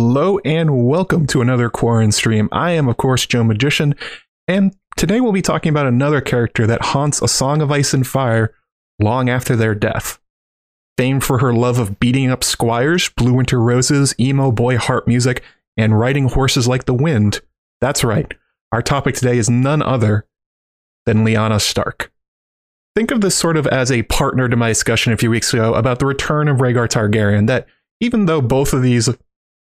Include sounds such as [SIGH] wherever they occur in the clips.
Hello and welcome to another Quarren stream. I am, of course, Joe Magician, and today we'll be talking about another character that haunts A Song of Ice and Fire long after their death. Famed for her love of beating up squires, Blue Winter Roses, emo boy harp music, and riding horses like the wind. That's right. Our topic today is none other than Lyanna Stark. Think of this sort of as a partner to my discussion a few weeks ago about the return of Rhaegar Targaryen, that even though both of these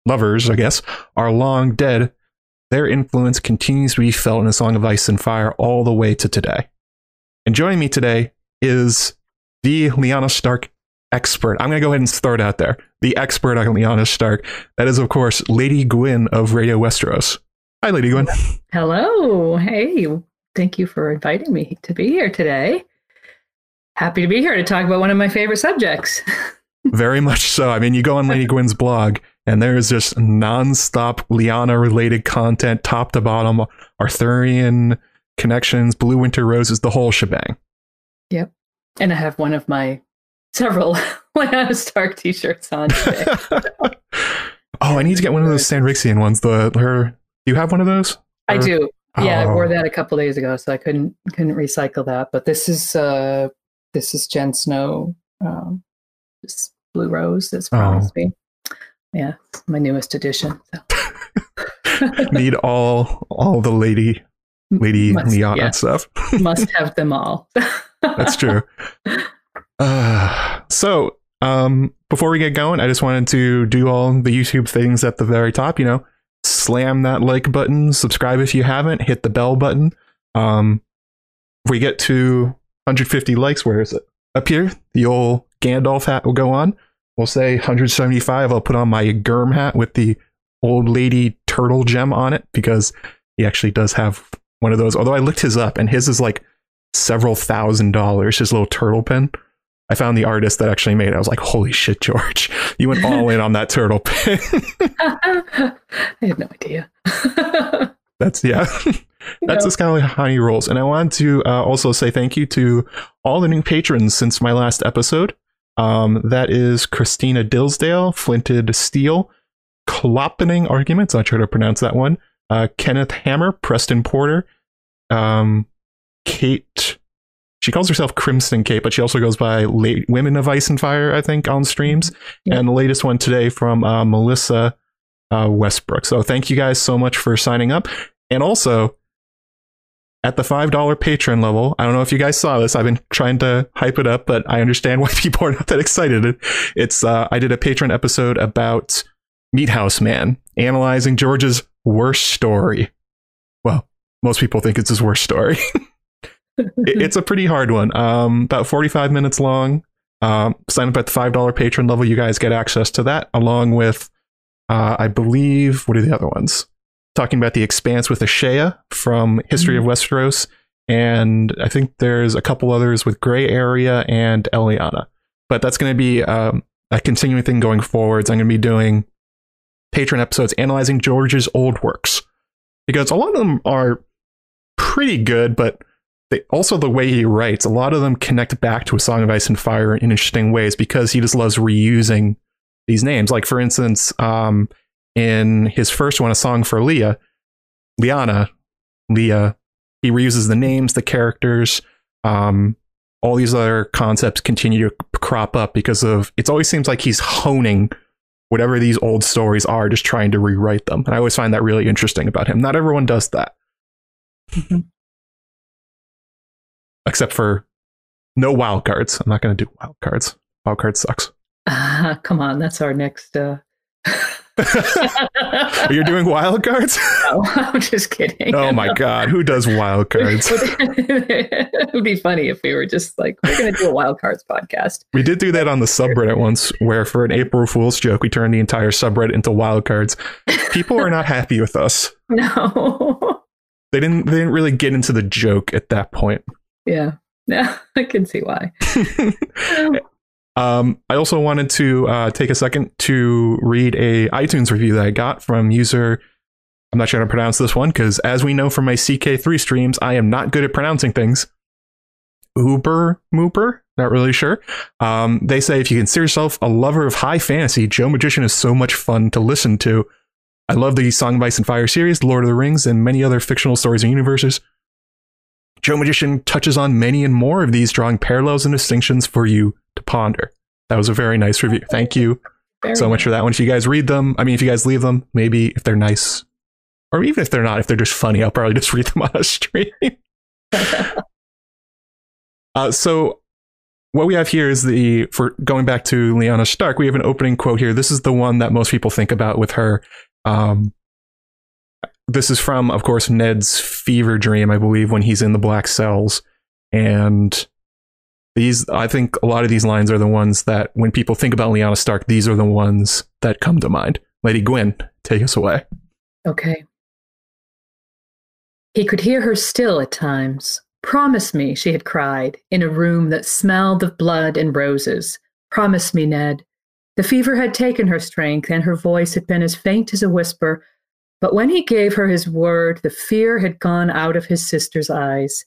lovers, I guess, are long dead, their influence continues to be felt in A Song of Ice and Fire all the way to today. And joining me today is the Lyanna Stark expert. I'm going to go ahead and start out there. The expert on Lyanna Stark. That is, of course, Lady Gwyn of Radio Westeros. Hi, Lady Gwyn. Hello. Hey, thank you for inviting me to be here today. Happy to be here to talk about one of my favorite subjects. [LAUGHS] Very much so. I mean, you go on Lady Gwyn's blog, and there's just nonstop Lyanna related content, top to bottom, Arthurian connections, Blue Winter Roses, the whole shebang. Yep. And I have one of my several [LAUGHS] Lyanna Stark t shirts on today. [LAUGHS] oh, I need to get one of those Sandrixian ones. The her, do you have one of those? I do. Yeah, I Oh. wore that a couple days ago, so I couldn't couldn't recycle that. But this is uh this is Jen Snow, um, this Blue Rose that's Oh. promised me. Yeah, my newest edition. So. [LAUGHS] Need all all the lady lady Must- Lyanna yeah, stuff. [LAUGHS] must have them all. [LAUGHS] That's true. Uh, so, um, before we get going, I just wanted to do all the YouTube things at the very top. You know, slam that like button, subscribe if you haven't, hit the bell button. Um, if we get to 150 likes, where is it? Up here, the old Gandalf hat will go on. We'll say 175. I'll put on my Germ hat with the old lady turtle gem on it because he actually does have one of those. Although I looked his up and his is like several thousand dollars, his little turtle pin. I found the artist that actually made it. I was like, holy shit, George. [LAUGHS] You went all in on that turtle pin. [LAUGHS] I had no idea. [LAUGHS] That's, yeah. That's No. just kind of how he rolls. And I want to uh, also say thank you to all the new patrons since my last episode. Um, that is Christina Dillsdale, Flinted Steel, Kloppening Arguments. I try to pronounce that one. Uh, Kenneth Hammer, Preston Porter, um, Kate. She calls herself Crimson Kate, but she also goes by La- Women of Ice and Fire, I think, on streams. Yeah. And the latest one today from uh, Melissa uh, Westbrook. So thank you guys so much for signing up. And also, at the $5 patron level, I don't know if you guys saw this. I've been trying to hype it up, but I understand [LAUGHS] why people are not that excited. It's uh, I did a patron episode about Meathouse Man, analyzing George's worst story. Well, most people think it's his worst story. [LAUGHS] It- it's a [LAUGHS] pretty hard one. Um, about 45 minutes long. Um, sign up at the $5 patron level. You guys get access to that along with, uh, I believe, what are the other ones? Talking about the expanse with Ashaya from History of Westeros. And I think there's a couple others with Gray Area and Eliana. But that's going to be um, a continuing thing going forwards. I'm going to be doing patron episodes analyzing George's old works because a lot of them are pretty good, but they, also the way he writes, a lot of them connect back to A Song of Ice and Fire in interesting ways because he just loves reusing these names. Like, for instance, um, in his first one, A Song for Lya, Lyanna, Lya, he reuses the names, the characters, um, all these other concepts continue to crop up because of it always seems like he's honing whatever these old stories are, just trying to rewrite them. And I always find that really interesting about him. Not everyone does that. Mhm. Except for no wild cards. I'm not going to do wild cards. Wild card sucks. Ah, come on, that's our next. Uh... [LAUGHS] [LAUGHS] You're doing wild cards? [LAUGHS] No, I'm just kidding. Oh my god, who does wild cards? [LAUGHS] it would be funny if we were just like, we're going to do a wild cards podcast. We did do that on the subreddit once, where for an April Fool's joke, we turned the entire subreddit into wild cards. People are not happy with us. No. They didn't. They didn't really get into the joke at that point. yeah. Yeah, I can see why. Um, I also wanted to uh, take a second to read a iTunes review that I got from user. I'm not sure how to pronounce this one because, as we know from my CK3 streams, I am not good at pronouncing things. Uber Mooper, not really sure. Um, they say if you consider yourself a lover of high fantasy, Joe Magician is so much fun to listen to. I love the Song of Ice and Fire series, Lord of the Rings, and many other fictional stories and universes. Joe Magician touches on many and more of these, drawing parallels and distinctions for you to ponder. That was a very nice review. Thank you Very so much for that one. If you guys read them, I mean, if you guys leave them, maybe if they're nice, or even if they're not, if they're just funny, I'll probably [LAUGHS] just read them on a stream. [LAUGHS] Uh, so what we have here is the for going back to Lyanna Stark, we have an opening quote here. This is the one that most people think about with her. Um, this is from, of course, Ned's fever dream, I believe, when he's in the black cells, and these I think a lot of these lines are the ones that when people think about Lyanna Stark, these are the ones that come to mind. Lady Gwyn, take us away. Okay. He could hear her still at times. Promise me, she had cried, in a room that smelled of blood and roses. Promise me, Ned. The fever had taken her strength, and her voice had been as faint as a whisper. But when he gave her his word, the fear had gone out of his sister's eyes.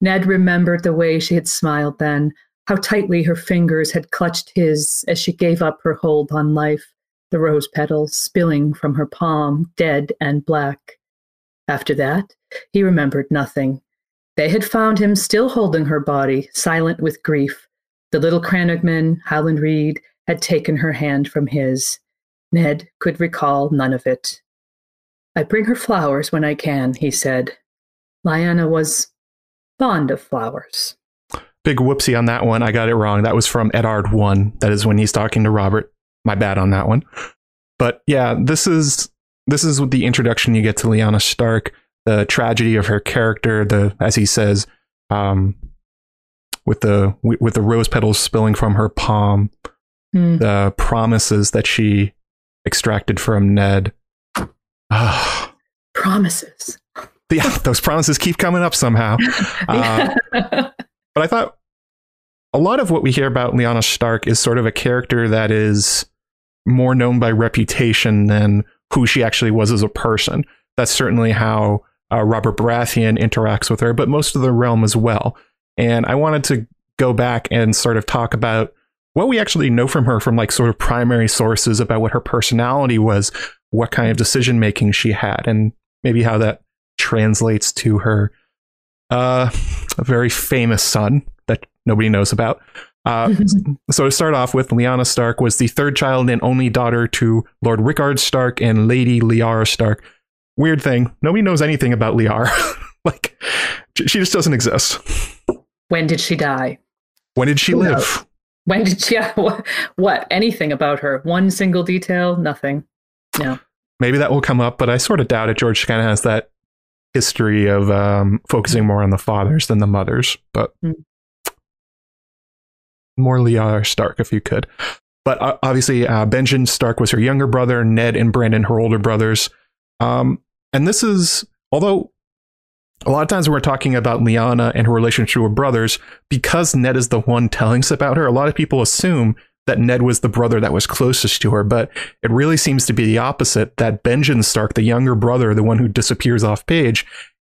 Ned remembered the way she had smiled then, how tightly her fingers had clutched his as she gave up her hold on life, the rose petals spilling from her palm, dead and black. After that, he remembered nothing. They had found him still holding her body, silent with grief. The little Crannogman, Howland Reed, had taken her hand from his. Ned could recall none of it. I bring her flowers when I can, he said. Lyanna was fond of flowers. Big whoopsie on that one. I got it wrong. That was from Eddard 1. That is when he's talking to Robert. My bad on that one. But yeah, this is this is the introduction you get to Lyanna Stark, the tragedy of her character, the as he says, um, with the with the rose petals spilling from her palm, Hmm. the promises that she extracted from Ned. [SIGHS] Promises. Yeah, [LAUGHS] those promises keep coming up somehow. [LAUGHS] Uh, But I thought a lot of what we hear about Lyanna Stark is sort of a character that is more known by reputation than who she actually was as a person. That's certainly how uh, Robert Baratheon interacts with her, but most of the realm as well. And I wanted to go back and sort of talk about what we actually know from her from like sort of primary sources about what her personality was, what kind of decision making she had, and maybe how that translates to her uh, a very famous son that nobody knows about. Uh, [LAUGHS] so to start off with, Lyanna Stark was the third child and only daughter to Lord Rickard Stark and Lady Lyarra Stark. Weird thing, nobody knows anything about Lyarra. [LAUGHS] like, she just doesn't exist. when did she die? When did she Who live? knows? When did she? [LAUGHS] What, what? Anything about her? One single detail? Nothing. No. Maybe that will come up, but I sort of doubt it. George kind of has that history of um, focusing more on the fathers than the mothers, but Mm. more Lyarra Stark if you could. But uh, obviously, uh, Benjen Stark was her younger brother, Ned and Brandon her older brothers. Um, and this is, although a lot of times when we're talking about Lyanna and her relationship with her brothers, because Ned is the one telling us about her, a lot of people assume that Ned was the brother that was closest to her, but it really seems to be the opposite that Benjen Stark, the younger brother, the one who disappears off page,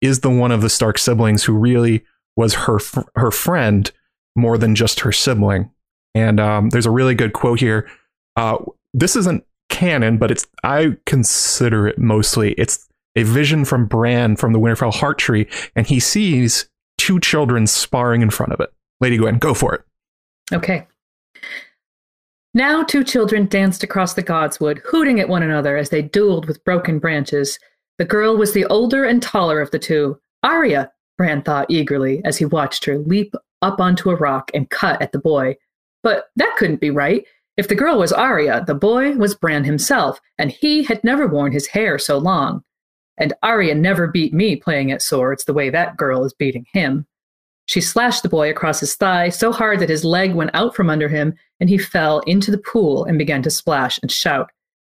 is the one of the Stark siblings who really was her her friend more than just her sibling. And um, there's a really good quote here. Uh, this isn't canon, but it's I consider it mostly it's a vision from Bran from the Winterfell Heart Tree, and he sees two children sparring in front of it. Lady Gwyn, go for it. Okay. Now two children danced across the godswood, hooting at one another as they dueled with broken branches. The girl was the older and taller of the two. Arya, Bran thought eagerly as he watched her leap up onto a rock and cut at the boy. But that couldn't be right. If the girl was Arya, the boy was Bran himself, and he had never worn his hair so long. And Arya never beat me playing at swords the way that girl is beating him. She slashed the boy across his thigh so hard that his leg went out from under him and he fell into the pool and began to splash and shout.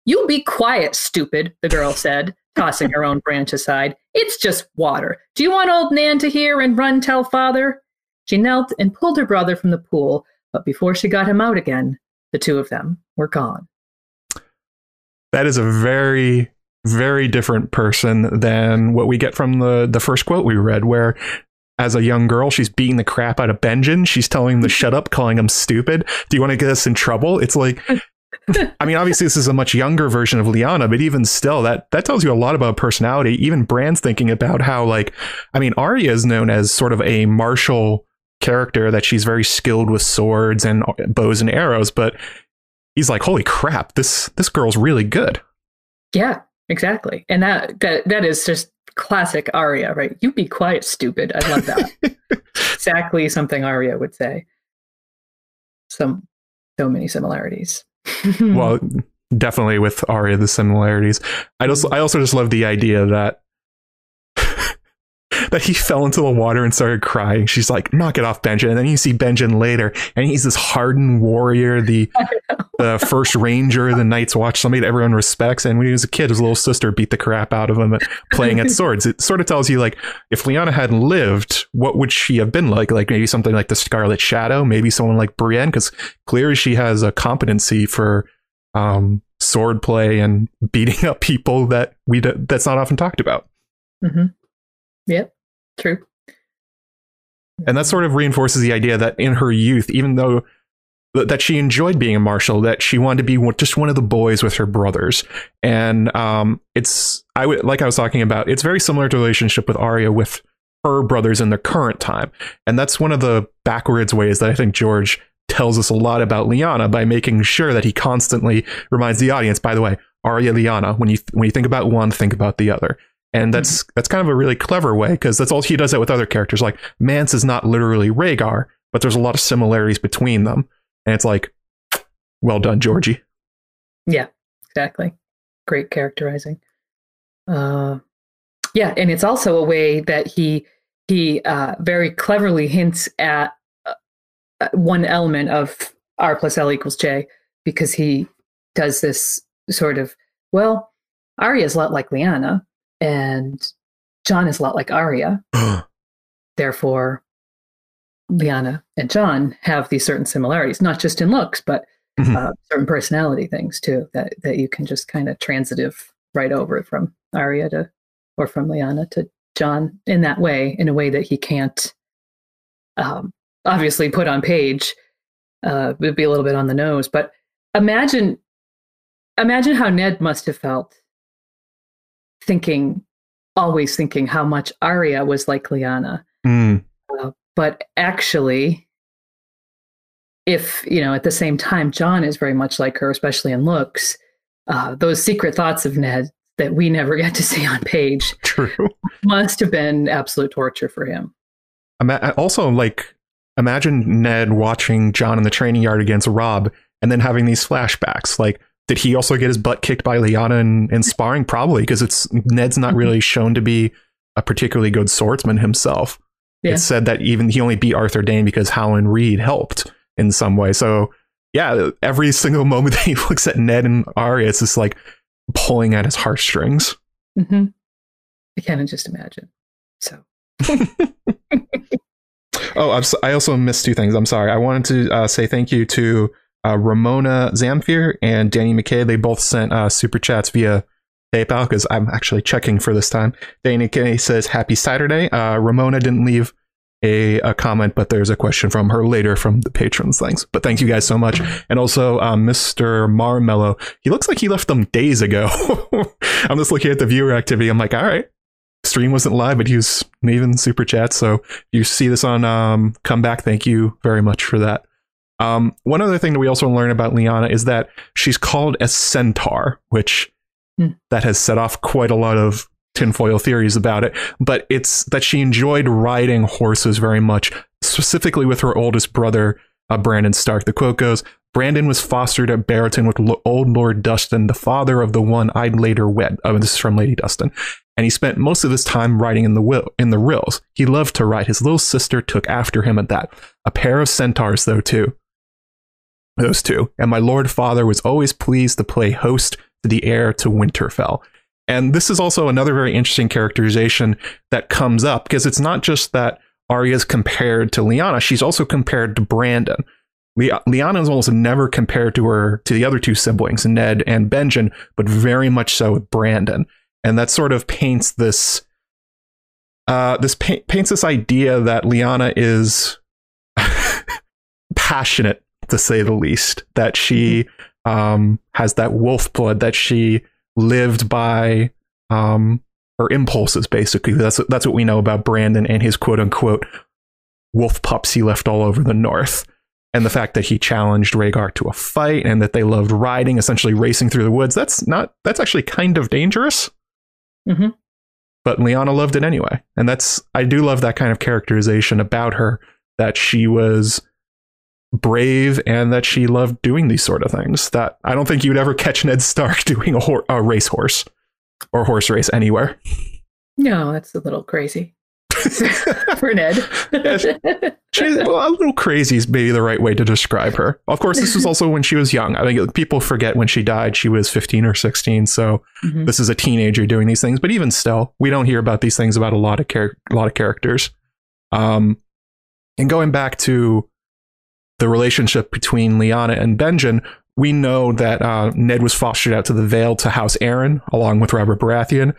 You be quiet, stupid, the girl said, tossing her own branch aside. It's just water. Do you want old Nan to hear and run tell father? She knelt and pulled her brother from the pool, but before she got him out again, the two of them were gone. That is a very, very different person than what we get from the the first quote we read, where as a young girl, she's beating the crap out of Benjen. She's telling him to shut up, calling him stupid. Do you want to get us in trouble? It's like [LAUGHS] I mean, obviously, this is a much younger version of Lyanna, but even still, that that tells you a lot about personality. Even Bran's thinking about how, like, I mean, Arya is known as sort of a martial character that she's very skilled with swords and bows and arrows, but he's like, holy crap, this this girl's really good. Yeah, exactly. And that that that is just classic Arya, right? You be quiet, stupid. I love that. [LAUGHS] exactly something Arya would say. Some so many similarities. [LAUGHS] well, definitely with Arya the similarities. I just I also just love the idea that that he fell into the water and started crying. She's like, knock it off, Benjen. And then you see Benjen later, and he's this hardened warrior, the [LAUGHS] the first ranger the Night's Watch, somebody that everyone respects. And when he was a kid, his little sister beat the crap out of him playing at [LAUGHS] swords. It sort of tells you, like, if Lyanna had lived, what would she have been like? Like maybe something like the Scarlet Shadow, maybe someone like Brienne, because clearly she has a competency for um, sword play and beating up people that we d- that's not often talked about. Mm-hmm. Yep, true. And that sort of reinforces the idea that in her youth, even though that she enjoyed being a marshal, that she wanted to be just one of the boys with her brothers. And um, it's I would like I was talking about. It's very similar to relationship with Arya with her brothers in the current time, and that's one of the backwards ways that I think George tells us a lot about Lyanna by making sure that he constantly reminds the audience. By the way, Arya Lyanna. When you when you think about one, think about the other. And that's mm-hmm. that's kind of a really clever way because that's all he does that with other characters. Like Mance is not literally Rhaegar, but there's a lot of similarities between them. And it's like, well done, Georgie. Yeah, exactly. Great characterizing. Uh, yeah, and it's also a way that he he uh, very cleverly hints at uh, one element of R plus L equals J because he does this sort of well, Arya is a lot like Lyanna, and Jon is a lot like Arya. [GASPS] Therefore, Lyanna and Jon have these certain similarities, not just in looks, but mm-hmm. uh, certain personality things too that that you can just kind of transitive right over from Arya to or from Lyanna to Jon in that way, in a way that he can't um, obviously put on page. Uh, would be a little bit on the nose, but imagine imagine how Ned must have felt thinking, always thinking how much Arya was like Lyanna. Mm. Uh, but actually, if, you know, at the same time, Jon is very much like her, especially in looks, uh, those secret thoughts of Ned that we never get to see on page [LAUGHS] True. must have been absolute torture for him. Also, like, imagine Ned watching Jon in the training yard against Robb and then having these flashbacks. Like, did he also get his butt kicked by Lyanna in, in sparring? Probably because it's Ned's not really shown to be a particularly good swordsman himself. Yeah. It's said that even he only beat Arthur Dayne because Howland Reed helped in some way. So yeah, every single moment [LAUGHS] that he looks at Ned and Arya, it's just like pulling at his heartstrings. Mm-hmm. I can't just imagine. So. [LAUGHS] [LAUGHS] oh, I'm so, I also missed two things. I'm sorry. I wanted to uh, say thank you to uh, Ramona Zamfir and Danny McKay. They both sent uh, super chats via PayPal because I'm actually checking for this time. Danny McKay says, Happy Saturday. Uh, Ramona didn't leave a, a, comment, but there's a question from her later from the patrons. Thanks. But thank you guys so much. And also, um, Mr. Marmello, he looks like he left them days ago. [LAUGHS] I'm just looking at the viewer activity. I'm like, all right. Stream wasn't live, but he was leaving super chat. So you see this on um, Comeback. Thank you very much for that. Um, one other thing that we also learn about Lyanna is that she's called a centaur, which hmm. that has set off quite a lot of tinfoil theories about it. But it's that she enjoyed riding horses very much, specifically with her oldest brother, uh, Brandon Stark. The quote goes, Brandon was fostered at Barrowton with L- old Lord Dustin, the father of the one I'd later wed. Oh, this is from Lady Dustin. And he spent most of his time riding in the will in the rills. He loved to ride. His little sister took after him at that. A pair of centaurs, though, too. Those two. And my Lord Father was always pleased to play host to the heir to Winterfell. And this is also another very interesting characterization that comes up because it's not just that Arya's compared to Lyanna, she's also compared to Brandon. Lyanna is almost never compared to her to the other two siblings, Ned and Benjen, but very much so with Brandon. And that sort of paints this uh, this pa- paints this idea that Lyanna is [LAUGHS] passionate to say the least. That she um, has that wolf blood that she lived by um, her impulses. Basically, that's that's what we know about Brandon and his quote unquote wolf pups he left all over the north. And the fact that he challenged Rhaegar to a fight and that they loved riding, essentially racing through the woods, that's not that's actually kind of dangerous. hmm But Lyanna loved it anyway. And that's I do love that kind of characterization about her that she was brave and that she loved doing these sort of things. That I don't think you'd ever catch Ned Stark [LAUGHS] doing a, hor- a racehorse or horse race anywhere. No, that's a little crazy [LAUGHS] for Ned. She's well, a little crazy is maybe the right way to describe her. Of course, this was also when she was young. I think people forget when she died, she was 15 or 16. So Mhm. this is a teenager doing these things. But even still, we don't hear about these things about a lot of char- a lot of characters. Um, and going back to the relationship between Lyanna and Benjen, we know that uh, Ned was fostered out to the Vale to House Arryn along with Robert Baratheon.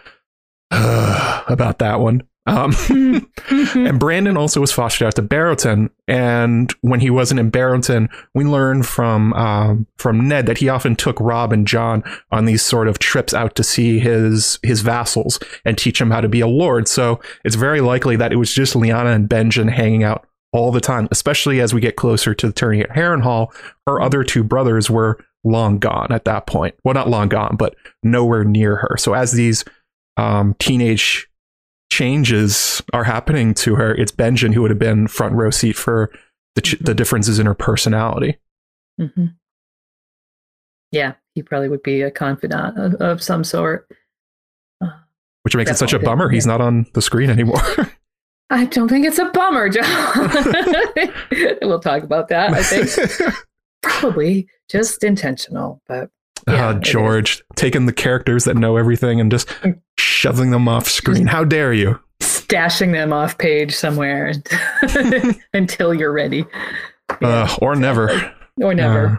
[SIGHS] about that one. Um, [LAUGHS] and Brandon also was fostered out to Barrowton. And when he wasn't in Barrowton, we learned from um, from Ned that he often took Robb and Jon on these sort of trips out to see his his vassals and teach them how to be a lord. So it's very likely that it was just Lyanna and Benjen hanging out all the time, especially as we get closer to the tourney at Harrenhal. Her other two brothers were long gone at that point. Well, not long gone, but nowhere near her. So as these um, teenage changes are happening to her, it's Benjen who would have been front row seat for the ch- the differences in her personality. hmm Yeah, he probably would be a confidant of, of some sort. Which makes it such a Definitely, bummer. He's yeah. not on the screen anymore. [LAUGHS] I don't think it's a bummer, John. [LAUGHS] we'll talk about that. I think [LAUGHS] probably just intentional, but Yeah, Ah, it is. George, taking the characters that know everything and just Mm. shoving them off screen. How dare you? stashing them off page somewhere [LAUGHS] until you're ready. Uh, or never. or never. Uh,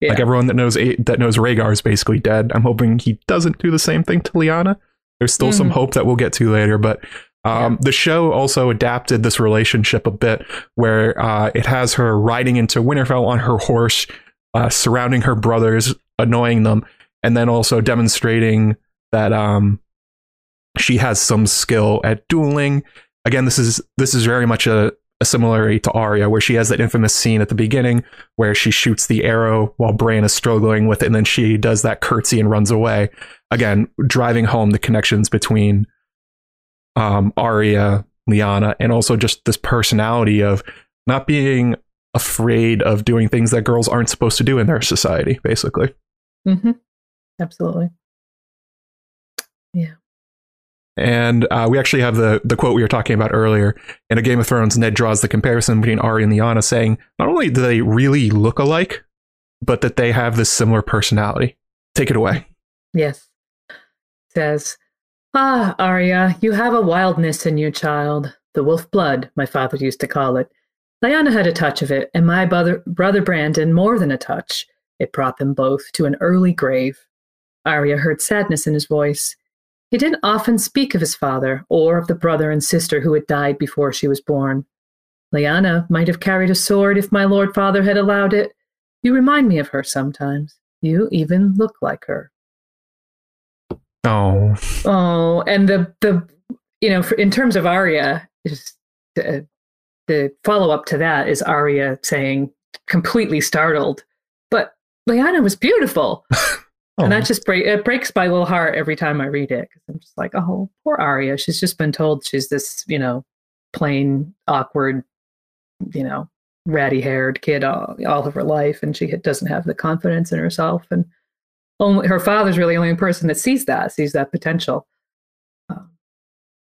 Yeah. Like everyone that knows that knows Rhaegar is basically dead. I'm hoping he doesn't do the same thing to Lyanna. There's still some Mhm. hope that we'll get to later, but um, the show also adapted this relationship a bit, where uh, it has her riding into Winterfell on her horse, uh, surrounding her brothers, annoying them, and then also demonstrating that um, she has some skill at dueling. Again, this is this is very much a, a similarity to Arya, where she has that infamous scene at the beginning where she shoots the arrow while Bran is struggling with it, and then she does that curtsy and runs away. Again, driving home the connections between um, Arya, Lyanna, and also just this personality of not being afraid of doing things that girls aren't supposed to do in their society, basically. hmm Absolutely. Yeah. And uh, we actually have the the quote we were talking about earlier in a Game of Thrones. Ned draws the comparison between Arya and Lyanna, saying not only do they really look alike, but that they have this similar personality. Take it away. Yes. Says, Ah, Arya, you have a wildness in you, child. The wolf blood, my father used to call it. Lyanna had a touch of it, and my brother, brother Brandon more than a touch. It brought them both to an early grave. Arya heard sadness in his voice. He didn't often speak of his father or of the brother and sister who had died before she was born. Lyanna might have carried a sword if my lord father had allowed it. You remind me of her sometimes. You even look like her. Oh, Oh, and the the you know, for, in terms of Arya, is the, the follow up to that is Arya saying, completely startled, but Lyanna was beautiful, [LAUGHS] and that oh. just break it breaks my little heart every time I read it because I'm just like, oh, poor Arya. She's just been told she's this, you know, plain awkward, you know, ratty haired kid all, all of her life, and she doesn't have the confidence in herself, and only her father's really the only person that sees that sees that potential. Um,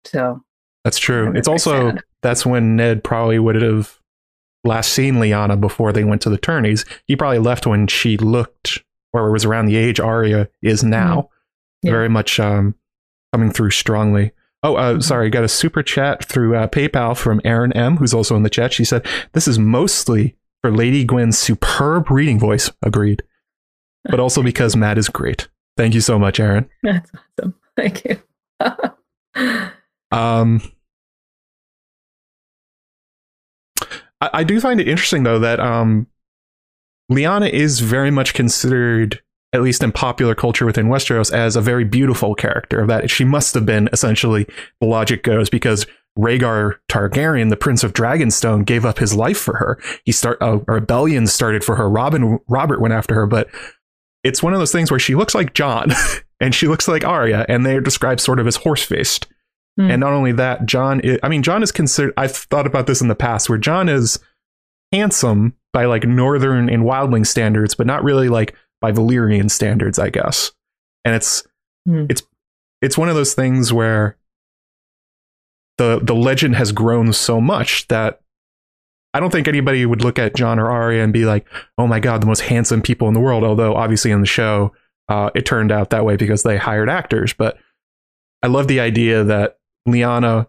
so that's true. It's also sad. that's when Ned probably would have last seen Lyanna before they went to the tourneys. He probably left when she looked or was around the age Arya is now. Yeah. Very much um, coming through strongly. Oh, uh, sorry, got a super chat through uh, PayPal from Erin M, who's also in the chat. She said, This is mostly for Lady Gwyn's superb reading voice. Agreed. But also because Matt is great. Thank you so much, Aaron. [LAUGHS] that's awesome. Thank you. [LAUGHS] Um, I, I do find it interesting though that um, Lyanna is very much considered, at least in popular culture within Westeros, as a very beautiful character. That she must have been essentially the logic goes because Rhaegar Targaryen, the Prince of Dragonstone, gave up his life for her. He start a rebellion started for her. Robin Robert went after her, but it's one of those things where she looks like Jon [LAUGHS] and she looks like Arya, and they're described sort of as horse faced. Hmm. And not only that, Jon. Is, I mean, Jon is considered. I've thought about this in the past, where Jon is handsome by like northern and wildling standards, but not really like by Valyrian standards, I guess. And it's Hmm. it's it's one of those things where the the legend has grown so much that I don't think anybody would look at Jon or Arya and be like, "Oh my god, the most handsome people in the world." Although obviously in the show, uh, it turned out that way because they hired actors. But I love the idea that Lyanna,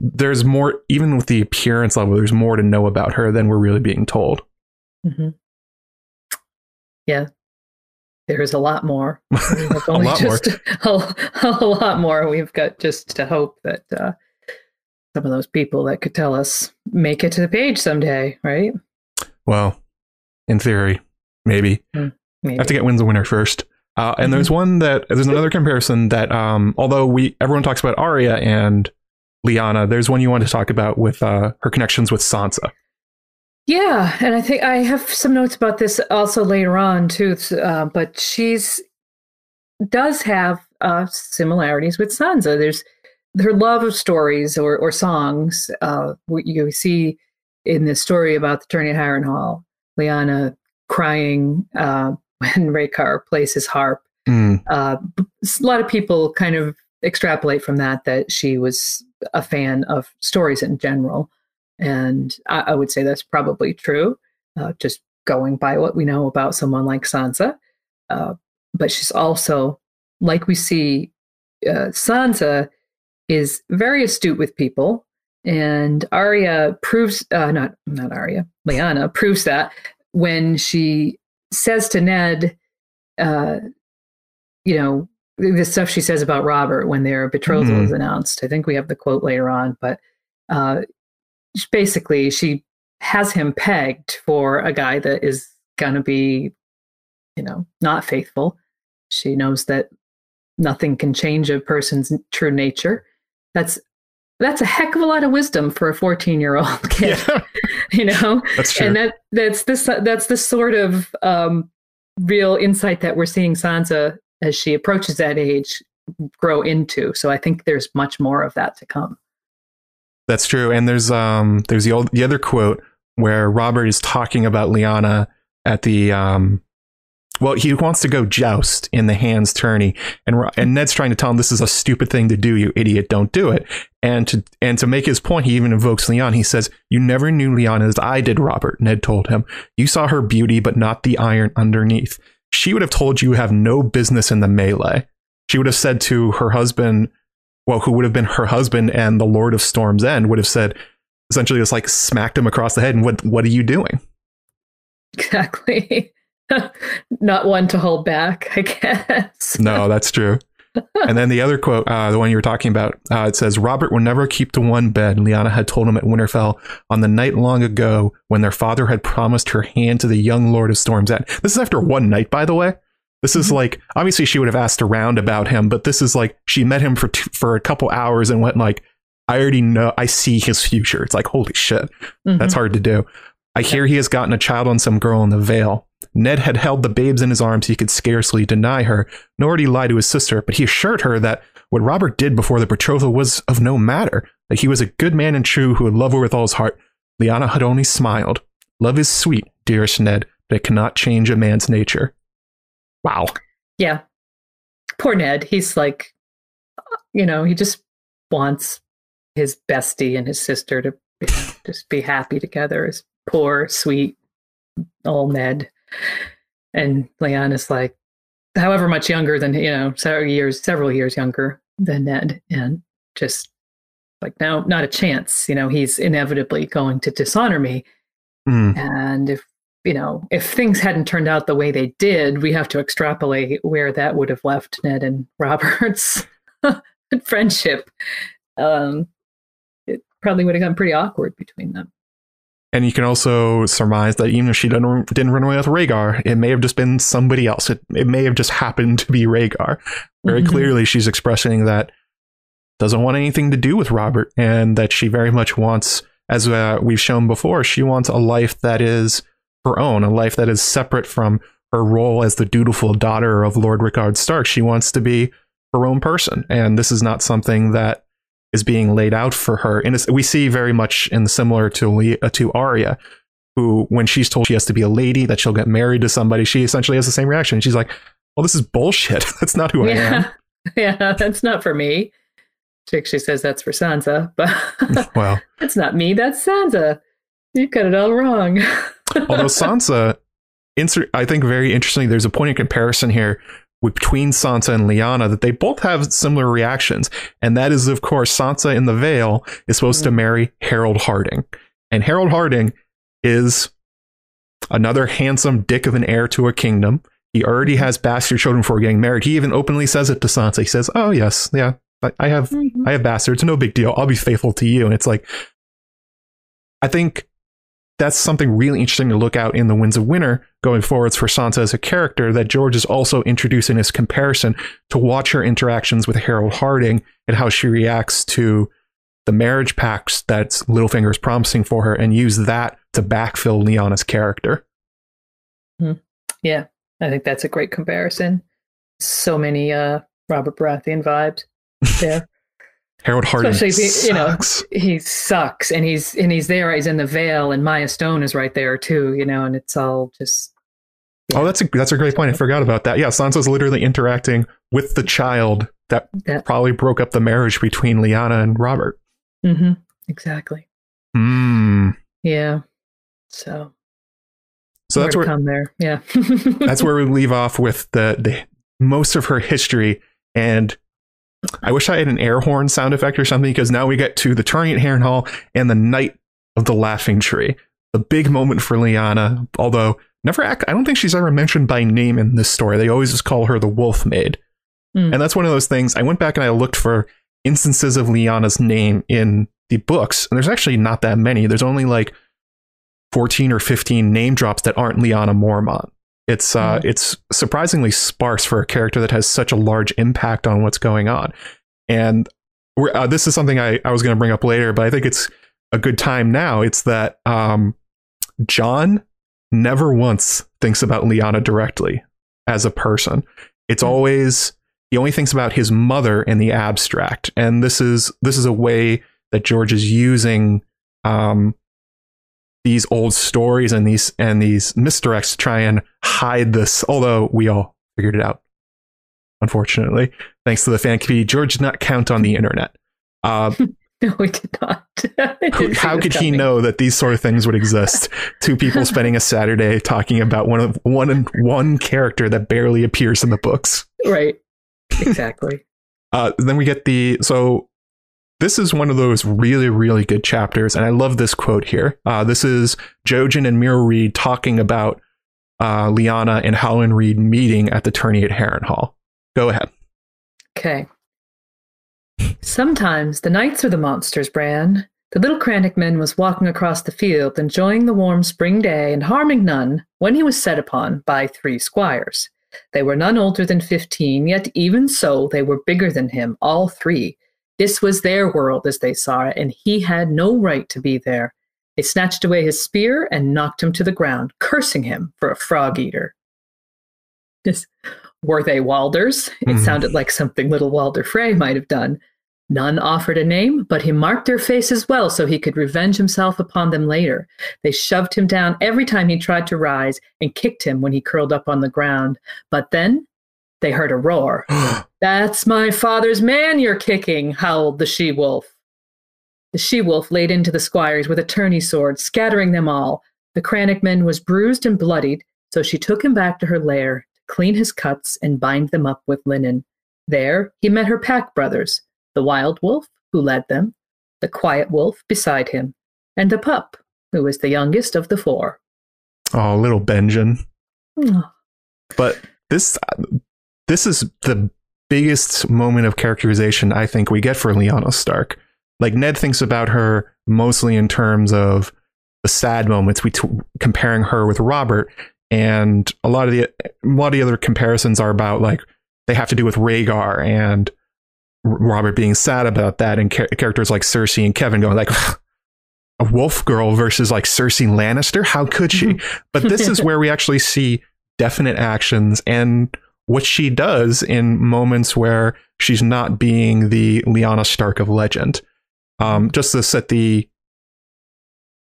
there's more, even with the appearance level, there's more to know about her than we're really being told. Mhm. Yeah. There is a lot more. [LAUGHS] Only lot more. [LAUGHS] A, a lot more. We've got just to hope that uh, some of those people that could tell us make it to the page someday, right? Well, in theory, maybe. Maybe. have to get wins the winner first. Uh, and there's one that there's another comparison that um, although we everyone talks about Arya and Lyanna, there's one you want to talk about with uh, her connections with Sansa. Yeah, and I think I have some notes about this also later on too. Uh, but she's does have uh, similarities with Sansa. There's her love of stories or, or songs. Uh, you see in this story about the tourney at Harrenhal, Lyanna crying uh, [LAUGHS] when Rhaegar plays his harp. Mm, Uh, a lot of people kind of extrapolate from that that she was a fan of stories in general. And I, I would say that's probably true, uh, just going by what we know about someone like Sansa. Uh, but she's also, like we see, uh, Sansa is very astute with people. And Arya proves, uh, not not Arya, Lyanna proves that when she says to Ned, uh, you know, the stuff she says about Robert when their betrothal Mhm. is announced. I think we have the quote later on, but uh, basically, she has him pegged for a guy that is going to be, you know, not faithful. She knows that nothing can change a person's true nature. That's that's a heck of a lot of wisdom for a 14 year old [LAUGHS] kid, yeah, [LAUGHS] you know that's true. and that that's this that's the sort of um, real insight that we're seeing Sansa as she approaches that age grow into. So I think there's much more of that to come. That's true. And there's um there's the old the other quote where Robert is talking about Lyanna at the um well he wants to go joust in the hands tourney and and Ned's trying to tell him this is a stupid thing to do you idiot don't do it and to and to make his point he even invokes Lyanna he says you never knew Lyanna as I did Robert Ned told him you saw her beauty but not the iron underneath she would have told you you have no business in the melee she would have said to her husband well, who would have been her husband and the Lord of Storm's End would have said, essentially, just like smacked him across the head. And what what are you doing? Exactly. [LAUGHS] [LAUGHS] Not one to hold back, I guess. [LAUGHS] No, that's true. and then the other quote, uh, the one you were talking about, uh, it says, Robert will never keep to one bed. Lyanna had told him at Winterfell on the night long ago when their father had promised her hand to the young Lord of Storm's End. This is after one night, by the way. This is Mhm. like obviously she would have asked around about him, but this is like she met him for t- for a couple hours and went like, I already know, I see his future. It's like holy shit. That's Mhm. hard to do. I hear he has gotten a child on some girl in the Vale. Ned had held the babes in his arms. He could scarcely deny her, nor did he lie to his sister, but he assured her that what Robert did before the betrothal was of no matter, that he was a good man and true who would love her with all his heart. Lyanna had only smiled. Love is sweet, dearest Ned, but it cannot change a man's nature. Wow. Yeah. Poor Ned. He's like, you know, he just wants his bestie and his sister to you know, just be happy together. His poor, sweet old Ned. And Leon is like, however much younger than, you know, several years, several years younger than Ned. And just like, no, not a chance. You know, he's inevitably going to dishonor me. Mm, And if you know, if things hadn't turned out the way they did, we have to extrapolate where that would have left Ned and [LAUGHS] Robert's friendship. Um, it probably would have gotten pretty awkward between them. And you can also surmise that even if she didn't, didn't run away with Rhaegar, it may have just been somebody else. It, it may have just happened to be Rhaegar. Very Mhm. clearly, she's expressing that doesn't want anything to do with Robert and that she very much wants, as uh, we've shown before, she wants a life that is her own, a life that is separate from her role as the dutiful daughter of Lord Rickard Stark. She wants to be her own person. And this is not something that is being laid out for her. And it's, we see very much in similar to Le- uh, to Arya, who when she's told she has to be a lady, that she'll get married to somebody, she essentially has the same reaction. She's like, "Well, this is bullshit. [LAUGHS] That's not who I am." yeah. [LAUGHS] yeah, that's not for me. She actually says that's for Sansa, but [LAUGHS] Well, that's not me. That's Sansa. You got it all wrong. although Sansa, insert, I think very interestingly, there's a point of comparison here between Sansa and Lyanna that they both have similar reactions, and that is, of course, Sansa in the Vale is supposed to marry Harrold Hardyng, and Harrold Hardyng is another handsome dick of an heir to a kingdom. He already has bastard children before getting married. He even openly says it to Sansa. He says, "Oh yes, yeah, I, have Mhm. I have bastards. No big deal. I'll be faithful to you. And it's like, I think that's something really interesting to look out in the Winds of Winter going forwards for Sansa as a character that George is also introducing as comparison to watch her interactions with Harrold Hardyng and how she reacts to the marriage pacts that Littlefinger is promising for her and use that to backfill Lyanna's character. yeah, I think that's a great comparison. So many uh, Robert Baratheon vibes there. [LAUGHS] Harrold Hardyng Especially if you- you know, sucks. he sucks, and he's and he's there. He's in the Vale, and Mya Stone is right there too. You know, and it's all just Oh, that's a that's a great point. I forgot about that. Yeah, Sansa's literally interacting with the child that that. probably broke up the marriage between Lyanna and Robert. Mm-hmm. exactly. Hmm. Yeah. So So that's where come there. Yeah. [LAUGHS] that's where we leave off with the, the most of her history. And I wish I had an air horn sound effect or something because now we get to the tourney at Harrenhal and the night of the laughing tree. The big moment for Lyanna, although never act, I don't think she's ever mentioned by name in this story. They always just call her the Wolf Maid. Hmm. And that's one of those things. I went back and I looked for instances of Lyanna's name in the books, and there's actually not that many. There's only like 14 or 15 name drops that aren't Lyanna Mormont. It's uh, Mhm. it's surprisingly sparse for a character that has such a large impact on what's going on. And we're, uh, this is something I, I was going to bring up later, but I think it's a good time now. It's that um, Jon never once thinks about Lyanna directly as a person. It's Mhm. always he only thinks about his mother in the abstract, and this is this is a way that George is using um, these old stories and these and these misdirects to try and hide this. Although we all figured it out, unfortunately, thanks to the fan community. George did not count on the internet. Uh, [LAUGHS] no, we did not. [LAUGHS] I didn't see how could he know that these sort of things would exist? [LAUGHS] Two people spending a Saturday talking about one of one one character that barely appears in the books. Right. Exactly. Uh, then we get the so this is one of those really really good chapters, and I love this quote here. Uh, this is Jojen and Meera Reed talking about uh, Lyanna and Howland Reed meeting at the tourney at Harrenhal. Go ahead. Okay. Sometimes the knights are the monsters, Bran. The little Crannogman was walking across the field, enjoying the warm spring day and harming none, when he was set upon by three squires. They were none older than fifteen, yet even so they were bigger than him, all three. This was their world as they saw it, and he had no right to be there. They snatched away his spear and knocked him to the ground, cursing him for a frog eater. This, were they Walders? It Mhm. sounded like something little Walder Frey might have done. None offered a name, but he marked their faces well so he could revenge himself upon them later. They shoved him down every time he tried to rise and kicked him when he curled up on the ground. But then they heard a roar. [GASPS] That's my father's man you're kicking, howled the she wolf. The she wolf laid into the squires with a tourney sword, scattering them all. The Crannogman was bruised and bloodied, so she took him back to her lair to clean his cuts and bind them up with linen. There he met her pack brothers, the wild wolf, who led them, the quiet wolf beside him, and the pup, who was the youngest of the four. Oh, little Benjamin. But this this is the biggest moment of characterization I think we get for Lyanna Stark. Like Ned thinks about her mostly in terms of the sad moments, we t- comparing her with Robert, and a lot of the a lot of the other comparisons are about like they have to do with Rhaegar and Robert being sad about that, and char- characters like Cersei and Kevin going like. [LAUGHS] A wolf girl versus like Cersei Lannister? How could she? Mm-hmm. but this is [LAUGHS] where we actually see definite actions and what she does in moments where she's not being the Lyanna Stark of legend. Um, just to set the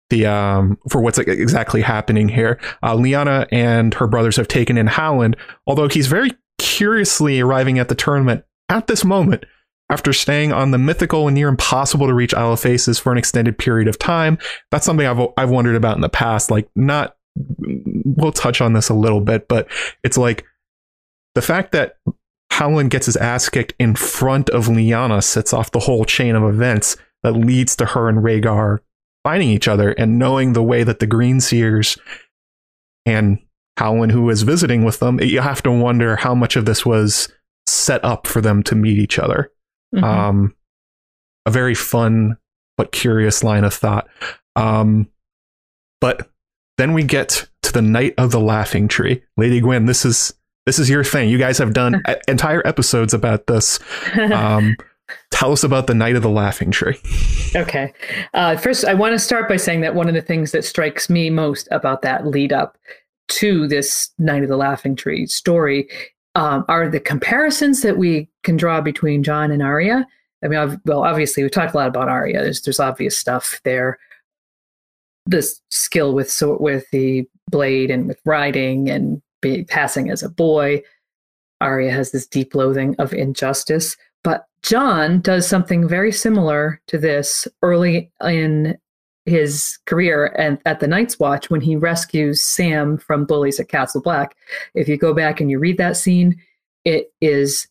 the um, for what's exactly happening here, uh, Lyanna and her brothers have taken in Howland, although he's very curiously arriving at the tournament at this moment after staying on the mythical and near impossible to reach Isle of Faces for an extended period of time. That's something I've I've wondered about in the past. Like, not we'll touch on this a little bit, but it's like the fact that Howland gets his ass kicked in front of Lyanna sets off the whole chain of events that leads to her and Rhaegar finding each other and knowing the way that the Green Seers and Howland, who was visiting with them, you have to wonder how much of this was set up for them to meet each other. Mm-hmm. Um, a very fun but curious line of thought. Um, but then we get to the night of the laughing tree. Lady Gwyn, this is this is your thing. You guys have done [LAUGHS] entire episodes about this. Um, [LAUGHS] tell us about the night of the laughing tree. Okay. Uh, first, I want to start by saying that one of the things that strikes me most about that lead up to this night of the laughing tree story um, are the comparisons that we can draw between Jon and Arya. I mean, I've, well, obviously, we talked a lot about Arya. There's, there's obvious stuff there. This skill with so with the blade and with riding and be, passing as a boy. Arya has this deep loathing of injustice. But Jon does something very similar to this early in his career and at the Night's Watch when he rescues Sam from bullies at Castle Black. If you go back and you read that scene, it is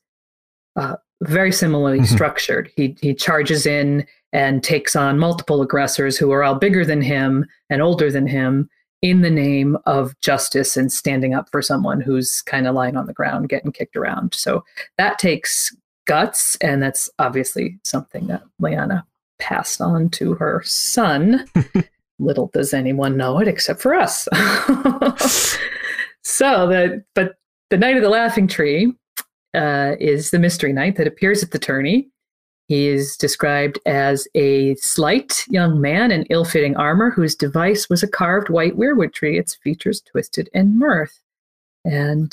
uh, very similarly mm-hmm. structured. He he charges in and takes on multiple aggressors who are all bigger than him and older than him in the name of justice and standing up for someone who's kind of lying on the ground getting kicked around. So that takes guts, and that's obviously something that Lyanna passed on to her son. [LAUGHS] Little does anyone know it except for us. [LAUGHS] so the but the night of the laughing tree uh, is the mystery knight that appears at the tourney. He is described as a slight young man in ill fitting armor whose device was a carved white weirwood tree, its features twisted in mirth. And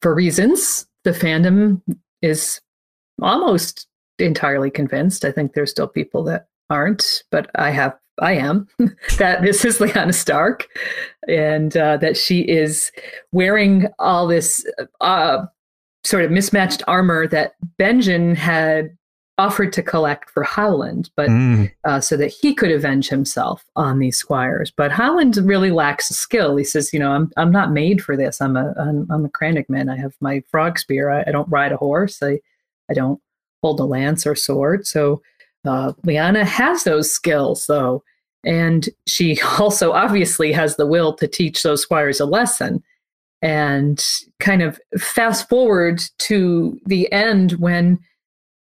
for reasons, the fandom is almost entirely convinced. I think there's still people that aren't, but I have I am [LAUGHS] that this is Lyanna Stark, and uh, that she is wearing all this uh, sort of mismatched armor that Benjen had offered to collect for Howland, but mm. uh, so that he could avenge himself on these squires. But Howland really lacks skill. He says, you know, I'm I'm not made for this. I'm a I'm, I'm a crannogman. I have my frog spear. I, I, don't ride a horse. I I don't hold a lance or sword. So uh, Lyanna has those skills though, and she [LAUGHS] also obviously has the will to teach those squires a lesson and kind of fast forward to the end when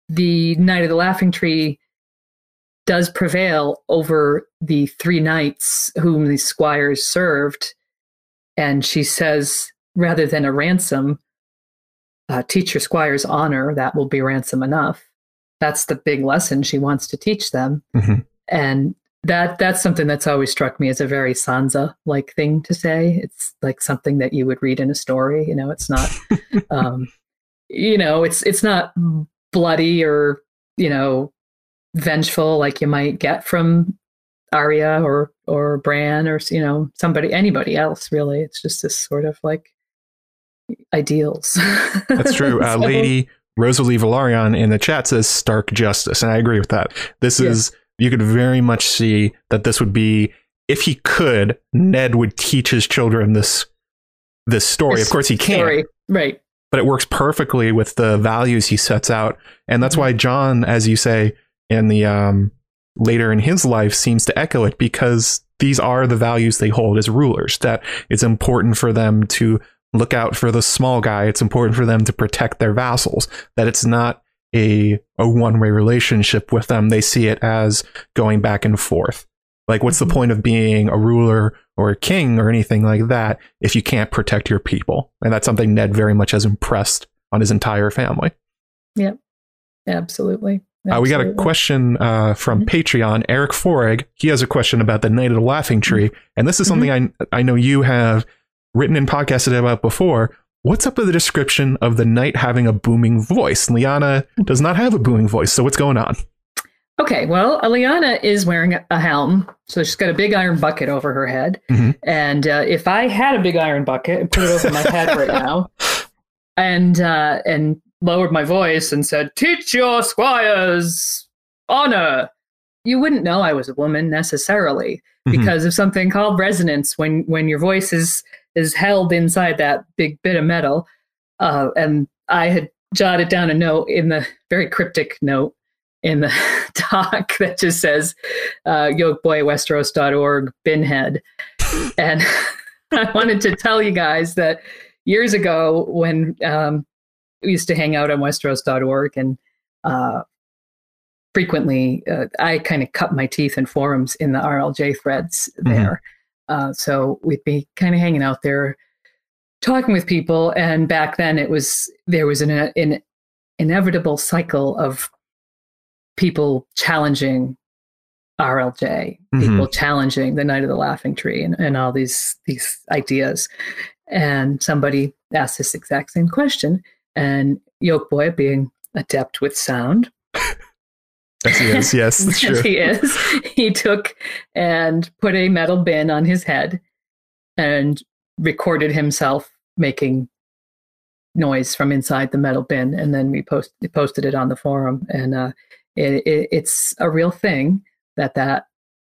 the Night of the Laughing Tree does prevail over the three knights whom the squires served. And she says, rather than a ransom, uh, teach your squires honor, that will be ransom enough. That's the big lesson she wants to teach them. Mm-hmm. And that that's something that's always struck me as a very Sansa like thing to say. It's like something that you would read in a story. You know, it's not, [LAUGHS] um, you know, it's it's not bloody or you know vengeful like you might get from Arya or or Bran or you know somebody anybody else. Really, it's just this sort of like ideals. [LAUGHS] That's true. Uh, so, Lady Rosalie Velaryon in the chat says Stark justice, and I agree with that. This yeah. is you could very much see that this would be if he could, Ned would teach his children this this story. This of course, he can't. Right. But it works perfectly with the values he sets out, and that's mm-hmm. why Jon, as you say in the um, later in his life, seems to echo it because these are the values they hold as rulers. That it's important for them to look out for the small guy. It's important for them to protect their vassals. That it's not a a one way relationship with them. They see it as going back and forth. Like, what's Mhm. the point of being a ruler or a king or anything like that if you can't protect your people? And that's something Ned very much has impressed on his entire family. Yeah, absolutely. Uh, we got a question uh, from Mhm. Patreon. Eric Foreg, he has a question about the Night of the Laughing Tree. And this is Mm-hmm. something I, I know you have written and podcasted about before. What's up with the description of the knight having a booming voice? Lyanna does not have a booming voice, so what's going on? Okay, well, Lyanna is wearing a helm, so she's got a big iron bucket over her head. Mhm. And uh, if I had a big iron bucket and put it over my head right now, [LAUGHS] and uh, and lowered my voice and said, "Teach your squires honor," you wouldn't know I was a woman necessarily Mhm. because of something called resonance. When when your voice is is held inside that big bit of metal, uh, and I had jotted down a note in the very cryptic note in the [LAUGHS] doc that just says uh, yolkboywesteros.org binhead. And [LAUGHS] i wanted to tell you guys that years ago when um, we used to hang out on westeros.org and uh, frequently uh, i kind of cut my teeth in forums in the rlj threads there uh, so we'd be kind of hanging out there talking with people and back then it was there was an, an inevitable cycle of people challenging RLJ, people challenging the Night of the Laughing Tree, and, and all these these ideas. And somebody asked this exact same question, and Yoke Boy, being adept with sound, Yes, he is. Yes, [LAUGHS] that's as true. he is, [LAUGHS] he took and put a metal bin on his head and recorded himself making noise from inside the metal bin, and then we post, posted it on the forum. And uh, it, it, it's a real thing that that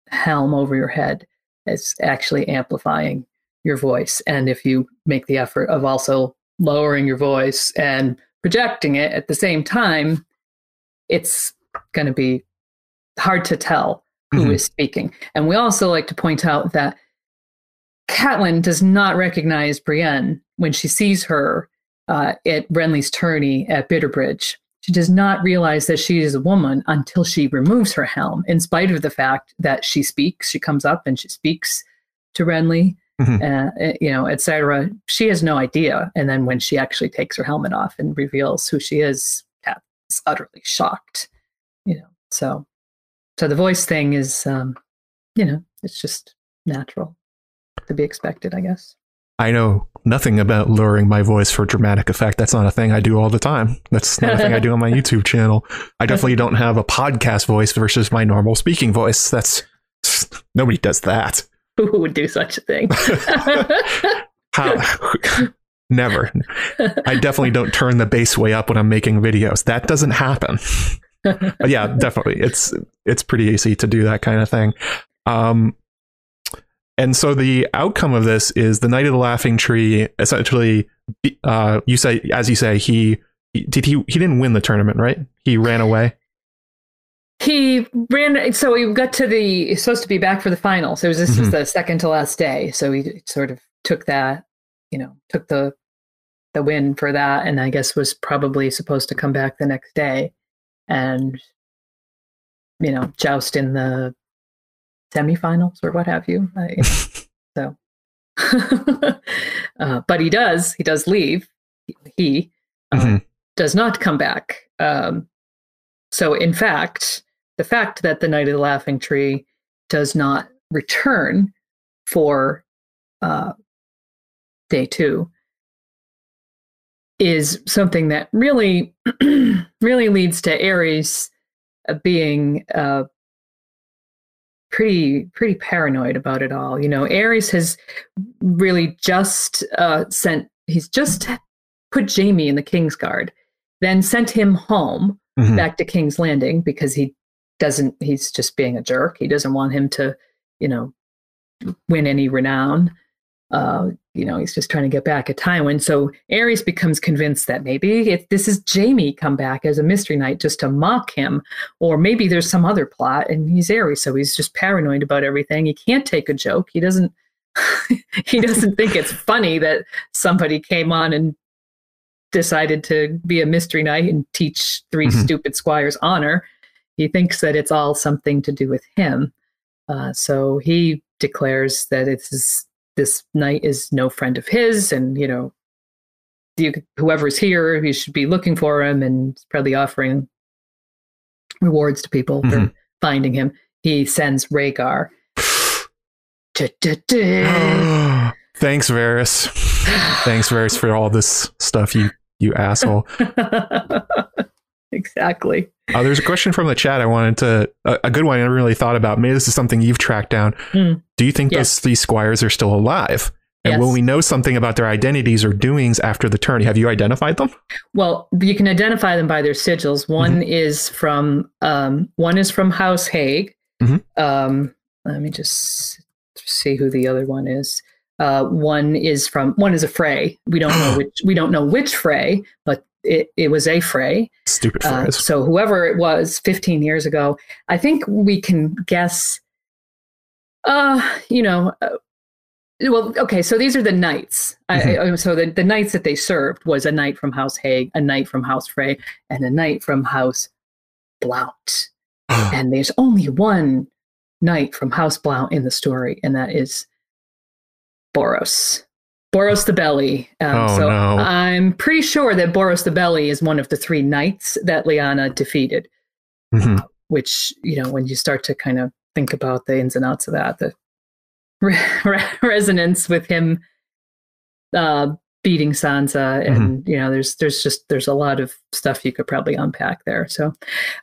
helm over your head is actually amplifying your voice. And if you make the effort of also lowering your voice and projecting it at the same time, it's going to be hard to tell who is Mhm. speaking. And we also like to point out that Catelyn does not recognize Brienne when she sees her uh, at Renly's tourney at Bitterbridge. She does not realize that she is a woman until she removes her helm, in spite of the fact that she speaks. She comes up and she speaks to Renly, Mhm. uh, you know, etc. She has no idea. And then when she actually takes her helmet off and reveals who she is, Kat is utterly shocked. You know, so so the voice thing is, um, you know, it's just natural to be expected, I guess. I know nothing about lowering my voice for dramatic effect. That's not a thing I do all the time. That's not a thing I do on my [LAUGHS] YouTube channel. I definitely don't have a podcast voice versus my normal speaking voice. That's nobody does that. Who would do such a thing? [LAUGHS] How? [LAUGHS] Never. I definitely don't turn the bass way up when I'm making videos. That doesn't happen. Yeah, definitely. It's it's pretty easy to do that kind of thing. Um, and so the outcome of this is the Knight of the Laughing Tree. Essentially, uh, you say, as you say, he, did he he didn't win the tournament, right? He ran away. he ran so he got to the he's supposed to be back for the final so it was, this was Mhm. the second to last day so he sort of took that you know took the the win for that and i guess was probably supposed to come back the next day and you know joust in the semifinals or what have you I, [LAUGHS] so [LAUGHS] uh, but he does he does leave he uh, Mhm. does not come back um, so, in fact, the fact that the Knight of the Laughing Tree does not return for uh, day two is something that really, [CLEARS THROAT] really leads to Aerys uh, being uh, pretty, pretty paranoid about it all. You know, Aerys has really just uh, sent. He's just put Jaime in the King's Guard, then sent him home Mhm. back to King's Landing because he doesn't, he's just being a jerk. He doesn't want him to, you know, win any renown. Uh, you know, he's just trying to get back at Tywin. So Aerys becomes convinced that maybe if this is Jaime come back as a mystery knight just to mock him, or maybe there's some other plot and he's Aerys, so he's just paranoid about everything. He can't take a joke. He doesn't [LAUGHS] he doesn't think it's funny that somebody came on and decided to be a mystery knight and teach 3 Mhm. stupid squires honor. He thinks that it's all something to do with him. Uh, so he declares that it's this knight is no friend of his, and you know, you, whoever's here, you should be looking for him, and probably offering rewards to people mm-hmm. for finding him. He sends Rhaegar. [SIGHS] [GASPS] Thanks, Varys. [SIGHS] Thanks, Varys, for all this stuff, you you asshole. [LAUGHS] exactly. Uh, there's a question from the chat I wanted to, a, a, good one I never really thought about. Maybe this is something you've tracked down. Mm. Do you think yes. those three squires are still alive? And yes. will we know something about their identities or doings after the tourney? Have you identified them? Well, you can identify them by their sigils. One mm-hmm. is from um, one is from House Hague. Mm-hmm. Um, let me just see who the other one is. Uh, one is from one is a Frey. We don't know [GASPS] which we don't know which Frey, but it, it was a Frey. Stupid Frey. Uh, so whoever it was 15 years ago, I think we can guess. Uh, you know, uh, well, okay. So these are the knights. Mm-hmm. I, so the, the knights that they served was a knight from House Hague, a knight from House Frey, and a knight from House Blount. [SIGHS] and there's only one knight from House Blount in the story, and that is Borros. Borros the Belly. Um, oh, so no. I'm pretty sure that Borros the Belly is one of the three knights that Lyanna defeated. Mm-hmm. Uh, which, you know, when you start to kind of think about the ins and outs of that, the [LAUGHS] re- re- resonance with him uh, beating Sansa, and mm-hmm. you know, there's there's just there's a lot of stuff you could probably unpack there. So,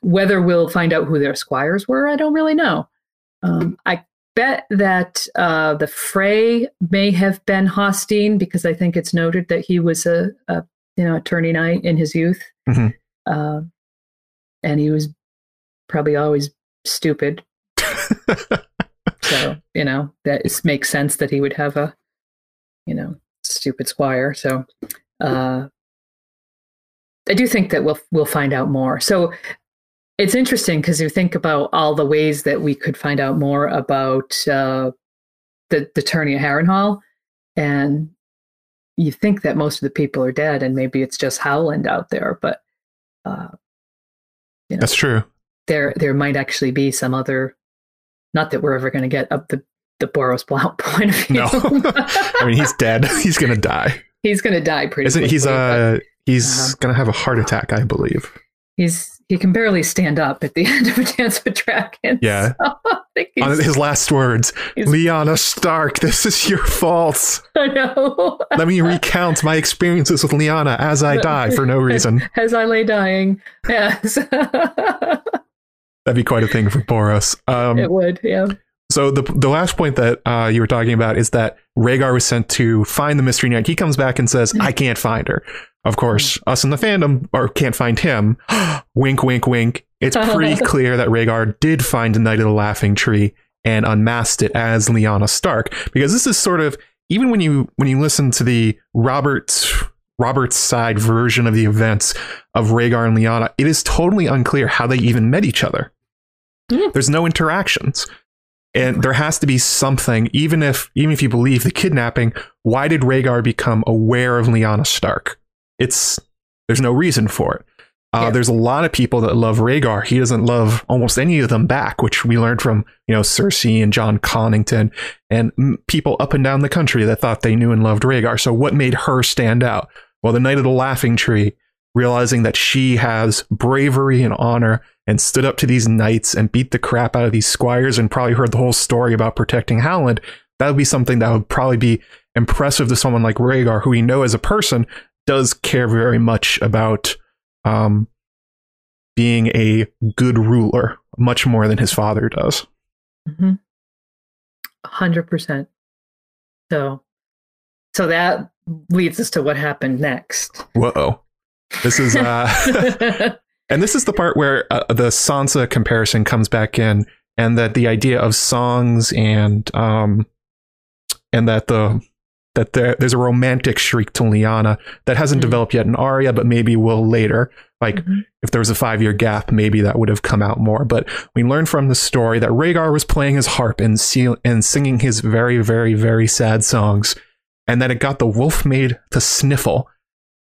whether we'll find out who their squires were, I don't really know. Um, I bet that uh, the Frey may have been Hosteen because I think it's noted that he was a, a you know attorney knight in his youth, mm-hmm. uh, and he was probably always stupid. so you know that is, makes sense that he would have a you know stupid squire. So uh, I do think that we'll we'll find out more. So it's interesting because you think about all the ways that we could find out more about uh, the the tourney at Harrenhal, and you think that most of the people are dead, and maybe it's just Howland out there. But uh, you know, that's true. There, there might actually be some other. Not that we're ever going to get up the the Borros Blount [LAUGHS] point of view. No, [LAUGHS] I mean he's dead. [LAUGHS] he's going to die. He's going to die pretty. Isn't quickly, he's uh but, he's uh, going to have a heart attack? I believe. He's he can barely stand up at the [LAUGHS] end of a dance with dragons. Yeah. [LAUGHS] So On his last words, Lyanna Stark, this is your fault. [LAUGHS] I know. Let me recount my experiences with Lyanna as I die for no reason. As I lay dying. Yes. That'd be quite a thing for Borros. Um, it would, yeah. So the the last point that uh, you were talking about is that Rhaegar was sent to find the Mystery Knight. He comes back and says, "I can't find her." Of course, us in the fandom or can't find him. [GASPS] wink, wink, wink. It's pretty [LAUGHS] clear that Rhaegar did find the Knight of the Laughing Tree and unmasked it as Lyanna Stark, because this is sort of even when you when you listen to the Robert's Robert's side version of the events of Rhaegar and Lyanna, it is totally unclear how they even met each other. Mm. There's no interactions. And there has to be something, even if even if you believe the kidnapping, why did Rhaegar become aware of Lyanna Stark? It's there's no reason for it. Uh, yeah. There's a lot of people that love Rhaegar. He doesn't love almost any of them back, which we learned from you know Cersei and Jon Connington and people up and down the country that thought they knew and loved Rhaegar. So what made her stand out? Well, the Knight of the Laughing Tree, realizing that she has bravery and honor and stood up to these knights and beat the crap out of these squires and probably heard the whole story about protecting Howland. That would be something that would probably be impressive to someone like Rhaegar, who we know as a person does care very much about um, being a good ruler, much more than his father does. Mm-hmm. 100%. So, so that leads us to what happened next. Whoa. This is, uh, [LAUGHS] and this is the part where uh, the Sansa comparison comes back in, and that the idea of songs and, um, and that the that there, there's a romantic streak to Lyanna that hasn't mm-hmm. developed yet in Arya, but maybe will later. Like mm-hmm. if there was a five year gap, maybe that would have come out more. But we learned from the story that Rhaegar was playing his harp and, seal- and singing his very, very, very sad songs, and that it got the wolf maid to sniffle.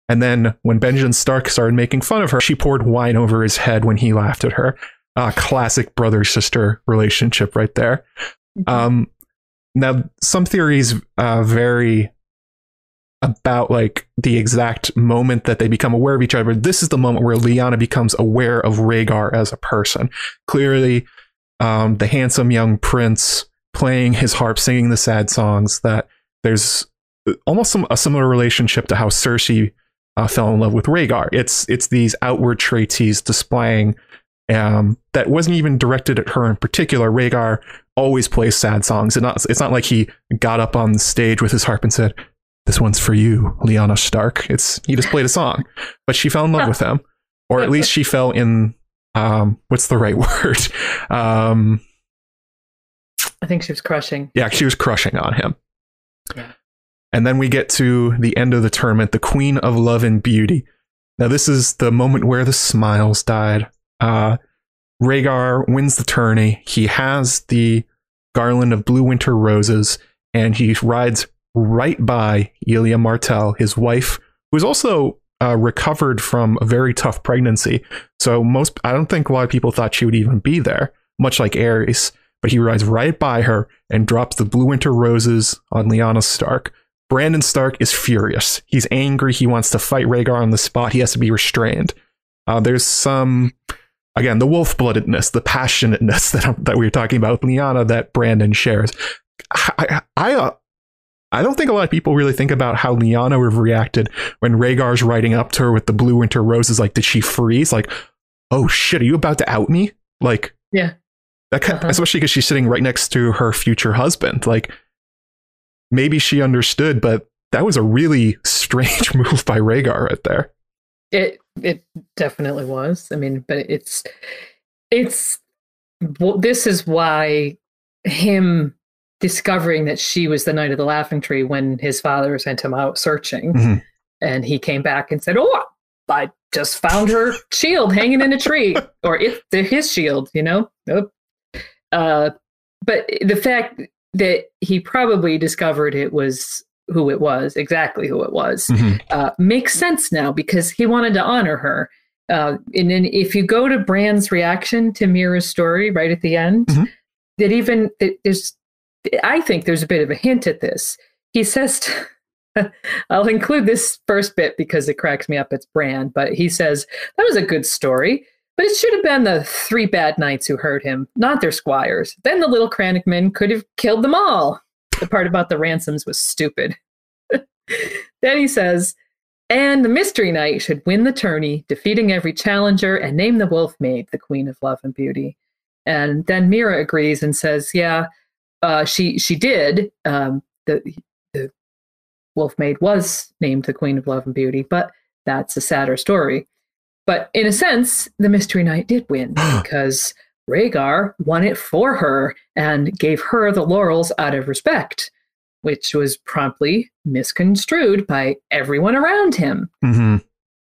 And then when Benjen Stark started making fun of her, she poured wine over his head when he laughed at her. uh, classic brother sister relationship right there. Mm-hmm. Um, now, some theories uh, vary about like the exact moment that they become aware of each other. This is the moment where Lyanna becomes aware of Rhaegar as a person. Clearly, um, the handsome young prince playing his harp, singing the sad songs. That there's almost some, a similar relationship to how Cersei uh, fell in love with Rhaegar. It's it's these outward traits he's displaying um, that wasn't even directed at her in particular. Rhaegar always plays sad songs. It's not, it's not like he got up on the stage with his harp and said, "This one's for you, Lyanna Stark." It's he just played a song, but she fell in love with him, or at least she fell in. Um, what's the right [LAUGHS] word? Um, I think she was crushing. yeah, she was crushing on him. Yeah. And then we get to the end of the tournament, the Queen of Love and Beauty. Now, this is the moment where the smiles died. Uh, Rhaegar wins the tourney. He has the garland of blue winter roses, and he rides right by Elia Martell, his wife, who's also uh, recovered from a very tough pregnancy. So most, I don't think a lot of people thought she would even be there, much like Aerys. But he rides right by her and drops the blue winter roses on Lyanna Stark. Brandon Stark is furious. He's angry. He wants to fight Rhaegar on the spot. He has to be restrained. Uh, there's some, again, the wolf bloodedness, the passionateness [LAUGHS] that that we were talking about with Lyanna that Brandon shares. I I, uh, I don't think a lot of people really think about how Lyanna would have reacted when Rhaegar's riding up to her with the blue winter roses. Like, did she freeze? Like, oh shit, are you about to out me? Like, Yeah. that kind, Uh-huh. especially because she's sitting right next to her future husband. Like, maybe she understood, but that was a really [LAUGHS] strange [LAUGHS] move by Rhaegar right there. It it definitely was. I mean, but it's it's well, this is why him discovering that she was the Knight of the Laughing Tree when his father sent him out searching, Mhm. and he came back and said, "Oh, I just found her shield hanging in a tree, [LAUGHS] or it's his shield," you know. Uh, but the fact that he probably discovered it was who it was, exactly who it was, Mhm. uh, makes sense now because he wanted to honor her. Uh, and then if you go to Bran's reaction to Meera's story right at the end, Mhm. that even that there's, I think there's a bit of a hint at this. He says, to, [LAUGHS] I'll include this first bit because it cracks me up. It's Brand, but he says that was a good story. But it should have been the three bad knights who hurt him, not their squires. Then the little crannogmen could have killed them all. The part about the ransoms was stupid. [LAUGHS] then he says, and the Mystery Knight should win the tourney, defeating every challenger and name the Wolf Maid the Queen of Love and Beauty. And then Meera agrees and says, "Yeah, uh, she she did. Um, the the Wolf Maid was named the Queen of Love and Beauty, but that's a sadder story. But in a sense, the Mystery Knight did win [GASPS] because Rhaegar won it for her and gave her the laurels out of respect, which was promptly misconstrued by everyone around him. Mhm.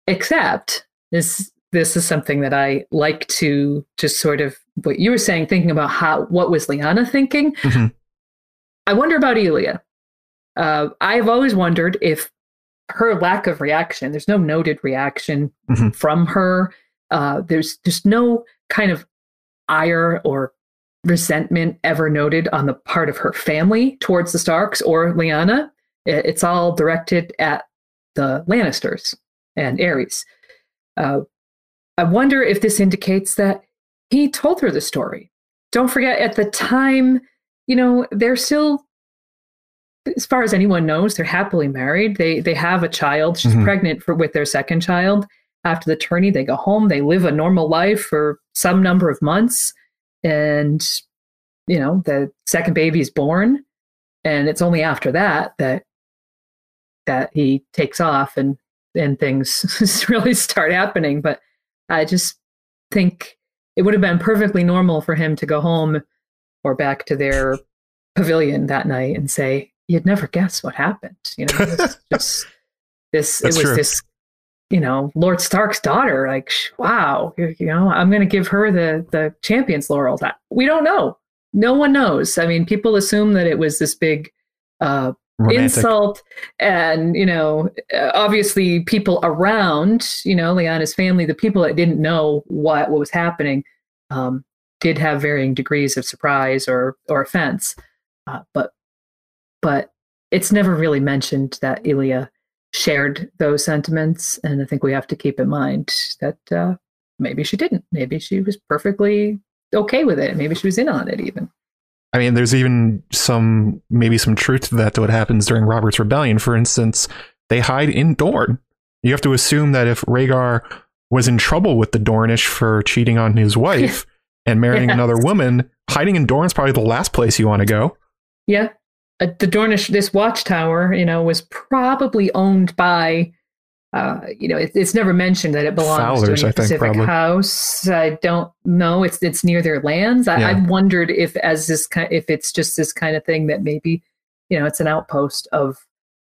Except this this is something that I like to just sort of what you were saying, thinking about how what was Lyanna thinking. Mhm. I wonder about Elia. Uh, I've always wondered if her lack of reaction. There's no noted reaction Mhm. from her. Uh, there's just no kind of ire or resentment ever noted on the part of her family towards the Starks or Lyanna. It's all directed at the Lannisters and Aerys. Uh, I wonder if this indicates that he told her the story. Don't forget, at the time, you know, they're still, as far as anyone knows, they're happily married. They they have a child. She's Mhm. pregnant for with their second child. After the tourney, they go home. They live a normal life for some number of months, and you know, the second baby is born, and it's only after that that that he takes off and and things [LAUGHS] really start happening. But I just think it would have been perfectly normal for him to go home or back to their pavilion that night and say, "You'd never guess what happened." You know, [LAUGHS] just this. That's it was true. this. You know, Lord Stark's daughter. Like, wow. You know, I'm going to give her the the champion's laurels. We don't know. No one knows. I mean, people assume that it was this big uh, Romantic. insult and you know uh, obviously people around you know Lyanna's family the people that didn't know what what was happening um, did have varying degrees of surprise or or offense, uh, but but it's never really mentioned that Elia shared those sentiments, and I think we have to keep in mind that uh, maybe she didn't. Maybe she was perfectly okay with it. Maybe she was in on it even. I mean, there's even some maybe some truth to that to what happens during Robert's rebellion. For instance, they hide in Dorne. You have to assume that if Rhaegar was in trouble with the Dornish for cheating on his wife [LAUGHS] and marrying yes. another woman, hiding in Dorne is probably the last place you want to go. Yeah. Uh, the Dornish, this watchtower, you know, was probably owned by uh, you know, it, it's never mentioned that it belongs Fowlers, to a specific house. I don't know. It's it's near their lands. I, yeah. I wondered if, as this kind, if it's just this kind of thing that maybe, you know, it's an outpost of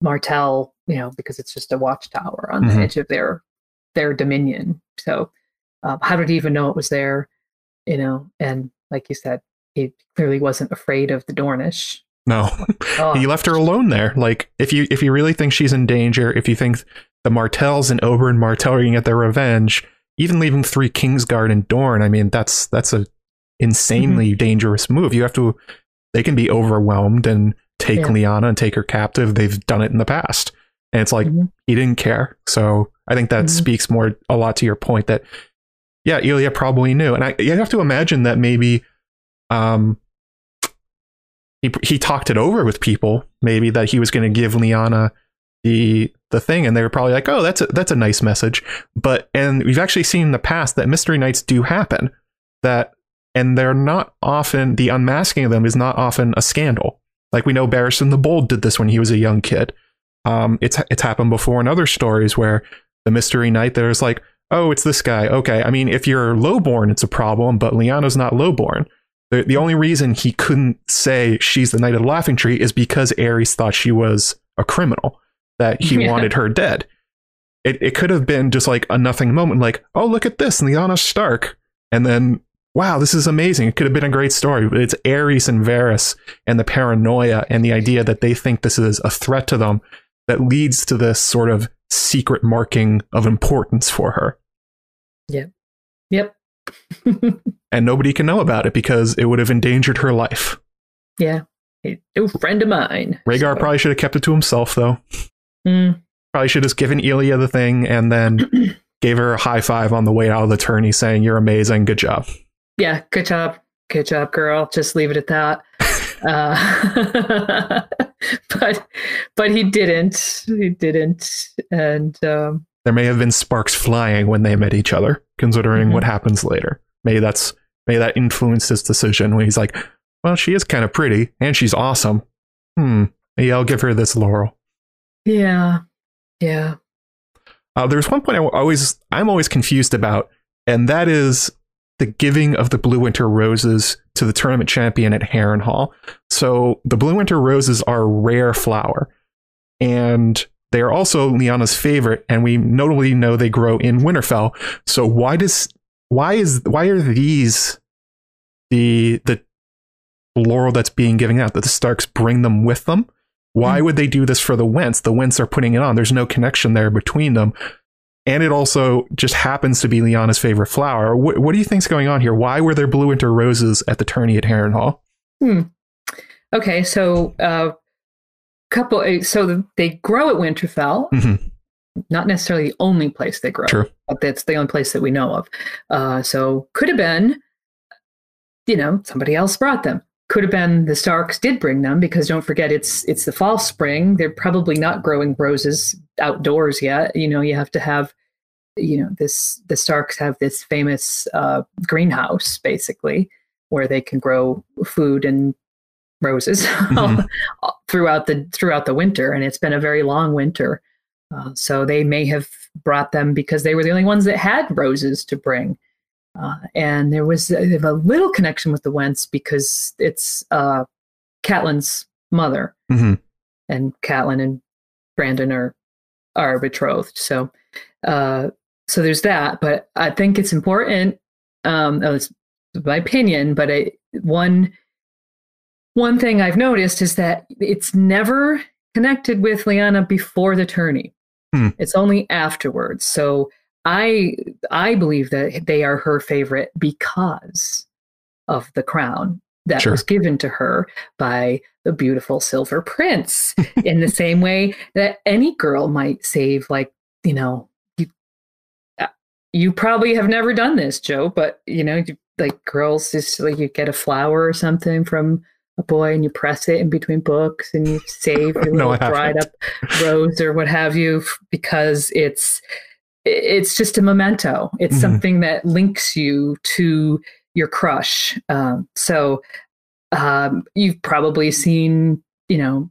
Martell. You know, because it's just a watchtower on mm-hmm. the edge of their their dominion. So, um, how did he even know it was there? You know, and like you said, he clearly wasn't afraid of the Dornish. No, oh. he left her alone there. Like, if you if you really think she's in danger, if you think the Martells and Oberyn Martell are going to get their revenge. Even leaving three Kingsguard and Dorne, I mean, that's that's a insanely mm-hmm. dangerous move. You have to. They can be overwhelmed and take yeah. Lyanna and take her captive. They've done it in the past, and it's like mm-hmm. he didn't care. So I think that mm-hmm. speaks more a lot to your point that yeah, Elia probably knew, and I you have to imagine that maybe um he he talked it over with people, maybe that he was going to give Lyanna the the thing and they were probably like oh that's a, that's a nice message. But and we've actually seen in the past that mystery nights do happen that and they're not often the unmasking of them is not often a scandal. Like we know Barristan the Bold did this when he was a young kid. Um, it's it's happened before in other stories where the mystery night there's like oh it's this guy. Okay I mean if you're lowborn it's a problem but Lyanna's not lowborn the, the only reason he couldn't say she's the Knight of the Laughing Tree is because Aerys thought she was a criminal that he [LAUGHS] yeah. wanted her dead. It, it could have been just like a nothing moment, like, oh, look at this, Lyanna Stark. And then, wow, this is amazing. It could have been a great story, but it's Aerys and Varys and the paranoia and the idea that they think this is a threat to them that leads to this sort of secret marking of importance for her. Yep. Yep. [LAUGHS] and nobody can know about it because it would have endangered her life. Yeah. A new friend of mine. Rhaegar so. probably should have kept it to himself, though. Mm. Probably should have given Elia the thing and then [CLEARS THROAT] gave her a high five on the way out of the tourney saying, You're amazing. Good job. Yeah, good job. Good job, girl. Just leave it at that. [LAUGHS] uh, [LAUGHS] but but he didn't. He didn't. And um, there may have been sparks flying when they met each other, considering mm-hmm. what happens later. Maybe that's maybe that influenced his decision when he's like, Well, she is kind of pretty and she's awesome. Hmm. Maybe I'll give her this laurel. Yeah. Yeah. Uh, there's one point I always I'm always confused about, and that is the giving of the Blue Winter Roses to the tournament champion at Harrenhal. So the Blue Winter Roses are a rare flower, and they are also Lyanna's favorite, and we notably know they grow in Winterfell. So why does why is why are these the the laurel that's being given out that the Starks bring them with them? Why mm would they do this for the Whents? The Whents are putting it on. There's no connection there between them. And it also just happens to be Lyanna's favorite flower. What, what do you think's going on here? Why were there blue winter roses at the tourney at Harrenhal? Hmm. Okay, so uh, couple. Uh, so they grow at Winterfell. Mm-hmm. Not necessarily the only place they grow, True. But that's the only place that we know of. Uh, so could have been, you know, somebody else brought them could have been the Starks did bring them because don't forget it's it's the fall spring. They're probably not growing roses outdoors yet. You know, you have to have you know this the Starks have this famous uh, greenhouse basically where they can grow food and roses [LAUGHS] mm-hmm. throughout the throughout the winter, and it's been a very long winter. Uh, so they may have brought them because they were the only ones that had roses to bring. Uh, and there was a, a, little connection with the Whents because it's uh, Catelyn's mother, mm-hmm. and Catelyn and Brandon are are betrothed. So, uh, so there's that. But I think it's important. Um, oh, it's my opinion, but I, one one thing I've noticed is that it's never connected with Lyanna before the tourney. Hmm. It's only afterwards. So I I believe that they are her favorite because of the crown that Sure. was given to her by the beautiful silver prince [LAUGHS] in the same way that any girl might save like you know you uh, you probably have never done this joe but you know you, like girls just like you get a flower or something from a boy and you press it in between books and you save your [LAUGHS] No, little dried up rose or what have you because it's it's just a memento. It's Mhm. something that links you to your crush. Um, so um, you've probably seen you know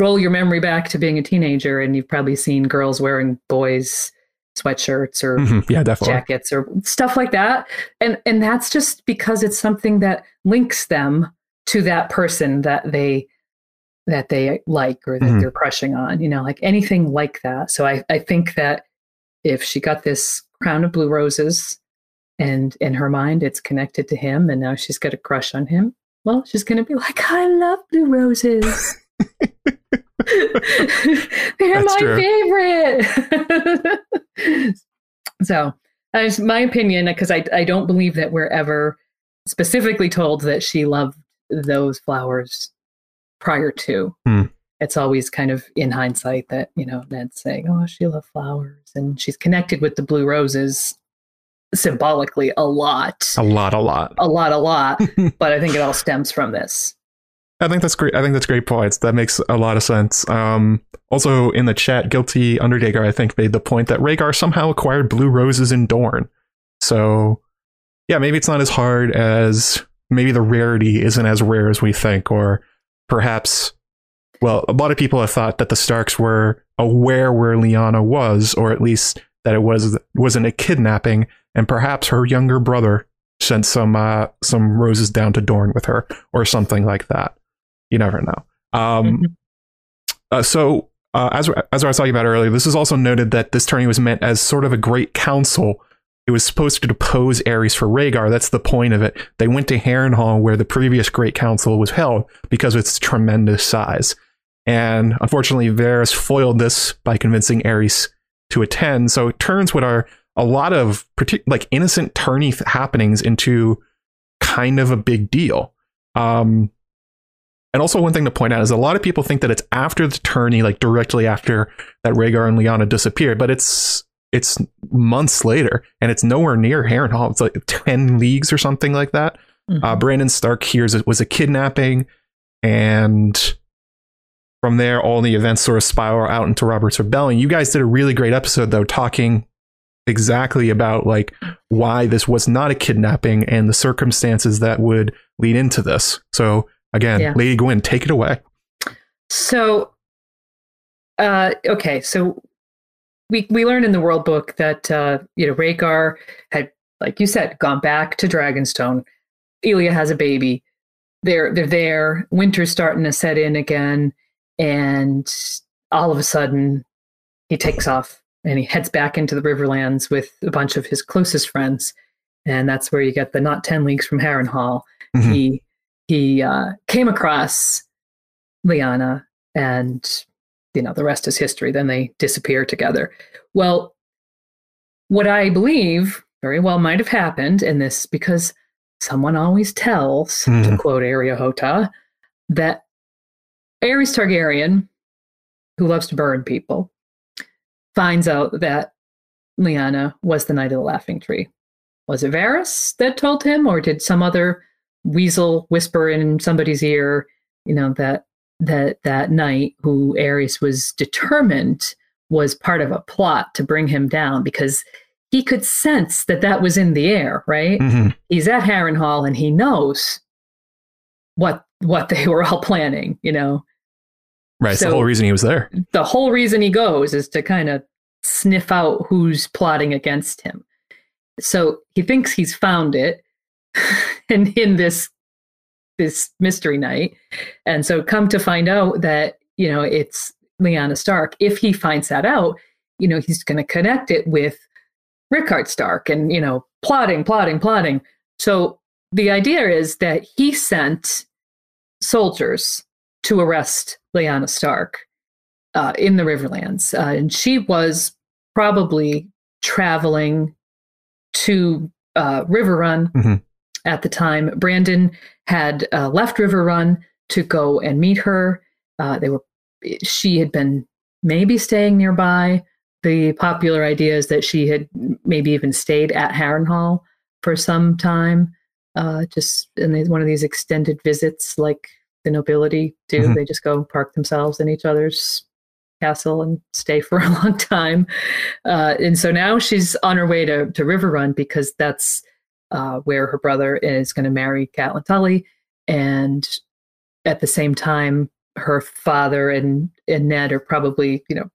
roll your memory back to being a teenager and you've probably seen girls wearing boys sweatshirts or Mhm. Yeah, definitely. jackets or stuff like that and and that's just because it's something that links them to that person that they that they like or that Mhm. they're crushing on you know like anything like that so i i think that if she got this crown of blue roses and in her mind it's connected to him and now she's got a crush on him well she's going to be like i love blue roses [LAUGHS] [LAUGHS] they're That's my true. favorite [LAUGHS] so that's my opinion because I, I don't believe that we're ever specifically told that she loved those flowers prior to Hmm. it's always kind of in hindsight that you know ned's saying oh she loved flowers and she's connected with the blue roses symbolically a lot A lot, a lot. a lot a lot [LAUGHS] but i think it all stems from this I think that's great. I think that's great points. That makes a lot of sense. Um, also in the chat, guilty Undertaker I think made the point that Rhaegar somehow acquired blue roses in Dorne. So yeah, maybe it's not as hard as maybe the rarity isn't as rare as we think, or perhaps well, a lot of people have thought that the Starks were aware where Lyanna was, or at least that it was wasn't a kidnapping, and perhaps her younger brother sent some uh, some roses down to Dorne with her, or something like that. You never know. Um, Mhm. uh, so, uh, as as I was talking about earlier, this is also noted that this tourney was meant as sort of a great council. It was supposed to depose Aerys for Rhaegar. That's the point of it. They went to Harrenhal, where the previous Great Council was held, because of its tremendous size. And unfortunately, Varys foiled this by convincing Aerys to attend. So it turns what are a lot of partic- like innocent tourney th- happenings into kind of a big deal. Um, and also, one thing to point out is a lot of people think that it's after the tourney, like directly after that Rhaegar and Lyanna disappeared, but it's it's months later, and it's nowhere near Harrenhal. It's like ten leagues or something like that. Mhm. Uh, Brandon Stark hears it was a kidnapping, and from there, all the events sort of spiral out into Robert's rebellion. You guys did a really great episode, though, talking exactly about like why this was not a kidnapping and the circumstances that would lead into this. So again, Yeah. Lady Gwyn, take it away. So, uh, okay, so we we learned in the World Book that uh, you know Rhaegar had, like you said, gone back to Dragonstone. Elia has a baby. They're they're there. Winter's starting to set in again, and all of a sudden, he takes off and he heads back into the Riverlands with a bunch of his closest friends, and that's where you get the not ten leagues from Harrenhal. Mhm. He he uh, came across Lyanna, and you know the rest is history. Then they disappear together. Well, what I believe very well might have happened in this because someone always tells, to Mhm. quote Ariahota, that Aerys Targaryen, who loves to burn people, finds out that Lyanna was the Knight of the Laughing Tree. Was it Varys that told him, or did some other weasel whisper in somebody's ear, you know, that that that night who Aerys was determined was part of a plot to bring him down because he could sense that that was in the air, right? Mhm. He's at Harrenhal and he knows what what they [LAUGHS] were all planning, you know. Right. It's the whole reason he was there. The whole reason he goes is to kind of sniff out who's plotting against him. So he thinks he's found it [LAUGHS] and in this this mystery night. And so come to find out that, you know, it's Lyanna Stark. If he finds that out, you know, he's going to connect it with Rickard Stark and, you know, plotting, plotting, plotting. So the idea is that he sent soldiers to arrest Lyanna Stark uh, in the Riverlands. Uh, and she was probably traveling to uh, Riverrun Mhm. At the time. Brandon had uh, left Riverrun to go and meet her. Uh, they were. She had been maybe staying nearby. The popular idea is that she had maybe even stayed at Harrenhal for some time, uh, just in one of these extended visits, like the nobility do. Mhm. They just go park themselves in each other's castle and stay for [LAUGHS] a long time. Uh, and so now she's on her way to, to Riverrun because that's uh, where her brother is going to marry Catelyn Tully. And at the same time, her father and, and Ned are probably, you know,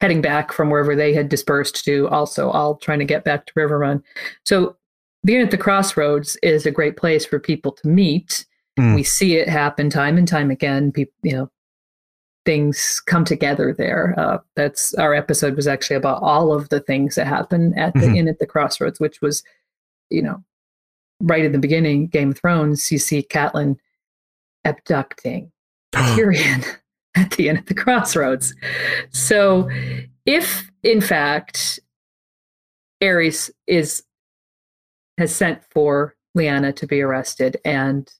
heading back from wherever they had dispersed to, also all trying to get back to Riverrun. So being at the Crossroads is a great place for people to meet. Mm. We see it happen time and time again. People, you know, things come together there. Uh, that's our episode was actually about all of the things that happen at the Mhm. Inn at the Crossroads, which was, you know, right at the beginning, Game of Thrones. You see Catelyn abducting [GASPS] Tyrion [LAUGHS] at the end of the crossroads. So, if in fact Aerys is has sent for Lyanna to be arrested and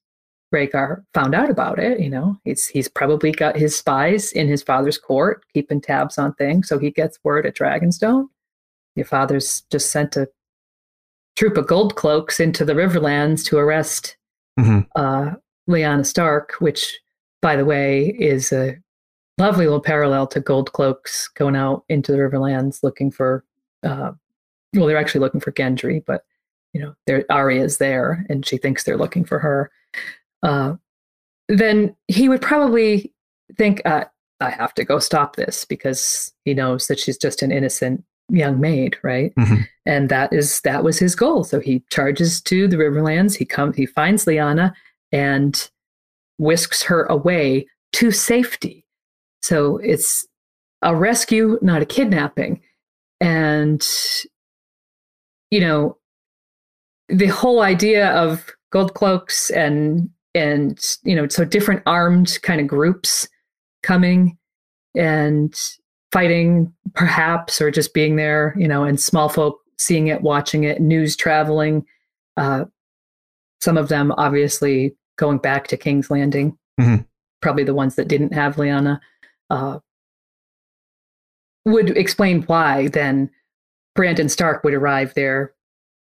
Rhaegar found out about it, you know, he's he's probably got his spies in his father's court keeping tabs on things, so he gets word at Dragonstone. Your father's just sent a troop of gold cloaks into the Riverlands to arrest Mhm. uh, Lyanna Stark, which, by the way, is a lovely little parallel to Gold Cloaks going out into the Riverlands looking for. Uh, well, they're actually looking for Gendry, but you know, their is there, and she thinks they're looking for her. Uh, then he would probably think, uh, "I have to go stop this," because he knows that she's just an innocent young maid, right? Mhm. And that is that was his goal. So he charges to the Riverlands. He comes. He finds Lyanna and whisks her away to safety. So it's a rescue, not a kidnapping. And, you know, the whole idea of gold cloaks and, and, you know, so different armed kind of groups coming and fighting, perhaps, or just being there, you know, and small folk seeing it, watching it, news traveling. Uh, some of them obviously going back to King's Landing, Mhm. probably the ones that didn't have Lyanna, uh, would explain why then Brandon Stark would arrive there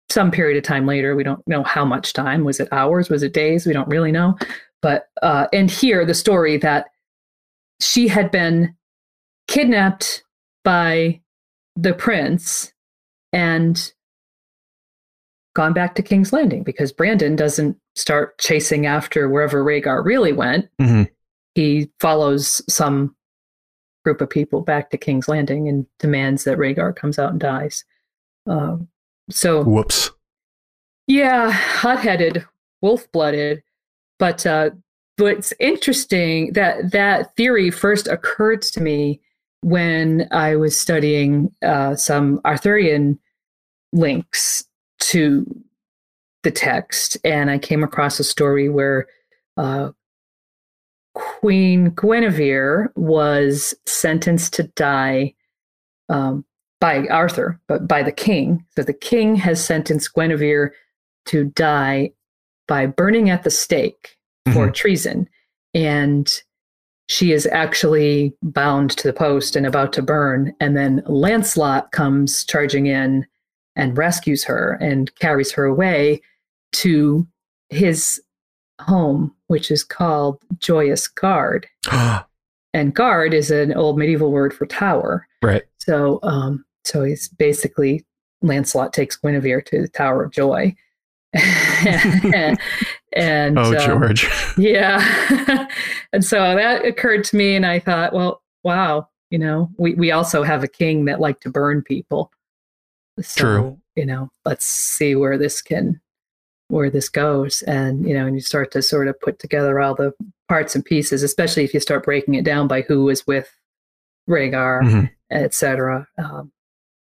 some period of time later. We don't know how much time. Was it hours? Was it days? We don't really know. But, uh, and here the story that she had been kidnapped by the prince and gone back to King's Landing because Brandon doesn't start chasing after wherever Rhaegar really went. Mhm. He follows some group of people back to King's Landing and demands that Rhaegar comes out and dies. Um, so Whoops. yeah, hot-headed, wolf-blooded, but uh, but it's interesting that that theory first occurred to me when I was studying uh, some Arthurian links to the text, and I came across a story where uh, Queen Guinevere was sentenced to die um, by Arthur, but by the king. So the king has sentenced Guinevere to die by burning at the stake for treason. And she is actually bound to the post and about to burn. And then Lancelot comes charging in and rescues her and carries her away to his home, which is called Joyous Guard. [GASPS] And guard is an old medieval word for tower. right. So, um, so he's basically Lancelot takes Guinevere to the Tower of Joy, and, [LAUGHS] [LAUGHS] and Oh, um, George. [LAUGHS] yeah, [LAUGHS] and so that occurred to me, and I thought, well, wow, you know, we we also have a king that liked to burn people. So, True. You know, let's see where this can, where this goes, and you know, and you start to sort of put together all the parts and pieces, especially if you start breaking it down by who was with Rhaegar Mhm. etc. Um,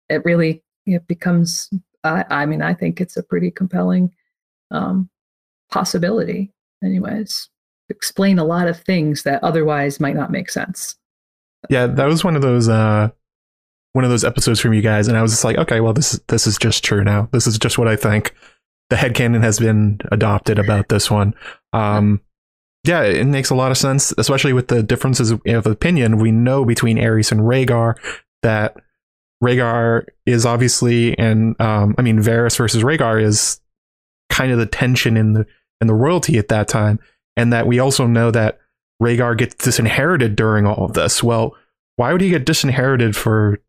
it really it becomes. I, I mean, I think it's a pretty compelling um, possibility. Anyways, explain a lot of things that otherwise might not make sense. Yeah, that was one of those uh one of those episodes from you guys, and I was just like, okay, well, this this is just true now. This is just what I think. The headcanon has been adopted about this one. Um, yeah, it makes a lot of sense, especially with the differences of opinion we know between Aerys and Rhaegar. That Rhaegar is obviously, and um, I mean, Varys versus Rhaegar is kind of the tension in the in the royalty at that time, and that we also know that Rhaegar gets disinherited during all of this. Well, why would he get disinherited for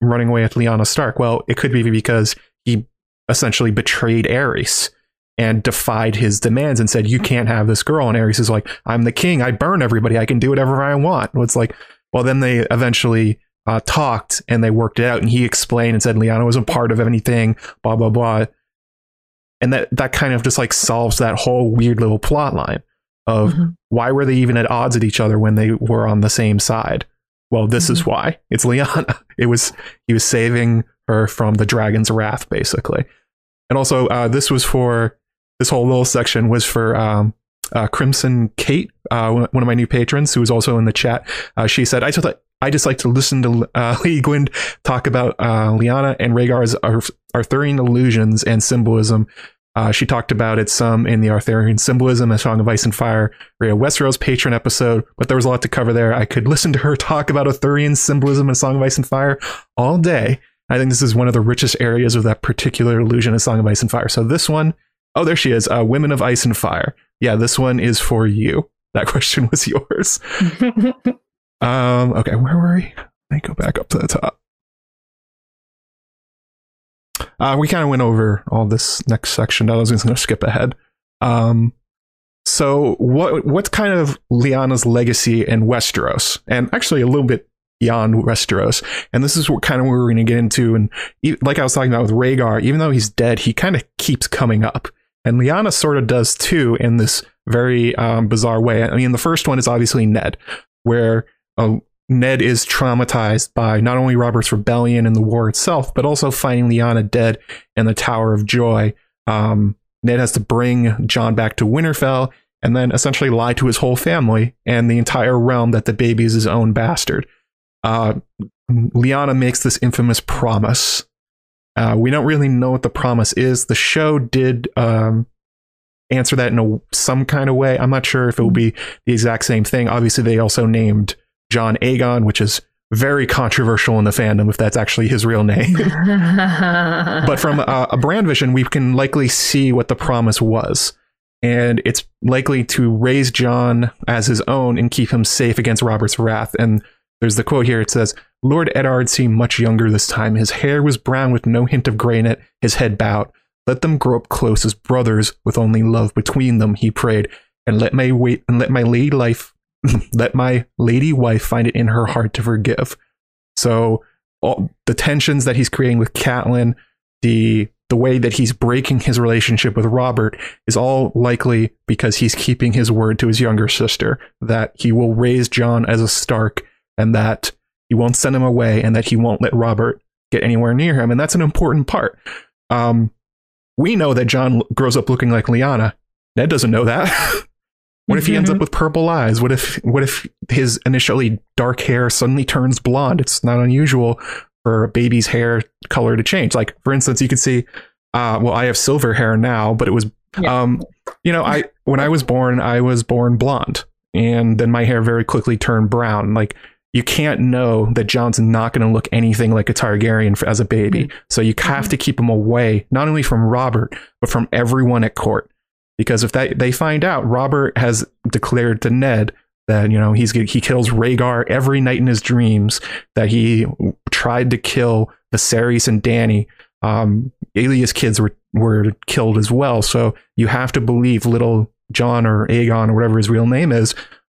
running away with Lyanna Stark? Well, it could be because he essentially betrayed Aerys and defied his demands and said, You can't have this girl. And Aerys is like, I'm the king. I burn everybody. I can do whatever I want. And it's like, well, then they eventually uh, talked and they worked it out. And he explained and said, Lyanna wasn't part of anything, blah, blah, blah. And that, that kind of just like solves that whole weird little plot line of mm-hmm. why were they even at odds with each other when they were on the same side? Well, this mm-hmm. is why. It's Lyanna. [LAUGHS] It was he was saving her from the dragon's wrath, basically. And also, uh, this was for this whole little section was for um, uh, Crimson Kate, uh, one of my new patrons, who was also in the chat. Uh, she said, "I just I just like to listen to uh, [LAUGHS] Lady Gwyn talk about uh, Lyanna and Rhaegar's Arthurian illusions and symbolism. Uh, she talked about it some in the Arthurian symbolism, A Song of Ice and Fire, Rhea Westeros patron episode, but there was a lot to cover there. I could listen to her [LAUGHS] talk about Arthurian symbolism and Song of Ice and Fire all day. I think this is one of the richest areas of that particular illusion, A Song of Ice and Fire. So this one, oh, there she is, uh, Women of Ice and Fire. Yeah, this one is for you. That [LAUGHS] question was yours. Um, okay, where were we? Let me go back up to the top. Uh, we kind of went over all this next section. I was just going to skip ahead. Um, so what what's kind of Lyanna's legacy in Westeros, and actually a little bit beyond Westeros, and this is what kind of we're going to get into. And like I was talking about with Rhaegar, even though he's dead, he kind of keeps coming up, and Lyanna sort of does too in this very um, bizarre way. I mean, the first one is obviously Ned, where uh, Ned is traumatized by not only Robert's rebellion and the war itself, but also finding Lyanna dead in the Tower of Joy. Um, Ned has to bring Jon back to Winterfell and then essentially lie to his whole family and the entire realm that the baby is his own bastard. Uh, Lyanna makes this infamous promise. Uh, we don't really know what the promise is. The show did um, answer that in a, some kind of way. I'm not sure if it will be the exact same thing. Obviously, they also named Jon Aegon, which is very controversial in the fandom if that's actually his real name. [LAUGHS] but from a, a Bran vision, we can likely see what the promise was. And it's likely to raise Jon as his own and keep him safe against Robert's wrath. And there's the quote here it says, Lord Eddard seemed much younger this time. His hair was brown with no hint of gray in it, his head bowed. Let them grow up close as brothers with only love between them, he prayed, and let my wait and let my lady life [LAUGHS] let my lady wife find it in her heart to forgive. So all the tensions that he's creating with Catelyn, the the way that he's breaking his relationship with Robert is all likely because he's keeping his word to his younger sister that he will raise Jon as a Stark and that he won't send him away and that he won't let Robert get anywhere near him. And that's an important part. Um, we know that Jon grows up looking like Lyanna. Ned doesn't know that. [LAUGHS] What if he ends up mm-hmm. with purple eyes? What if what if his initially dark hair suddenly turns blonde? It's not unusual for a baby's hair color to change. Like for instance, you could see uh, well, I have silver hair now, but it was yeah. um, you know, I when I was born, I was born blonde. And then my hair very quickly turned brown. Like you can't know that Jon's not going to look anything like a Targaryen as a baby. Mm-hmm. So you have mm-hmm. to keep him away, not only from Robert, but from everyone at court because if that they find out Robert has declared to Ned that you know he's he kills Rhaegar every night in his dreams that he tried to kill Viserys and Dany. um Elia's kids were were killed as well so you have to believe little Jon or Aegon or whatever his real name is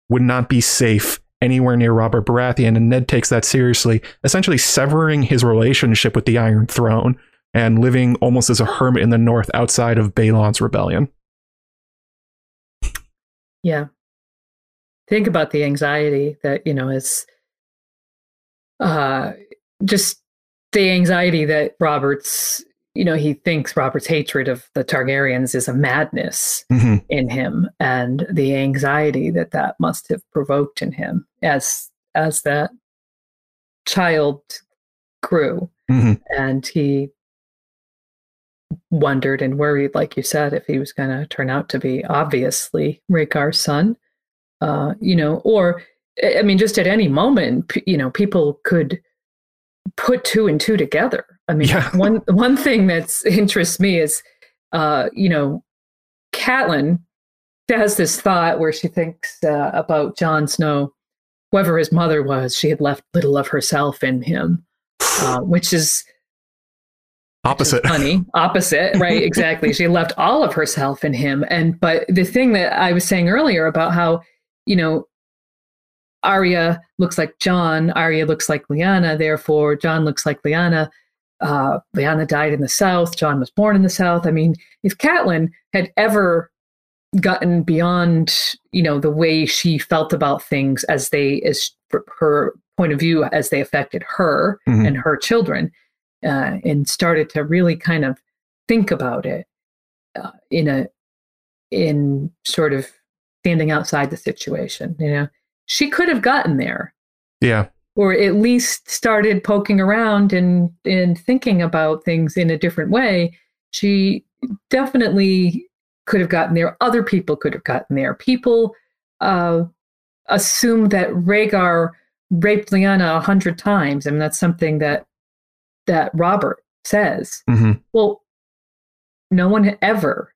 would not be safe anywhere near Robert Baratheon and Ned takes that seriously essentially severing his relationship with the Iron Throne and living almost as a hermit in the north outside of Balon's rebellion yeah. Think about the anxiety that, you know, is uh, just the anxiety that Robert's, you know, he thinks Robert's hatred of the Targaryens is a madness mm-hmm. in him and the anxiety that that must have provoked in him as as that child grew. Mhm. And he wondered and worried, like you said, if he was going to turn out to be obviously Rhaegar's son. Uh, you know, or I mean, just at any moment, you know, people could put two and two together. I mean, Yeah. one one thing that's [LAUGHS] interests me is, uh, you know, Catelyn has this thought where she thinks uh, about Jon Snow, whoever his mother was, she had left little of herself in him, [SIGHS] uh, which is Opposite. funny opposite right [LAUGHS] exactly she left all of herself in him and but the thing that i was saying earlier about how you know Arya looks like Jon, Arya looks like Lyanna, therefore Jon looks like Lyanna. Uh, Lyanna died in the South, Jon was born in the South. I mean, if Catelyn had ever gotten beyond, you know, the way she felt about things as they, as her point of view, as they affected her Mhm. and her children, uh, and started to really kind of think about it uh, in a, in sort of standing outside the situation, you know, she could have gotten there. Yeah. or at least started poking around and and thinking about things in a different way. She definitely could have gotten there. Other people could have gotten there. People uh assume that Rhaegar raped Lyanna a hundred times. I mean that's something that that Robert says hmm well no one ever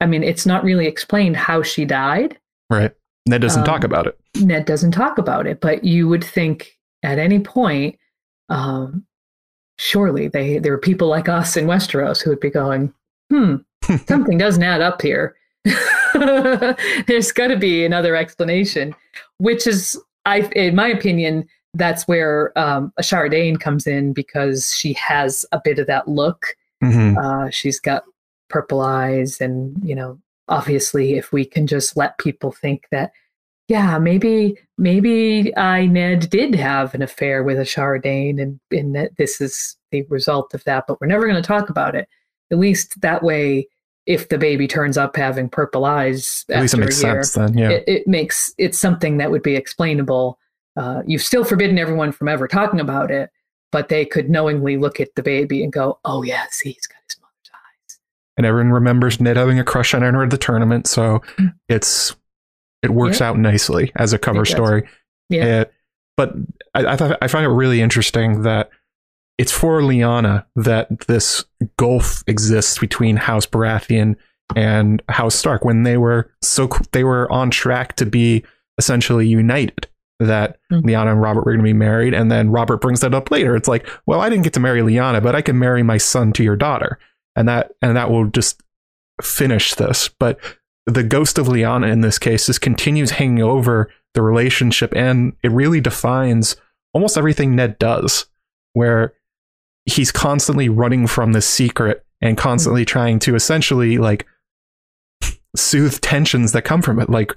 I mean it's not really explained how she died Right. Ned doesn't Um, talk about it. Ned doesn't talk about it, but you would think at any point, um, surely they there are people like us in Westeros who would be going, hmm, [LAUGHS] something doesn't add up here. [LAUGHS] There's got to be another explanation, which is, I, in my opinion, that's where um, Ashara Dayne comes in because she has a bit of that look. hmm Uh, she's got purple eyes, and you know, obviously, if we can just let people think that, yeah, maybe maybe I Ned did have an affair with Ashara Dayne, and and that this is the result of that, but we're never going to talk about it. At least that way, if the baby turns up having purple eyes, At least it makes year, sense then. Yeah. it, it makes it's something that would be explainable. Uh, you've still forbidden everyone from ever talking about it, but they could knowingly look at the baby and go, "Oh yeah, see, he's got his mother's eyes." and everyone remembers Ned having a crush on her at the tournament, so Mm. it's it works Yeah. out nicely as a cover story. Yeah. Uh, but I, I thought I find it really interesting that it's for Lyanna that this gulf exists between House Baratheon and House Stark when they were so they were on track to be essentially united. That Mhm. Lyanna and Robert were going to be married, and then Robert brings that up later. It's like, well, I didn't get to marry Lyanna, but I can marry my son to your daughter, and that and that will just finish this. But the ghost of Lyanna in this case just continues hanging over the relationship, and it really defines almost everything Ned does, where he's constantly running from this secret and constantly trying to essentially like soothe tensions that come from it. Like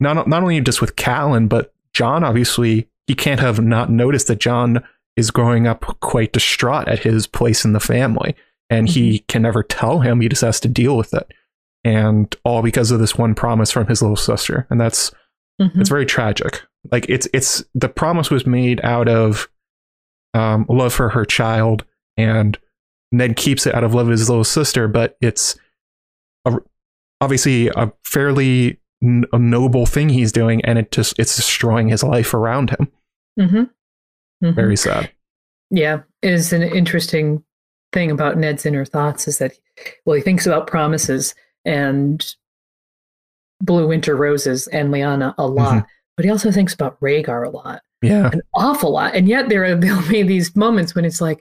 not not only just with Catelyn, but Jon. Obviously, he can't have not noticed that Jon is growing up quite distraught at his place in the family, and he can never tell him. He just has to deal with it, and all because of this one promise from his little sister, and that's Mhm. it's very tragic. Like it's it's the promise was made out of um, love for her child, and Ned keeps it out of love of his little sister. But it's a, obviously a fairly n- a noble thing he's doing, and it just it's destroying his life around him. Mhm. Mhm. Very sad. Yeah, it is an interesting thing about Ned's inner thoughts is that, well, he thinks about promises and Blue Winter Roses and Lyanna a lot, but he also thinks about Rhaegar a lot, Yeah, an awful lot. And yet there are [LAUGHS] there'll be these moments when it's like,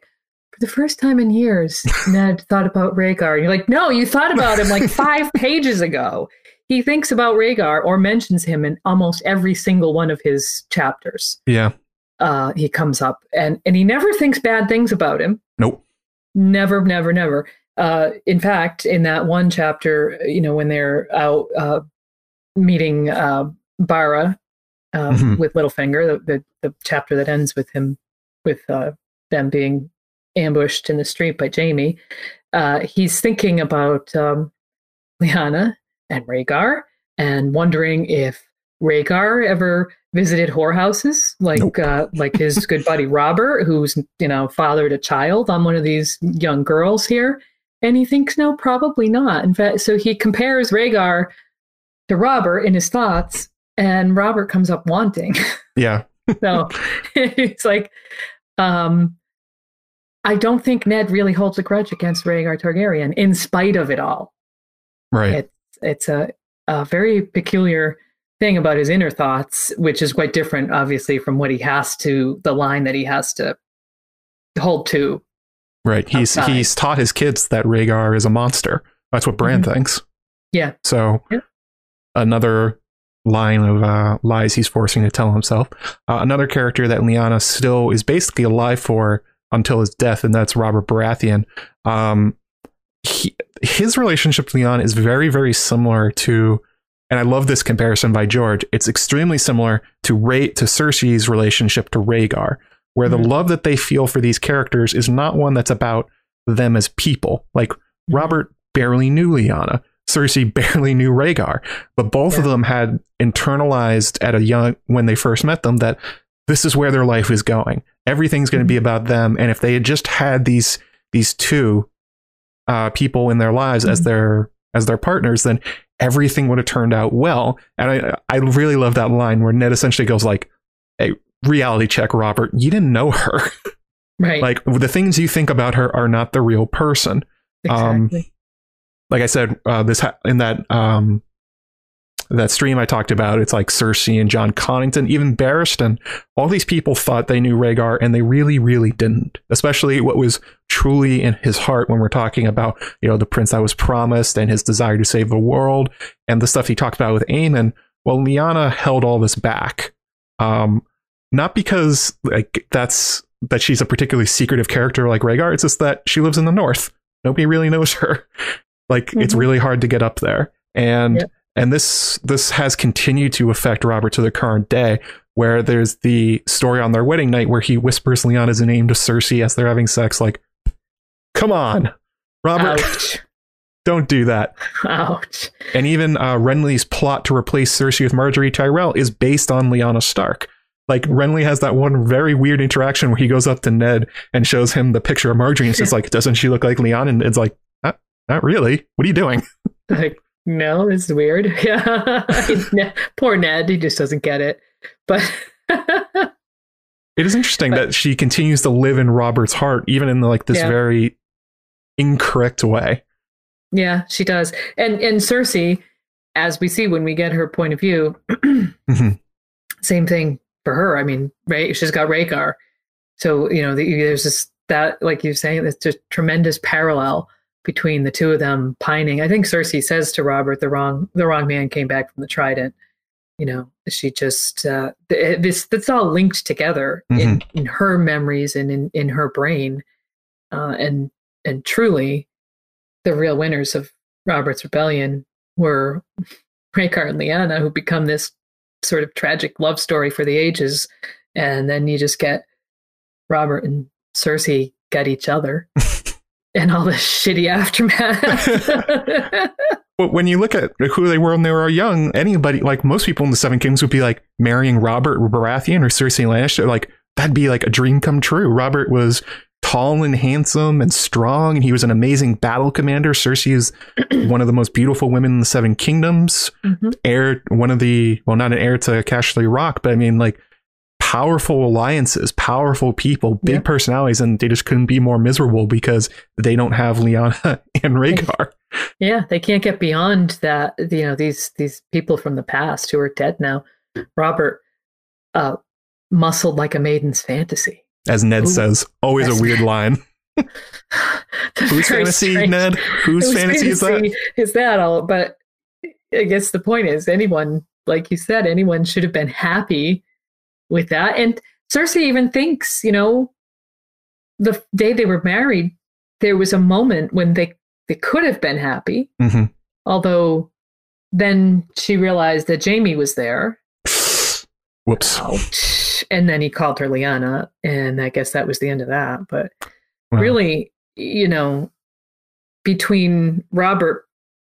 for the first time in years, [LAUGHS] Ned thought about Rhaegar. And you're like, no, you thought about him like five [LAUGHS] pages ago. He thinks about Rhaegar or mentions him in almost every single one of his chapters yeah. uh, he comes up and and he never thinks bad things about him Nope. never never never uh, in fact in that one chapter you know when they're out uh, meeting uh, Barra uh, Mhm. with littlefinger the, the the chapter that ends with him with uh, them being ambushed in the street by Jaime uh, he's thinking about um, Lyanna and Rhaegar and wondering if Rhaegar ever visited whorehouses like Nope. uh, like [LAUGHS] his good buddy Robert, who's you know fathered a child on one of these young girls here? And he thinks no, probably not. In fact, so he compares Rhaegar to Robert in his thoughts, and Robert comes up wanting. [LAUGHS] Yeah. so [LAUGHS] it's like, um, I don't think Ned really holds a grudge against Rhaegar Targaryen, in spite of it all Right. it's it's a, a very peculiar thing about his inner thoughts, which is quite different, obviously, from what he has to the line that he has to hold to. Right. He's outside. he's taught his kids that Rhaegar is a monster. That's what Bran Mhm. thinks. Yeah. So Yeah. another line of uh, lies he's forcing to tell himself. Uh, another character that Lyanna still is basically alive for until his death, and that's Robert Baratheon. Um, he, his relationship to Lyanna is very, very similar to, and I love this comparison by George. It's extremely similar to Ray to Cersei's relationship to Rhaegar, where the Mhm. love that they feel for these characters is not one that's about them as people. Like Robert barely knew Lyanna. Cersei [LAUGHS] barely knew Rhaegar, but both of them had internalized at a young when they first met them that this is where their life is going. Everything's going to be Mhm. about them, and if they had just had these these two uh, people in their lives as Mhm. their as their partners, then everything would have turned out well. And I I really love that line where Ned essentially goes like, "Hey, reality check, Robert. You didn't know her. [LAUGHS] Right. like the things you think about her are not the real person." um, exactly. like I said, uh, this ha- in that um, that stream I talked about, it's like Cersei and Jon Connington, even Barristan. All these people thought they knew Rhaegar, and they really, really didn't. Especially what was truly in his heart when we're talking about, you know, the prince that was promised and his desire to save the world, and the stuff he talked about with Aemon. Well, Lyanna held all this back, um, not because like that's that she's a particularly secretive character like Rhaegar. It's just that she lives in the north. Nobody really knows her. [LAUGHS] Like it's Mhm. really hard to get up there, and Yep. and this this has continued to affect Robert to the current day. Where there's the story on their wedding night where he whispers Lyanna's name to Cersei as they're having sex. Like, come on, Robert, Ouch. [LAUGHS] don't do that. Ouch. And even uh, Renly's plot to replace Cersei with Margaery Tyrell is based on Lyanna Stark. Like Renly has that one very weird interaction where he goes up to Ned and shows him the picture of Marjorie and says, [LAUGHS] like, doesn't she look like Lyanna? And it's like, not, not really. What are you doing? [LAUGHS] Like, no, this is weird. Yeah. Poor Ned. He just doesn't get it. But It is interesting But- that she continues to live in Robert's heart, even in like this Yeah. very incorrect way. yeah, she does. And and Cersei, as we see when we get her point of view, [CLEARS THROAT] Mhm. same thing for her. I mean, right? She's got Rhaegar. So, you know, the, there's this, that, like you're saying, there's just tremendous parallel between the two of them pining. I think Cersei says to Robert, the wrong, the wrong man came back from the Trident. You know, she just, uh, this, that's all linked together in, in her memories and in, in her brain. Uh, and, and truly the real winners of Robert's rebellion were [LAUGHS] Rhaegar and Lyanna, who become this sort of tragic love story for the ages. And then you just get Robert and Cersei get each other [LAUGHS] and all this shitty aftermath. [LAUGHS] But when you look at who they were when they were young, anybody, like most people in the Seven Kings, would be like marrying Robert Baratheon or Cersei Lannister. Like that'd be like a dream come true. Robert was tall and handsome and strong, and he was an amazing battle commander. Cersei is [CLEARS THROAT] one of the most beautiful women in the Seven Kingdoms. Mhm. Heir, one of the well, not an heir to Casterly Rock, but I mean like powerful alliances, powerful people, big Yeah. personalities, and they just couldn't be more miserable because they don't have Lyanna [LAUGHS] and Rhaegar. Yeah, they can't get beyond that. You know, these these people from the past who are dead now. Robert uh, muscled like a maiden's fantasy. As Ned Ooh, says. Always a weird line. [LAUGHS] Whose fantasy, strange. Ned? Whose Whose fantasy is that? Is that all? But I guess the point is, anyone, like you said, anyone should have been happy with that. And Cersei even thinks, you know, the day they were married, there was a moment when they they could have been happy, hmm although then she realized that Jaime was there. [SIGHS] Whoops. Ouch. And then he called her Lyanna, and I guess that was the end of that. But Wow. really, you know, between Robert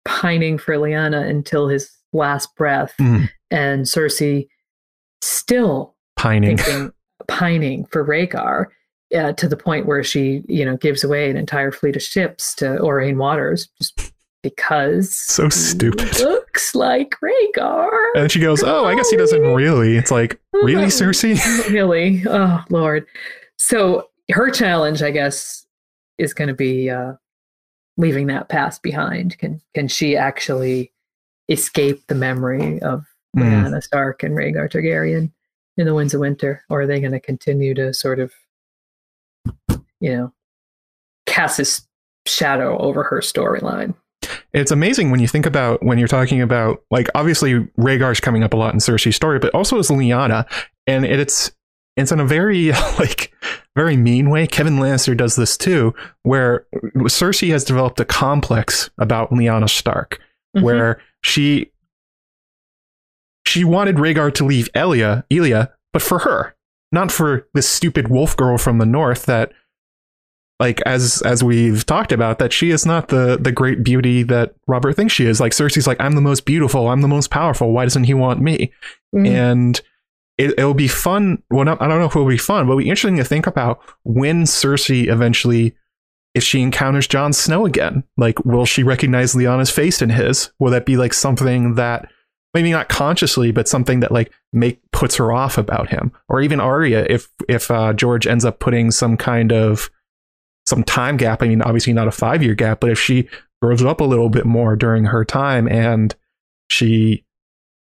pining for Lyanna until his last breath Mm. and Cersei still Pining. thinking, [LAUGHS] pining for Rhaegar. Uh, to the point where she, you know, gives away an entire fleet of ships to Aurane Waters just because So stupid. he looks like Rhaegar. And she goes, "Oh, I guess he doesn't really." It's like, really, Cersei? really? Oh Lord. So her challenge, I guess, is going to be uh, leaving that past behind. Can can she actually escape the memory of Mm. Lyanna Stark and Rhaegar Targaryen in the Winds of Winter, or are they going to continue to sort of, you know, cast this shadow over her storyline? It's amazing when you think about when you're talking about like obviously Rhaegar's coming up a lot in Cersei's story, but also as Lyanna, and it's it's in a very [LAUGHS] like very mean way. Kevan Lannister does this too, where Cersei has developed a complex about Lyanna Stark, Mhm. where she she wanted Rhaegar to leave Elia, Elia, but for her, not for this stupid wolf girl from the north that like as as we've talked about that she is not the the great beauty that Robert thinks she is. Like Cersei's like I'm the most beautiful, I'm the most powerful. Why doesn't he want me? Mhm. And it, it'll be fun. Well, not, I don't know if it'll be fun, but it'll be interesting to think about when Cersei eventually, if she encounters Jon Snow again, like will she recognize Lyanna's face in his? Will that be like something that maybe not consciously, but something that like make puts her off about him, or even Arya if if uh, George ends up putting some kind of some time gap. I mean, obviously not a five year gap, but if she grows up a little bit more during her time and she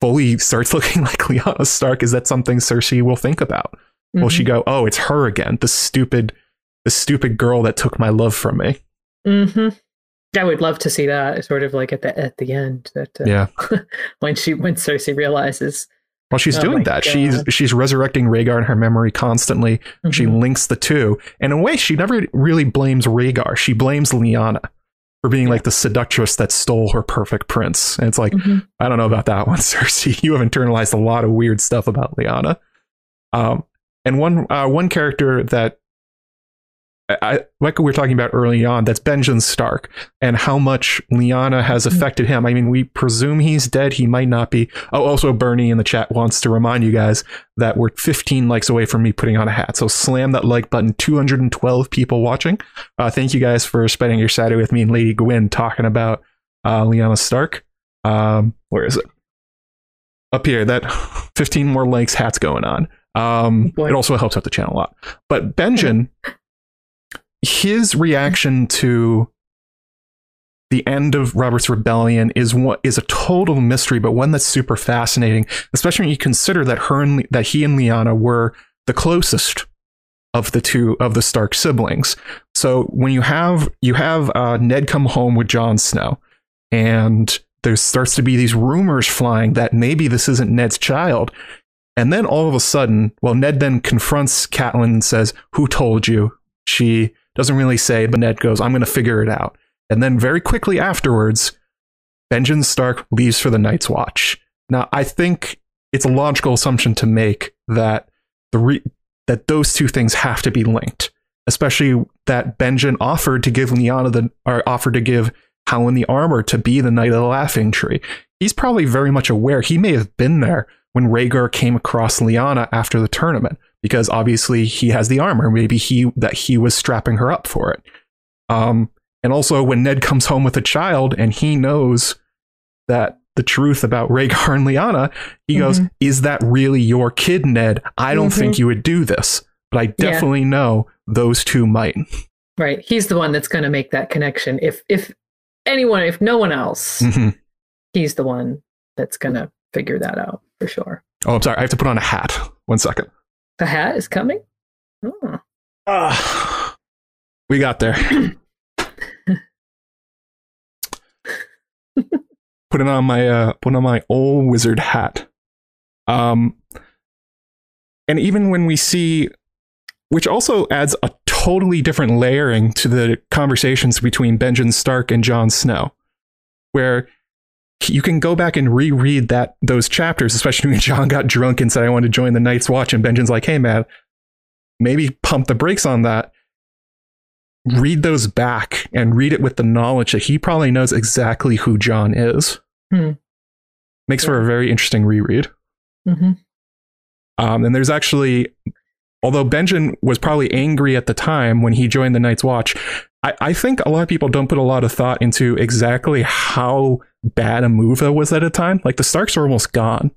fully starts [LAUGHS] looking like Lyanna Stark, is that something Cersei will think about? Will she Mhm. go, "Oh, it's her again, the stupid, the stupid girl that took my love from me"? Mhm. I would love to see that sort of like at the at the end that uh, Yeah. [LAUGHS] when she when Cersei realizes Well, she's Oh doing that. She's God. she's resurrecting Rhaegar in her memory constantly. She Mhm. links the two, and in a way, she never really blames Rhaegar. She blames Lyanna for being like the seductress that stole her perfect prince. And it's like, Mhm. I don't know about that one, [LAUGHS] Cersei. You have internalized a lot of weird stuff about Lyanna. Um, and one uh, one character that I, like we were talking about early on, that's Benjen Stark, and how much Lyanna has Mm-hmm. affected him. I mean, we presume he's dead. He might not be. Oh, also Bernie in the chat wants to remind you guys that we're 15 likes away from me putting on a hat. So slam that like button. 212 people watching. Uh, thank you guys for spending your Saturday with me and Lady Gwyn talking about uh, Lyanna Stark. Um, where is it? Up here. That [LAUGHS] 15 more likes. Hats going on. Um, it also helps out the channel a lot. But Benjen, [LAUGHS] his reaction to the end of Robert's rebellion is what is a total mystery, but one that's super fascinating, especially when you consider that her and that he and Lyanna were the closest of the two of the Stark siblings. So when you have you have uh, Ned come home with Jon Snow, and there starts to be these rumors flying that maybe this isn't Ned's child, and then all of a sudden, well, Ned then confronts Catelyn and says, "Who told you?" She doesn't really say, but Ned goes, "I'm going to figure it out." And then very quickly afterwards, Benjen Stark leaves for the Night's Watch. Now, I think it's a logical assumption to make that the re- that those two things have to be linked, especially that Benjen offered to give Lyanna the or offered to give Howland the armor to be the Knight of the Laughing Tree. He's probably very much aware. He may have been there when Rhaegar came across Lyanna after the tournament, because obviously he has the armor. Maybe he that he was strapping her up for it. Um, and also when Ned comes home with a child and he knows that the truth about Rhaegar and Lyanna, he goes, Mhm. "Is that really your kid, Ned? I don't think you would do this, but I Yeah. definitely know those two might." right he's the one that's going to make that connection if if anyone if no one else Mhm. he's the one that's going to figure that out for sure Oh, I'm sorry. I have to put on a hat. One second. The hat is coming oh. Ah, we got there. [LAUGHS] Putting on my uh, putting on my old wizard hat. Um, and even when we see, which also adds a totally different layering to the conversations between Benjen Stark and Jon Snow, where you can go back and reread that those chapters, especially [LAUGHS] when Jon got drunk and said, "I want to join the Night's Watch," and Benjen's like, "Hey, man, maybe pump the brakes on that." Read those back and read it with the knowledge that he probably knows exactly who Jon is. Hmm. Makes for a very interesting reread. hmm Um, and there's actually, although Benjen was probably angry at the time when he joined the Night's Watch, I, I think a lot of people don't put a lot of thought into exactly how bad a move that was at a time. Like the Starks are almost gone.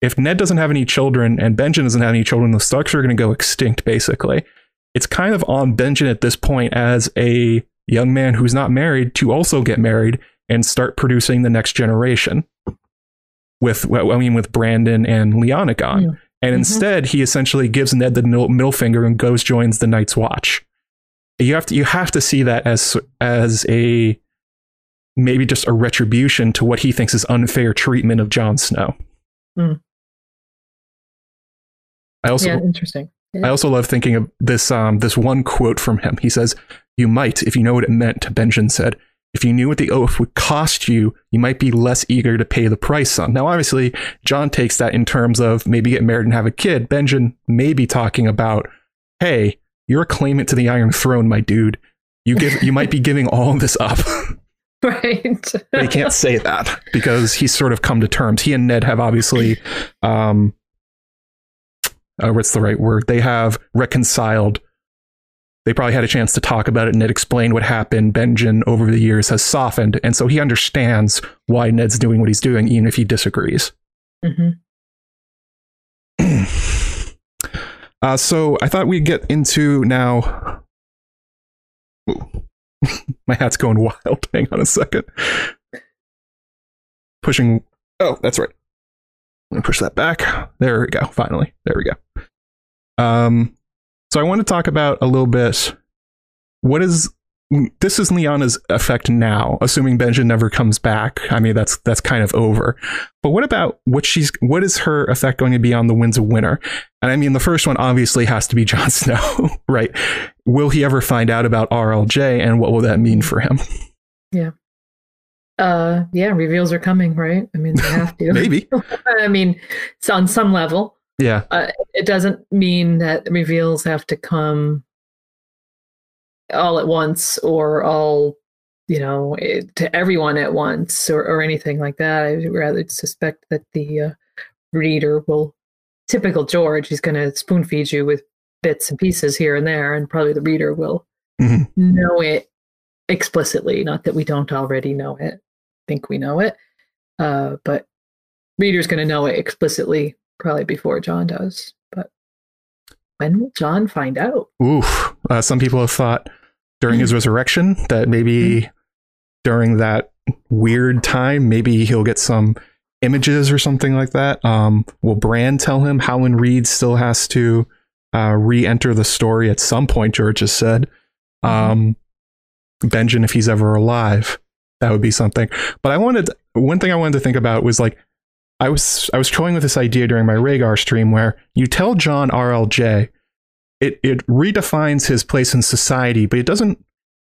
If Ned doesn't have any children and Benjen doesn't have any children, the Starks are going to go extinct, basically. It's kind of on Benjen at this point as a young man who's not married to also get married and start producing the next generation. With, I mean, with Brandon and Lyanna gone. Yeah. And Mhm. instead, he essentially gives Ned the middle, middle finger and goes joins the Night's Watch. You have to you have to see that as as a maybe just a retribution to what he thinks is unfair treatment of Jon Snow. Hmm. I also yeah, interesting. I also love thinking of this um, this one quote from him. He says, "You might, if you know what it meant." Benjen said, "If you knew what the oath would cost you, you might be less eager to pay the price on." Now, obviously, Jon takes that in terms of maybe get married and have a kid. Benjen may be talking about, "Hey, you're a claimant to the Iron Throne, my dude. You give, you might be giving all of this up." [LAUGHS] [LAUGHS] right. but he can't say that because he's sort of come to terms. He and Ned have obviously, um, uh, what's the right word? They have reconciled. They probably had a chance to talk about it. and Ned explained what happened. Benjen, over the years, has softened, and so he understands why Ned's doing what he's doing, even if he disagrees. hmm [CLEARS THROAT] uh, so I thought we'd get into now. Ooh. [LAUGHS] My hat's going wild. [LAUGHS] Hang on a second. Pushing. Oh, that's right. Let me push that back. There we go. Finally. There we go. Um, so I want to talk about a little bit. What is this is Lyanna's effect now, assuming Benjen never comes back. I mean, that's that's kind of over. But what about what she's what is her effect going to be on the Winds of Winter? And I mean, the first one obviously has to be Jon [LAUGHS] Snow, right? Will he ever find out about RLJ, and what will that mean for him? Yeah. Uh, yeah, reveals are coming, right? I mean, they have to. [LAUGHS] Maybe, [LAUGHS] I mean, it's on some level. yeah, Uh, it doesn't mean that reveals have to come all at once or all, you know, to everyone at once or, or anything like that. I rather suspect that the uh, reader will, typical George, he's going to spoon feed you with bits and pieces here and there, and probably the reader will Mhm. know it explicitly. Not that we don't already know it, think we know it, uh, but reader's going to know it explicitly probably before Jon does. But when will Jon find out? Oof. Uh, some people have thought during his resurrection that maybe during that weird time, maybe he'll get some images or something like that. Um, will Bran tell him Howland Reed still has to uh, re-enter the story at some point? George has said. Um, Benjen, if he's ever alive, that would be something. But I wanted one thing I wanted to think about was like I was I was toying with this idea during my Rhaegar stream where you tell Jon RLJ it it redefines his place in society, but it doesn't.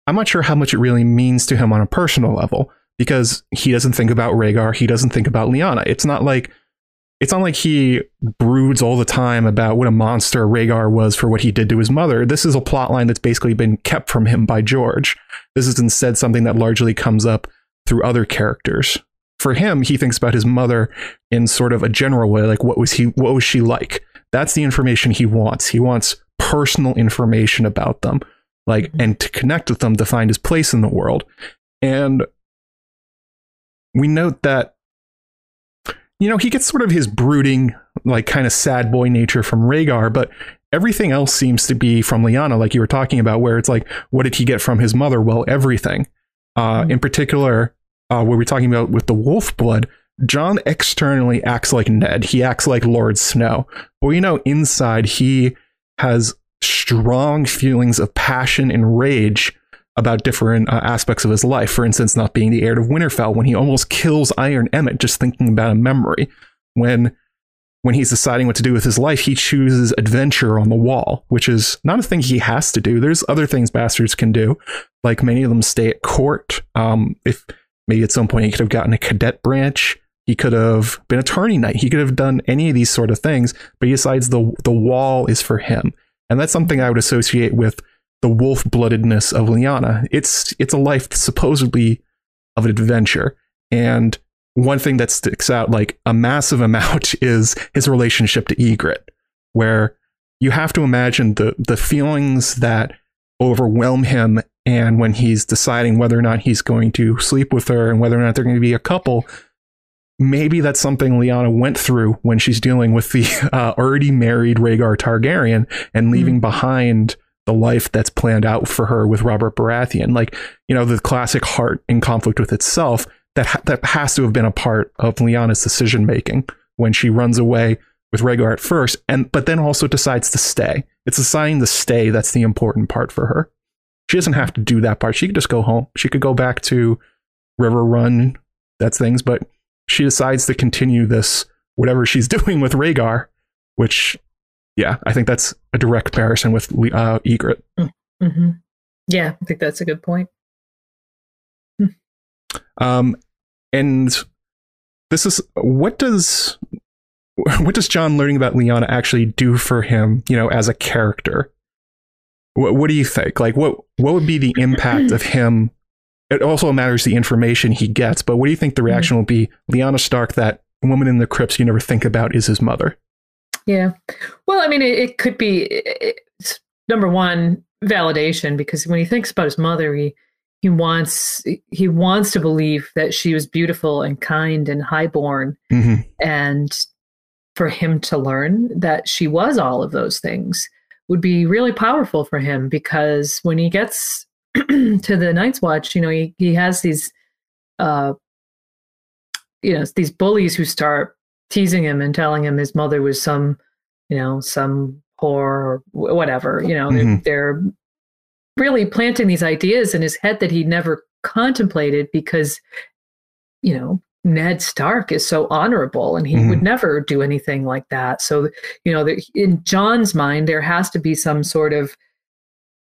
I'm not sure how much it really means to him on a personal level because he doesn't think about Rhaegar. He doesn't think about Lyanna. It's not like it's not like he broods all the time about what a monster Rhaegar was for what he did to his mother. This is a plot line that's basically been kept from him by George. This is instead something that largely comes up through other characters. For him, he thinks about his mother in sort of a general way, like what was he what was she like? That's the information he wants. He wants personal information about them, like and to connect with them to find his place in the world. And we note that you know, he gets sort of his brooding, like kind of sad boy nature from Rhaegar, but everything else seems to be from Lyanna, like you were talking about, where it's like, what did he get from his mother? Well, everything. Uh, Mhm. In particular, uh, what we're talking about with the wolf blood, Jon externally acts like Ned. He acts like Lord Snow. But you know inside he has strong feelings of passion and rage about different uh, aspects of his life. For instance, not being the heir to Winterfell when he almost kills Iron Emmett just thinking about a memory. When when he's deciding what to do with his life, he chooses adventure on the wall, which is not a thing he has to do. There's other things bastards can do, like many of them stay at court. Um, if maybe at some point he could have gotten a cadet branch, he could have been a tourney knight. He could have done any of these sort of things, but he decides the the wall is for him, and that's something I would associate with the wolf bloodedness of Lyanna. It's it's a life supposedly of an adventure, and one thing that sticks out like a massive [LAUGHS] amount is his relationship to Ygritte, where you have to imagine the the feelings that overwhelm him and when he's deciding whether or not he's going to sleep with her and whether or not they're going to be a couple maybe that's something Lyanna went through when she's dealing with the [LAUGHS] uh, already married Rhaegar Targaryen and leaving mm. behind the life that's planned out for her with Robert Baratheon. Like, you know, the classic heart in conflict with itself that ha- that has to have been a part of Lyanna's decision making when she runs away with Rhaegar at first, and but then also decides to stay. It's deciding to stay that's the important part for her. She doesn't have to do that part. She could just go home. She could go back to Riverrun, That's things, but she decides to continue this whatever she's [LAUGHS] doing with Rhaegar, which, yeah, I think that's a direct comparison with uh, Ygritte. Mm-hmm. Yeah, I think that's a good point. Hmm. Um, and this is what does [LAUGHS] what does Jon learning about Lyanna actually do for him? You know, as a character. What, what do you think? Like, what what would be the impact of him it also matters the information he gets. But what do you think the reaction mm-hmm. will be? Lyanna Stark, that woman in the crypts you never think about, is his mother. Yeah. Well, I mean, it, it could be number one validation because when he thinks about his mother, he he wants he wants to believe that she was beautiful and kind and highborn, mm-hmm. and for him to learn that she was all of those things would be really powerful for him because when he gets [CLEARS THROAT] to the Night's Watch, you know, he, he has these, uh, you know, these bullies who start teasing him and telling him his mother was some, you know, some whore or whatever. You know, mm-hmm. they're, they're really planting these ideas in his head that he never contemplated because, you know, Ned Stark is so honorable and he mm-hmm. would never do anything like that. So, you know, in Jon's mind, there has to be some sort of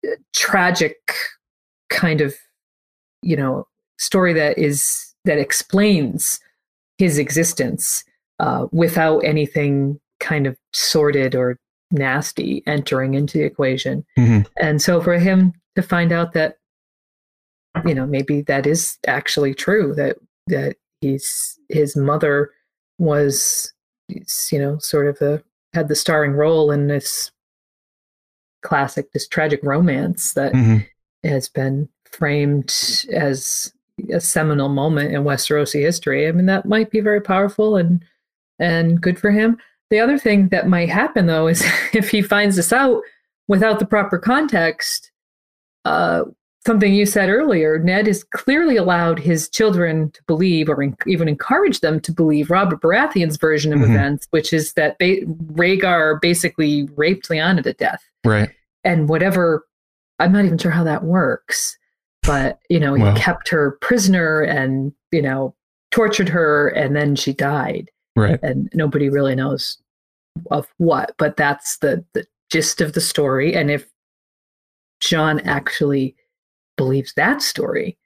uh, tragic kind of you know story that is that explains his existence uh, without anything kind of sordid or nasty entering into the equation. Mm-hmm. And so for him to find out that you know maybe that is actually true that that he's his mother was you know sort of a had the starring role in this classic this tragic romance that mm-hmm has been framed as a seminal moment in Westerosi history. I mean, that might be very powerful and and good for him. The other thing that might happen though is [LAUGHS] if he finds this out without the proper context, uh, something you said earlier, Ned has clearly allowed his children to believe, or in, even encourage them to believe, Robert Baratheon's version of mm-hmm. events, which is that ba- Rhaegar basically raped Lyanna to death. Right. And whatever I'm not even sure how that works, but you know, he well. kept her prisoner and you know tortured her, and then she died. Right. And nobody really knows of what, but that's the the gist of the story. And if Jon actually believes that story,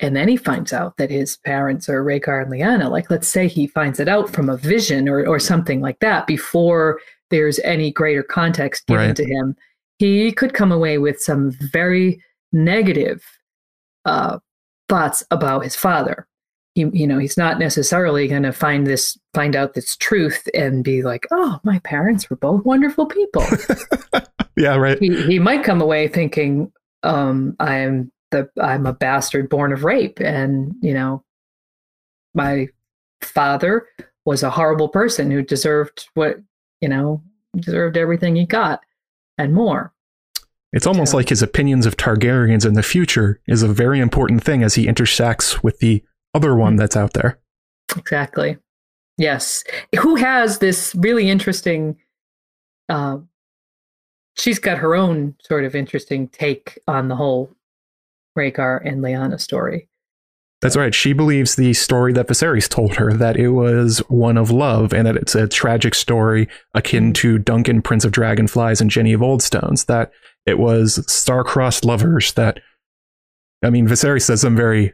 and then he finds out that his parents are Rhaegar and Lyanna. Like, let's say he finds it out from a vision or, or something like that before there's any greater context given right. to him he could come away with some very negative uh, thoughts about his father. He, you know, he's not necessarily going to find this, find out this truth and be like, "Oh, my parents were both wonderful people." [LAUGHS] yeah, right. He, he might come away thinking, um, "I'm the, I'm a bastard born of rape," and you know, my father was a horrible person who deserved what you know deserved everything he got and more. It's almost yeah. like his opinions of Targaryens in the future is a very important thing as he intersects with the other one that's out there. Exactly. Yes. Who has this really interesting uh, she's got her own sort of interesting take on the whole Rhaegar and Lyanna story. That's right. She believes the story that Viserys told her that it was one of love and that it's a tragic story akin mm-hmm. to Duncan, Prince of Dragonflies, and Jenny of Oldstones. That it was star-crossed lovers. That I mean, Viserys says some very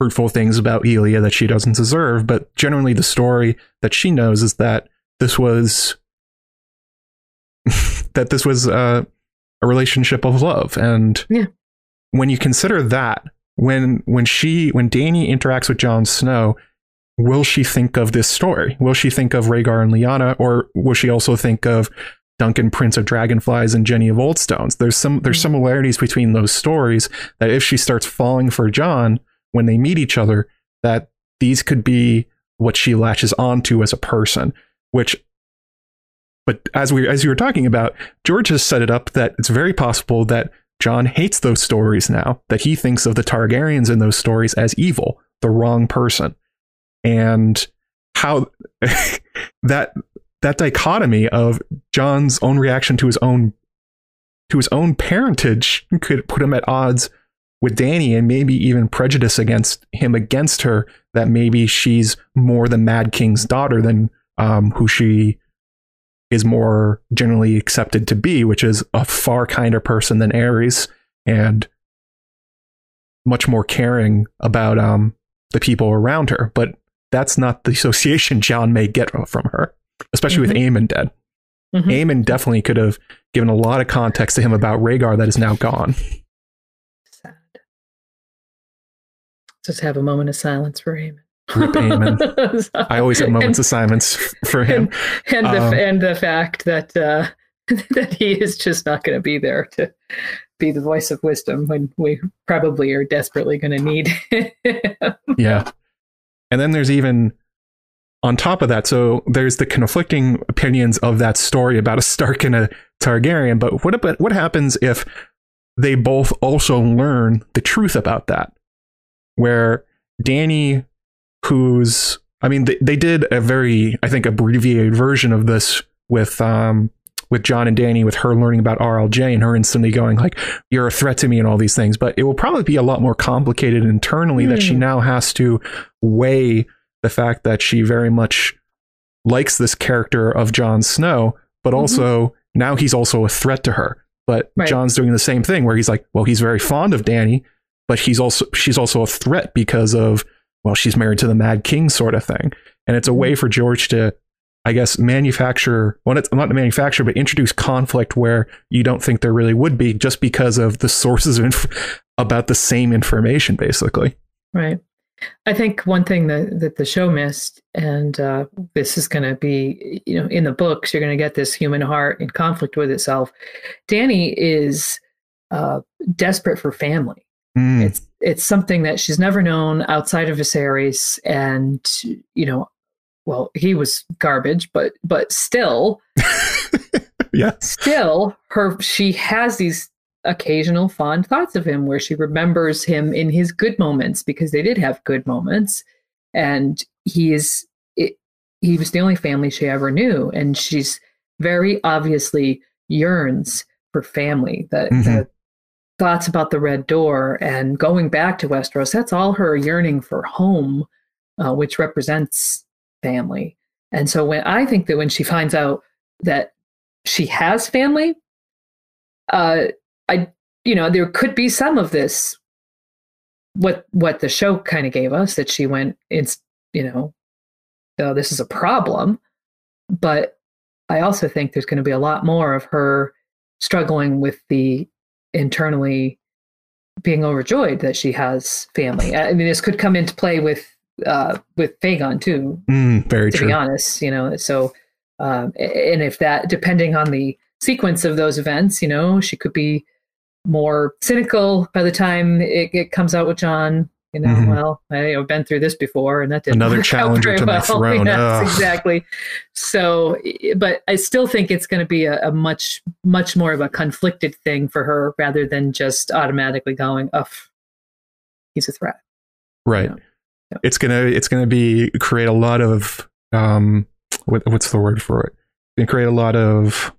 hurtful things about Elia that she doesn't deserve, but generally the story that she knows is that this was [LAUGHS] that this was uh, a relationship of love, and yeah. when you consider that when when she when Dany interacts with Jon Snow, will she think of this story? Will she think of Rhaegar and Lyanna, or will she also think of Duncan, Prince of Dragonflies, and Jenny of Oldstones? There's some there's Mm. similarities between those stories that if she starts falling for Jon when they meet each other, that these could be what she latches onto as a person. Which, but as we as you were talking about, George has set it up that it's very possible that Jon hates those stories now. That he thinks of the Targaryens in those stories as evil, the wrong person, and how [LAUGHS] that that dichotomy of Jon's own reaction to his own to his own parentage could put him at odds with Dany and maybe even prejudice against him against her that maybe she's more the Mad King's daughter than um, who she is more generally accepted to be, which is a far kinder person than Aerys and much more caring about um, the people around her. But that's not the association [LAUGHS] Jon may get from her, especially with Aemon dead. Mhm. Aemon definitely could have given a lot of context to him about Rhaegar that is now gone. Sad. Just have a moment of silence for Aemon. Rip. [LAUGHS] I always have moments of silence [LAUGHS] for him. and the Um, and the fact that uh, [LAUGHS] that he is just not going to be there to be the voice of wisdom when we probably are desperately going to need. him. Yeah. And then there's even on top of that, so there's the conflicting opinions of that story about a Stark and a Targaryen. But what about what happens if they both also learn the truth about that? Where Dany, who's I mean, they, they did a very, I think, abbreviated version of this with um with Jon and Dany, with her learning about RLJ and her instantly going like, "You're a threat to me" and all these things. But it will probably be a lot more complicated internally that she Hmm. now has to weigh the fact that she very much likes this character of Jon Snow, but Mhm. also now he's also a threat to her. But Right. Jon's doing the same thing where he's like, well, he's very fond of Dany, but he's also she's also a threat because of well, she's married to the Mad King sort of thing. And it's a way for George to I guess manufacture well it's not to manufacture, but introduce conflict where you don't think there really would be just because of the [LAUGHS] sources of inf- about the same information, basically. Right. I think one thing that, that the show missed, and uh, this is going to be, you know, in the books, you're going to get this human heart in conflict with itself. Dany is uh, desperate for family. Mm, It's it's something that she's never known outside of Viserys, and you know, well, he was garbage, but but still, [LAUGHS] yeah. still her she has these occasional fond thoughts of him where she remembers him in his good moments because they did have good moments and he is it, he was the only family she ever knew and she's very obviously yearns for family the, Mhm. the thoughts about the red door and going back to westeros that's all her yearning for home uh, which represents family. And so when i think that when she finds out that she has family uh i you know there could be some of this what what the show kind of gave us that she went it's you know oh, this is a problem. But i also think there's going to be a lot more of her struggling with the internally being overjoyed that she has family i mean this could come into play with uh with fAegon too Mm, very to true. be honest you know so um and if that depending on the sequence of those events you know she could be more cynical by the time it, it comes out with Jon you know Mhm. well I, i've been through this before and that didn't Another [LAUGHS] out challenger very my well. throne. [LAUGHS] Yes, exactly so but i still think it's going to be a, a much much more of a conflicted thing for her rather than just automatically going oh he's a threat Right. Yeah. Yeah. It's gonna it's gonna be create a lot of um what, what's the word for it? It's create a lot of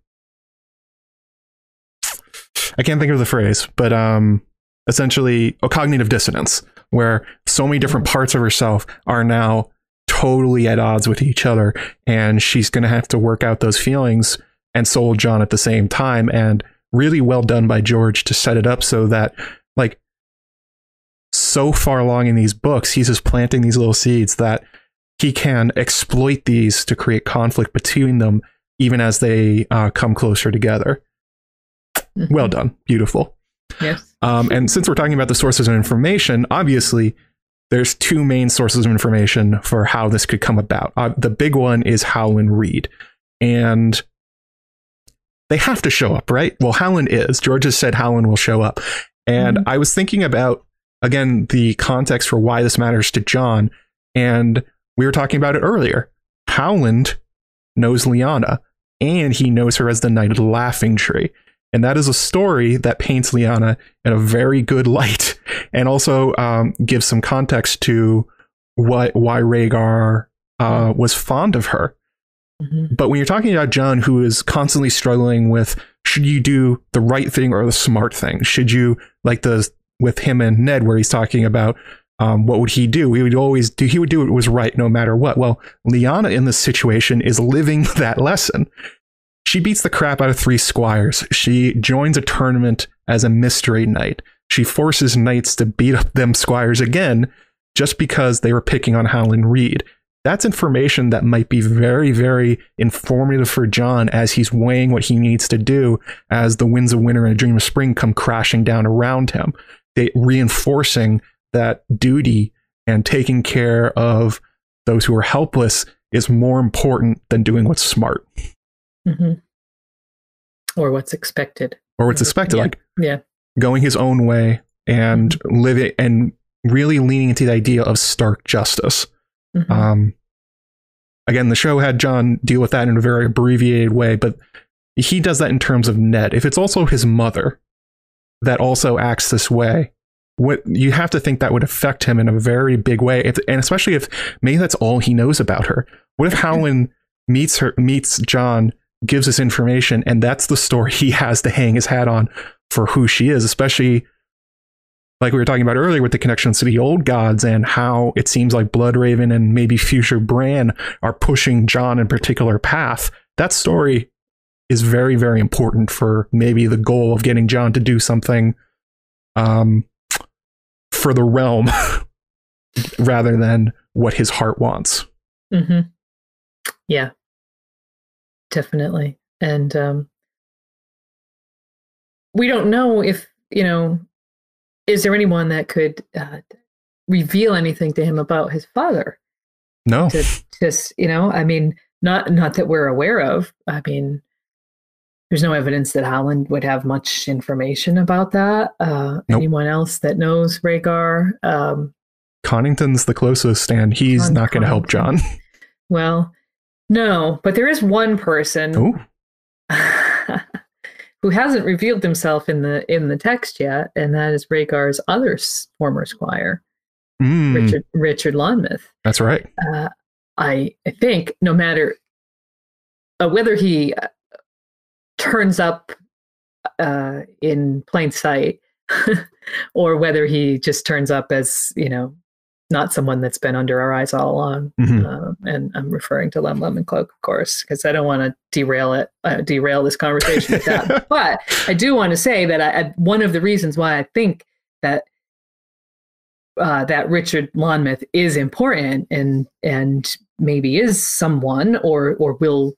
I can't think of the phrase, but um essentially a cognitive dissonance where so many different parts of herself are now totally at odds with each other and she's gonna have to work out those feelings and so will Jon at the same time and really well done by George to set it up so that like so far along in these books, he's just planting these little seeds that he can exploit these to create conflict between them, even as they uh, come closer together. Well done, beautiful. yes Um, and since we're talking about the sources of information, obviously there's two main sources of information for how this could come about. Uh, the big one is Howland Reed, and they have to show up, right? Well, Howland is. George has said Howland will show up, and mm-hmm. I was thinking about again the context for why this matters to Jon, and we were talking about it earlier. Howland knows Lyanna, and he knows her as the Knight of the Laughing Tree. And that is a story that paints Lyanna in a very good light [LAUGHS] and also um, gives some context to what why Rhaegar uh, was fond of her. Mm-hmm. But when you're talking about Jon, who is constantly struggling with should you do the right thing or the smart thing? Should you like the with him and Ned, where he's talking about um, what would he do? He would always do. He would do what was right no matter what. Well, Lyanna in this situation is living [LAUGHS] that lesson. She beats the crap out of three squires. She joins a tournament as a mystery knight. She forces knights to beat up them squires again just because they were picking on Howland Reed. That's information that might be very, very informative for Jon as he's weighing what he needs to do as the winds of winter and a dream of spring come crashing down around him. They reinforcing that duty and taking care of those who are helpless is more important than doing what's smart mm-hmm. or what's expected or what's expected yeah. like yeah going his own way and mm-hmm. living and really leaning into the idea of stark justice mm-hmm. um again the show had Jon deal with that in a very abbreviated way but he does that in terms of ned if it's also his mother that also acts this way what you have to think that would affect him in a very big way if, and especially if maybe that's all he knows about her what if howland meets her meets Jon gives us information, and that's the story [LAUGHS] he has to hang his hat on for who she is, especially like we were talking about earlier with the connections to the old gods and how it seems like Bloodraven and maybe future Bran are pushing Jon in particular path. That story is very, very important for maybe the goal of getting Jon to do something um, for the realm [LAUGHS] rather than what his heart wants. Mm-hmm. Yeah, definitely. And um, we don't know if, you know, is there anyone that could uh, reveal anything to him about his father? No. To just, you know, I mean, not not that we're aware of. I mean, there's no evidence that Howland would have much information about that. Uh, nope. Anyone else that knows Rhaegar? Um, Connington's the closest, and he's not going to help Jon. [LAUGHS] Well, no, but there is one person who [LAUGHS] hasn't revealed himself in the in the text yet, and that is Rhaegar's other former squire, mm. Richard Richard Lonmouth. That's right. Uh, I I think no matter uh, whether he uh, turns up uh, in plain sight [LAUGHS] or whether he just turns up as you know not someone that's been under our eyes all along. Mm-hmm. Uh, and I'm referring to Lem Lemon Cloak, of course, because I don't want to derail it, uh, derail this conversation with that. [LAUGHS] but I do want to say that I, I, one of the reasons why I think that uh, that Richard Lonmouth is important and and maybe is someone or or will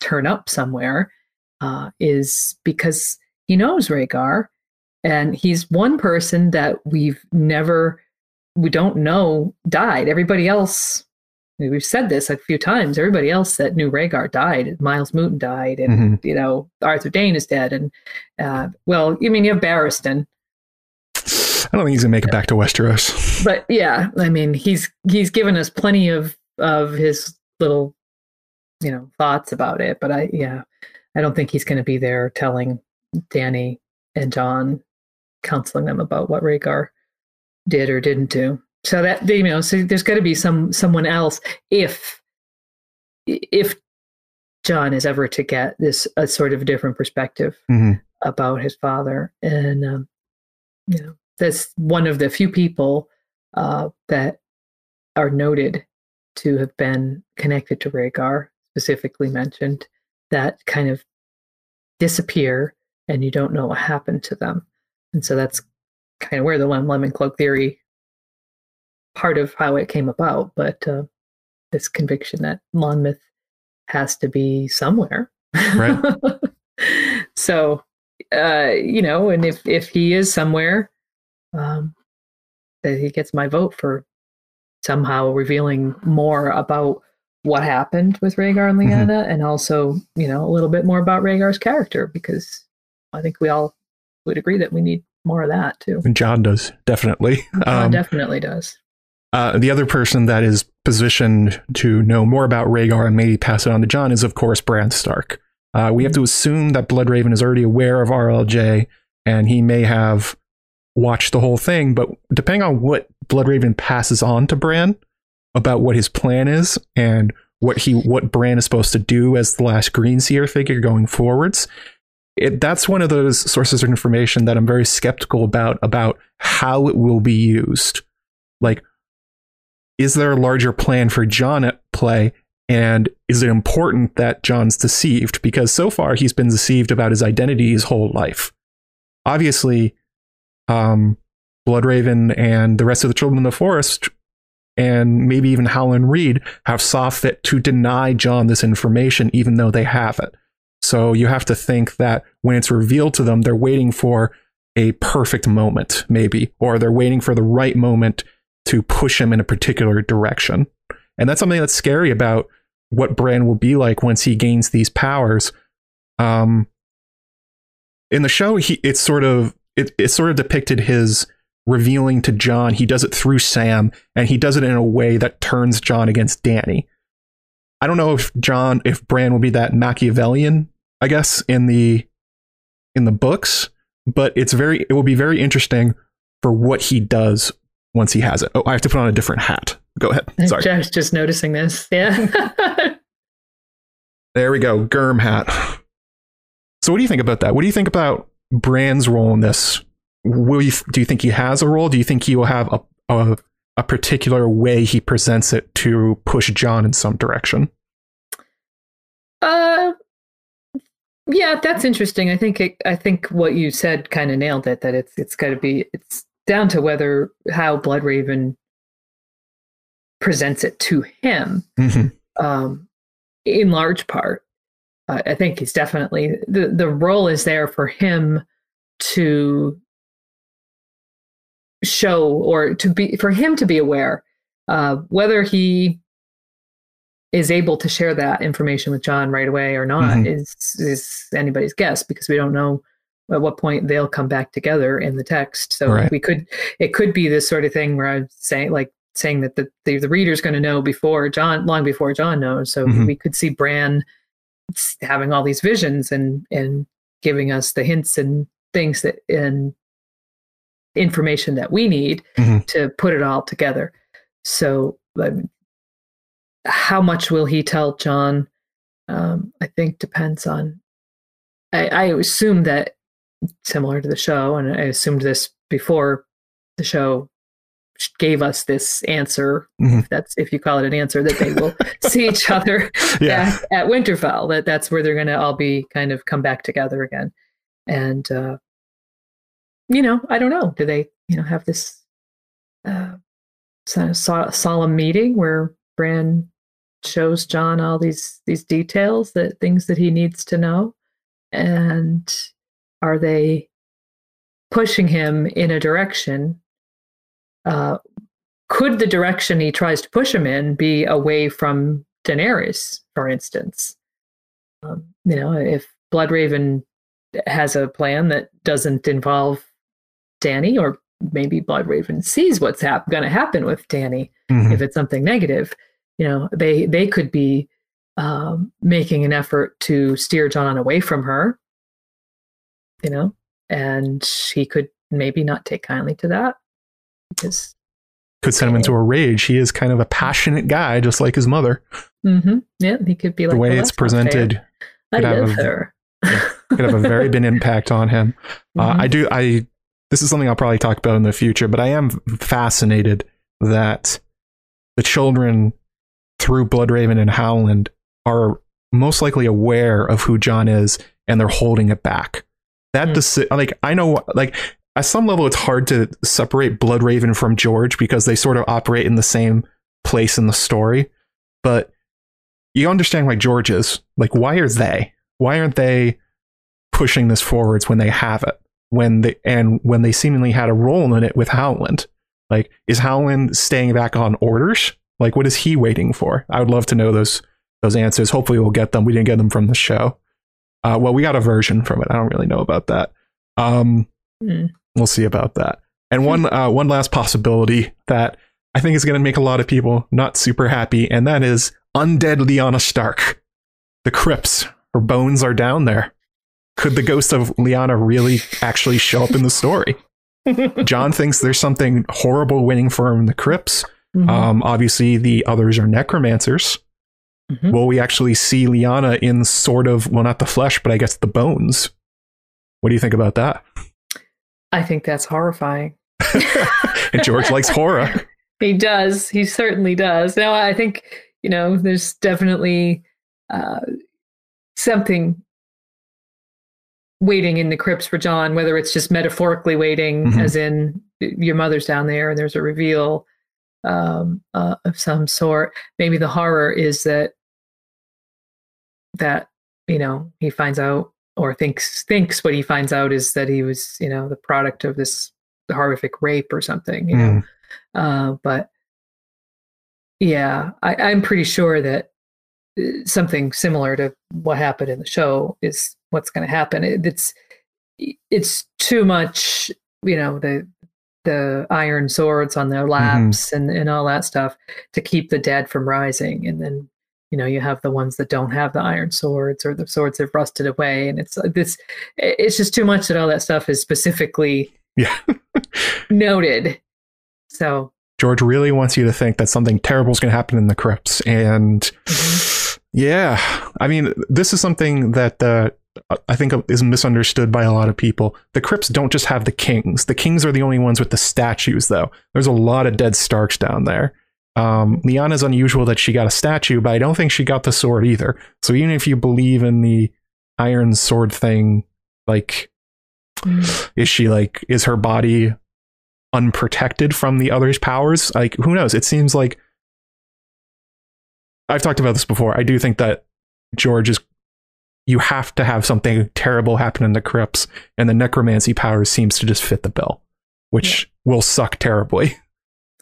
turn up somewhere uh, is because he knows Rhaegar, and he's one person that we've never we don't know died. Everybody else, we've said this a few times. Everybody else that knew Rhaegar died. Myles Mooton died, and mm-hmm. you know Arthur Dayne is dead. And uh, well, you mean you have Barristan. I don't think he's gonna make it back to Westeros. But yeah, I mean he's he's given us plenty of of his little you know thoughts about it. But I yeah, I don't think he's gonna be there telling Dany and Jon, counseling them about what Rhaegar did or didn't do. So that you know, so there's got to be some someone else if if Jon is ever to get this a sort of different perspective mm-hmm. about his father, and um, you know, that's one of the few people uh, that are noted to have been connected to Rhaegar, specifically mentioned, that kind of disappear and you don't know what happened to them. And so that's kind of where the lemon cloak theory part of how it came about, but uh, this conviction that Lonmouth has to be somewhere. Right. [LAUGHS] so, uh, you know, and if if he is somewhere, um, that he gets my vote for somehow revealing more about what happened with Rhaegar and Mhm. Lyanna, and also you know a little bit more about Rhaegar's character because I think we all would agree that we need more of that too. And Jon does definitely. Jon Um, definitely does. Uh, the other person that is positioned to know more about Rhaegar and maybe pass it on to Jon is, of course, Bran Stark. Uh, we have to assume that Bloodraven is already aware of RLJ and he may have watched the whole thing, but depending on what Bloodraven passes on to Bran about what his plan is and what he what Bran is supposed to do as the last Green Seer figure going forwards, it, that's one of those sources of information that I'm very skeptical about about how it will be used. Like is there a larger plan for Jon at play? And is it important that Jon's deceived? Because so far he's been deceived about his identity his whole life. Obviously, um, Bloodraven and the rest of the children in the forest, and maybe even Howland Reed, have saw fit to deny Jon this information, even though they have it. So you have to think that when it's revealed to them, they're waiting for a perfect moment, maybe, or they're waiting for the right moment to push him in a particular direction. And that's something that's scary about what Bran will be like once he gains these powers. Um, in the show, he it's sort of it, it's sort of depicted his revealing to Jon. He does it through Sam, and he does it in a way that turns Jon against Dany. I don't know if Jon, if Bran will be that Machiavellian, I guess, in the in the books, but it's very it will be very interesting for what he does once he has it. Oh, I have to put on a different hat. Go ahead. [LAUGHS] Sorry. I was just noticing this. Yeah. [LAUGHS] There we go. Germ hat. So what do you think about that? What do you think about Bran's role in this? Will you do you think he has a role? Do you think he will have a a, a particular way he presents it to push Jon in some direction? Uh, yeah, that's interesting. I think it, I think what you said kind of nailed it. That it's it's got to be it's down to whether how Bloodraven presents it to him. Mhm. Um, in large part, uh, I think he's definitely the the role is there for him to show or to be for him to be aware uh, whether he is able to share that information with Jon right away or not Mhm. is is anybody's guess because we don't know at what point they'll come back together in the text. So Right. we could it could be this sort of thing where I'm saying like saying that the the, the reader's going to know before Jon long before Jon knows. So Mhm. we could see Bran having all these visions and and giving us the hints and things that and information that we need Mhm. to put it all together. So, how much will he tell Jon? Um, I think depends on. I, I assume that similar to the show, and I assumed this before the show gave us this answer. Mhm. If that's if you call it an answer, that they will [LAUGHS] see each other [LAUGHS] Yeah. at, at Winterfell. That that's where they're going to all be kind of come back together again, and uh, you know, I don't know. Do they you know have this uh, sort of so- solemn meeting where Bran shows Jon all these these details that things that he needs to know, and are they pushing him in a direction? Uh, could the direction he tries to push him in be away from Daenerys, for instance? Um, you know, if Bloodraven has a plan that doesn't involve Dany, or maybe Bloodraven sees what's hap- going to happen with Dany Mhm. if it's something negative, you know, they they could be um, making an effort to steer Jon away from her, you know, and he could maybe not take kindly to that because Could send him into a rage. He is kind of a passionate guy, just like his mother. mm-hmm. yeah, he could be like the way "Well, it's that's not fair. presented I love a- her. [LAUGHS] could have a very big impact on him. Uh, Mhm. I do. I this is something I'll probably talk about in the future, but I am fascinated that the children through Bloodraven and Howland are most likely aware of who Jon is, and they're holding it back. That Hmm. deci- like I know, like at some level, it's hard to separate Bloodraven from George because they sort of operate in the same place in the story, but you understand why George is like. Why are they? Why aren't they pushing this forwards when they have it? When they and when they seemingly had a role in it with Howland. Like, is Howland staying back on orders? Like, what is he waiting for? I would love to know those those answers. Hopefully, we'll get them. We didn't get them from the show. Uh, well, we got a version from it. I don't really know about that. Um, Hmm. we'll see about that. And one uh, one last possibility that I think is going to make a lot of people not super happy, and that is undead Lyanna Stark. The crypts, her bones are down there. Could the ghost of Lyanna really actually show up in the story? [LAUGHS] Jon thinks there's something horrible waiting for him in the crypts. Mhm. Um, obviously, the others are necromancers. Mhm. Will we actually see Lyanna in sort of, well, not the flesh, but I guess the bones? What do you think about that? I think that's horrifying. [LAUGHS] and George likes horror. [LAUGHS] He does. He certainly does. Now, I think, you know, there's definitely uh, something waiting in the crypts for Jon, whether it's just metaphorically waiting, Mhm. as in your mother's down there and there's a reveal um, uh, of some sort. Maybe the horror is that that you know he finds out or thinks thinks what he finds out is that he was you know the product of this horrific rape or something. You know, Mm. uh, but yeah, I, I'm pretty sure that uh, something similar to what happened in the show is what's going to happen. It, it's it's too much, you know, the the iron swords on their laps and and all that stuff to keep the dead from rising, and then you know you have the ones that don't have the iron swords or the swords have rusted away, and it's this it's just too much that all that stuff is specifically Yeah. [LAUGHS] noted. So George really wants you to think that something terrible is going to happen in the crypts. And Mm-hmm. yeah, I mean, this is something that uh, I think is misunderstood by a lot of people. The crypts don't just have the kings, the kings are the only ones with the statues, though. There's a lot of dead Starks down there. Um, Lyanna's unusual that she got a statue, but I don't think she got the sword either. So even if you believe in the iron sword thing, like, Mm. is she like, is her body unprotected from the other's powers? Like, who knows? It seems like I've talked about this before. I do think that George is. You have to have something terrible happen in the crypts, and the necromancy powers seems to just fit the bill, which will suck terribly.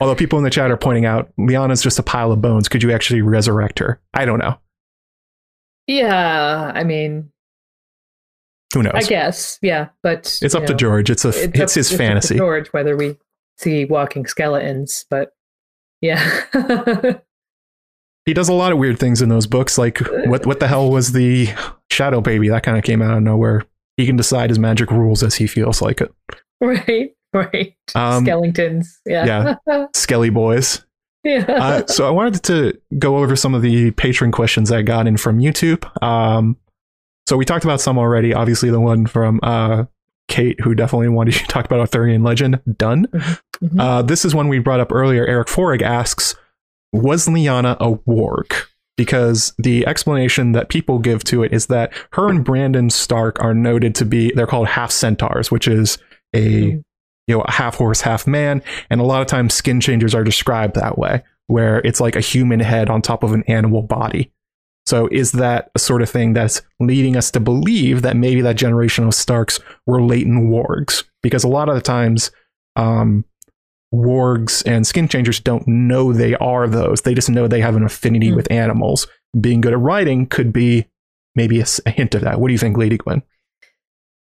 Although people in the chat are pointing out Lyanna's just a pile of bones. Could you actually resurrect her? I don't know. Yeah, I mean, Who knows? I guess, yeah, but it's up to George. It's a it's, up- his up to fantasy. George, whether we see walking skeletons, but yeah, [LAUGHS] He does a lot of weird things in those books. Like uh, what what the hell was the Shadow Baby? That kind of came out of nowhere. He can decide his magic rules as he feels like it. right, [LAUGHS] right. Um, Skeletons, yeah, yeah, [LAUGHS] Skelly boys. Uh, so I wanted to go over some of the patron questions I got in from YouTube. Um, so we talked about some already. Obviously, the one from uh, Kate, who definitely wanted [LAUGHS] to talk about Arthurian legend. Done. Mhm. Uh, this is one we brought up earlier. Eric Forig asks, "Was Lyanna a warg?" Because the explanation that people give to it is that her and Brandon Stark are noted to be they're called half centaurs, which is a Mhm. you know a half horse, half man, and a lot of times skin changers are described that way, where it's like a human head on top of an animal body. So is that a sort of thing that's leading us to believe that maybe that generation of Starks were latent wargs? Because a lot of the times, um, wargs and skin changers don't know they are those. They just know they have an affinity Hmm. with animals. Being good at riding could be maybe a hint of that. What do you think, Lady Gwyn?